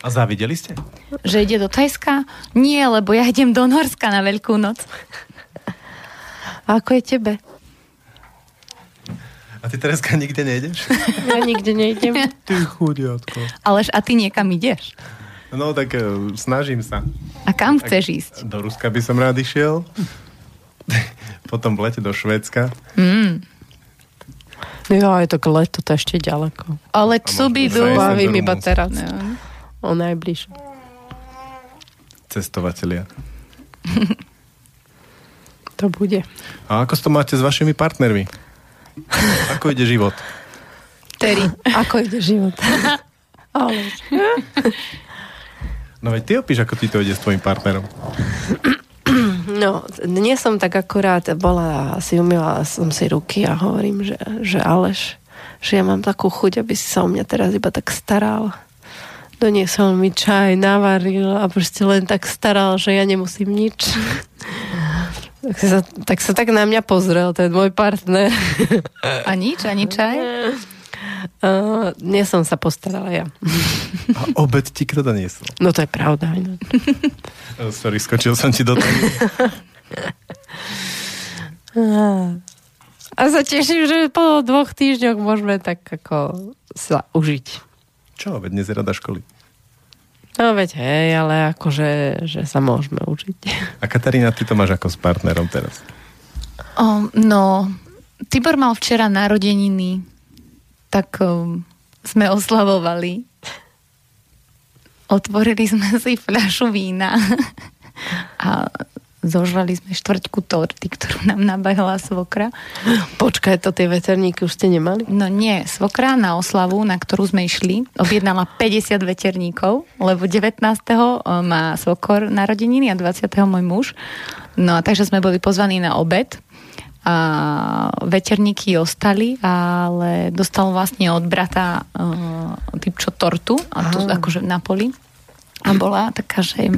A závideli ste? Že ide do Tajska? Nie, lebo ja idem do Norska na Veľkú noc. A ako je tebe? A ty Tereska nikde nejdeš? Ja nikde nejdem. Ty chudiatko. Alež a ty niekam ideš? No tak e, snažím sa. A kam chceš ísť? Do Ruska by som rád išiel. Potom v lete do Švédska. Mm. Jo, je to k letu, to ešte ďaleko. Ale A co možno by sa do... aj- Bavím iba teraz. No. O najbližšie. Cestovatelia. To bude. A ako to máte s vašimi partnermi? Ako ide život? Terry. Ako ide život? Ale... No veď ty opíš, ako ti to ide s tvojim partnerom. No, dnes som tak akurát bola, si umývala som si ruky a hovorím, že, že Aleš, že ja mám takú chuť, aby si sa o mňa teraz iba tak staral. Doniesol mi čaj, navaril a proste len tak staral, že ja nemusím nič. Tak sa, tak sa tak na mňa pozrel ten môj partner. A nič, ani čaj? Uh, dnes som sa postarala ja. A obed ti kto doniesol? No to je pravda. ináč. Oh, sorry, skočil som ti do toho. A sa teším, že po dvoch týždňoch môžeme tak ako sa užiť. Čo, veď dnes je rada školy. No veď hej, ale akože že sa môžeme užiť. A Katarína, ty to máš ako s partnerom teraz? O, no, Tibor mal včera narodeniny, tak um, sme oslavovali. Otvorili sme si fľašu vína a zožrali sme štvrťku torty, ktorú nám nabehla svokra. Počkaj, to tie veterníky už ste nemali? No nie, svokra na oslavu, na ktorú sme išli, objednala 50 veterníkov, lebo 19. má svokor narodeniny a 20. môj muž. No a takže sme boli pozvaní na obed a veterníky ostali, ale dostal vlastne od brata uh, typ čo tortu, a to akože na poli. A bola taká, že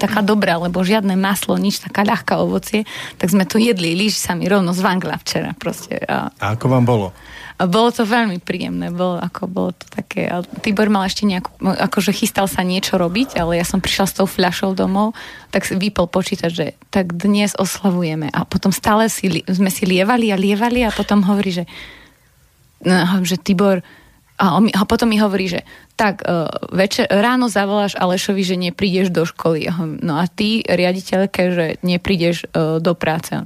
taká dobrá, lebo žiadne maslo, nič, taká ľahká ovocie, tak sme to jedli, líž sa mi rovno zvangla včera proste. A A ako vám bolo? a bolo to veľmi príjemné, bolo, ako bolo to také, a Tibor mal ešte nejakú, akože chystal sa niečo robiť, ale ja som prišla s tou fľašou domov, tak vypol počítač, že tak dnes oslavujeme a potom stále si, sme si lievali a lievali a potom hovorí, že no, že Tibor a, on mi, a potom mi hovorí, že tak uh, večer, ráno zavoláš Alešovi, že neprídeš do školy. No a ty, riaditeľke, že neprídeš uh, do práce.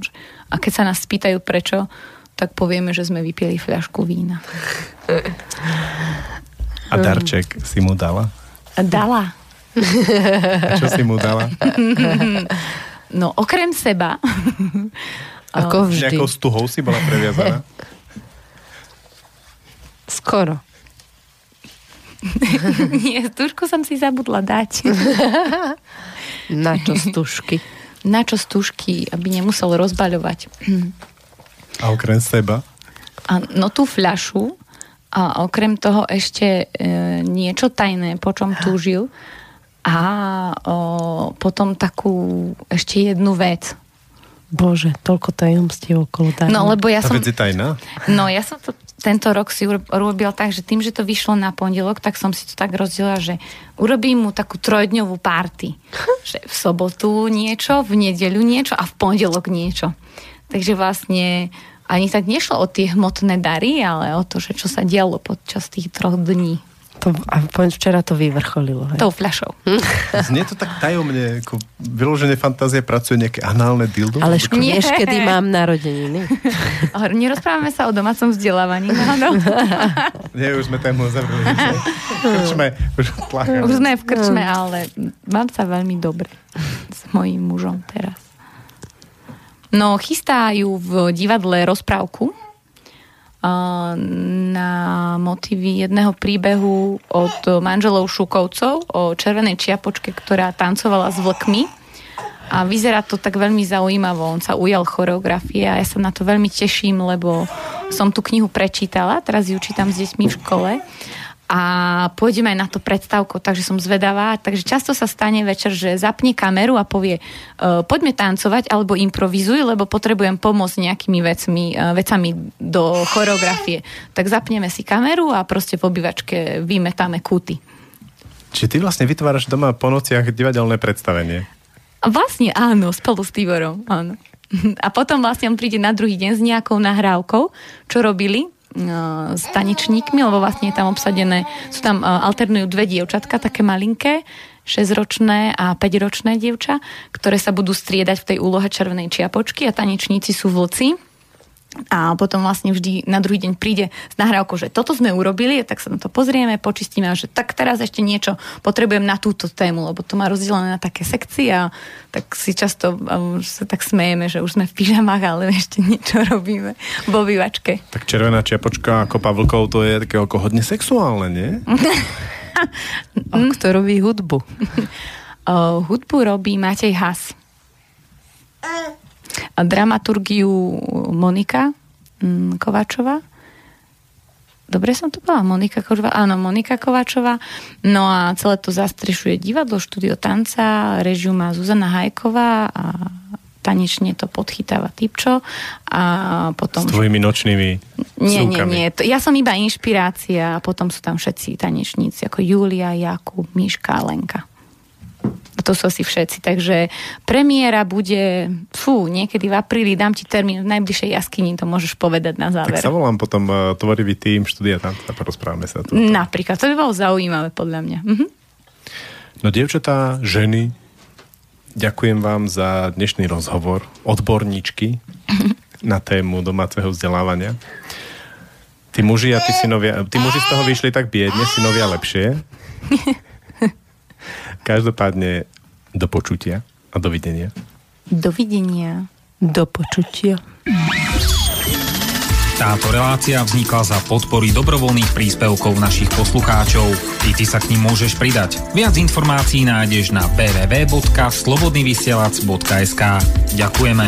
A keď sa nás spýtajú prečo, tak povieme, že sme vypili fľašku vína. A darček si mu dala? Dala. A čo si mu dala? No okrem seba. Ako vždy. Nejakou stuhou si bola previazaná? Skoro. Nie, stužku som si zabudla dať. Na čo stužky? Na čo stužky, aby nemusel rozbaľovať. A okrem seba? A, no tú fľašu a okrem toho ešte e, niečo tajné, po čom túžil a o, potom takú ešte jednu vec. Bože, toľko tajomstiev okolo tajomstiev. No lebo ja Tá som... vec je tajná? No ja som to tento rok si uro- urobil tak, že tým, že to vyšlo na pondelok, tak som si to tak rozdiela, že urobím mu takú trojdňovú party. že v sobotu niečo, v nedeľu niečo a v pondelok niečo. Takže vlastne ani tak nešlo o tie hmotné dary, ale o to, že čo sa dialo počas tých troch dní. To, a včera to vyvrcholilo. Hej. Tou fľašou. Znie to tak tajomne, ako vyložené fantázie pracuje nejaké análne dildo? Ale vieš, kedy mám narodeniny? Nerozprávame sa o domácom vzdelávaní. Áno. Nie, už sme tému zavreli. Krčme, už plachá. Už sme v krčme, ale mám sa veľmi dobre s mojím mužom teraz. No, chystajú v divadle rozprávku na motivy jedného príbehu od manželov Šukovcov o červenej čiapočke, ktorá tancovala s vlkmi. A vyzerá to tak veľmi zaujímavo. On sa ujal choreografie a ja sa na to veľmi teším, lebo som tú knihu prečítala, teraz ju čítam s deťmi v škole a pôjdeme aj na to predstavko, takže som zvedavá. Takže často sa stane večer, že zapne kameru a povie, uh, poďme tancovať alebo improvizuj, lebo potrebujem pomôcť nejakými vecmi, uh, vecami do choreografie. Tak zapneme si kameru a proste v obývačke vymetáme kuty. Čiže ty vlastne vytváraš doma po nociach divadelné predstavenie. Vlastne áno, spolu s Tiborom, áno. A potom vlastne on príde na druhý deň s nejakou nahrávkou, čo robili s tanečníkmi, lebo vlastne je tam obsadené, sú tam uh, alternujú dve dievčatka, také malinké, 6-ročné a 5-ročné dievča, ktoré sa budú striedať v tej úlohe červenej čiapočky a tanečníci sú vlci a potom vlastne vždy na druhý deň príde s nahrávkou, že toto sme urobili, tak sa na to pozrieme, počistíme a že tak teraz ešte niečo potrebujem na túto tému, lebo to má rozdelené na také sekcie a tak si často sa tak smejeme, že už sme v pyžamách, ale ešte niečo robíme v obývačke. Tak červená čiapočka ako Pavlkov to je také ako hodne sexuálne, nie? a kto robí hudbu? uh, hudbu robí Matej Has a dramaturgiu Monika mm, Kováčová. Dobre som to povedala? Monika Kováčová? Áno, Monika Kováčová. No a celé to zastrešuje divadlo, štúdio tanca, režiu má Zuzana Hajková a tanečne to podchytáva Typčo a potom... S tvojimi nočnými Nie, nie, nie. Ja som iba inšpirácia a potom sú tam všetci tanečníci ako Julia, Jakub, Miška Lenka to sú asi všetci. Takže premiéra bude, fú, niekedy v apríli, dám ti termín v najbližšej jaskyni, to môžeš povedať na záver. Tak sa volám potom uh, tvorivý tým štúdia tam a porozprávame sa tu. Napríklad, to by bolo zaujímavé podľa mňa. Mhm. No dievčatá, ženy, ďakujem vám za dnešný rozhovor, odborníčky na tému domáceho vzdelávania. Tí muži a tí synovia, tí muži z toho vyšli tak biedne, synovia lepšie. Každopádne do počutia a dovidenia. Dovidenia. Do počutia. Táto relácia vznikla za podpory dobrovoľných príspevkov našich poslucháčov. I ty sa k ním môžeš pridať. Viac informácií nájdeš na www.slobodnyvysielac.sk Ďakujeme.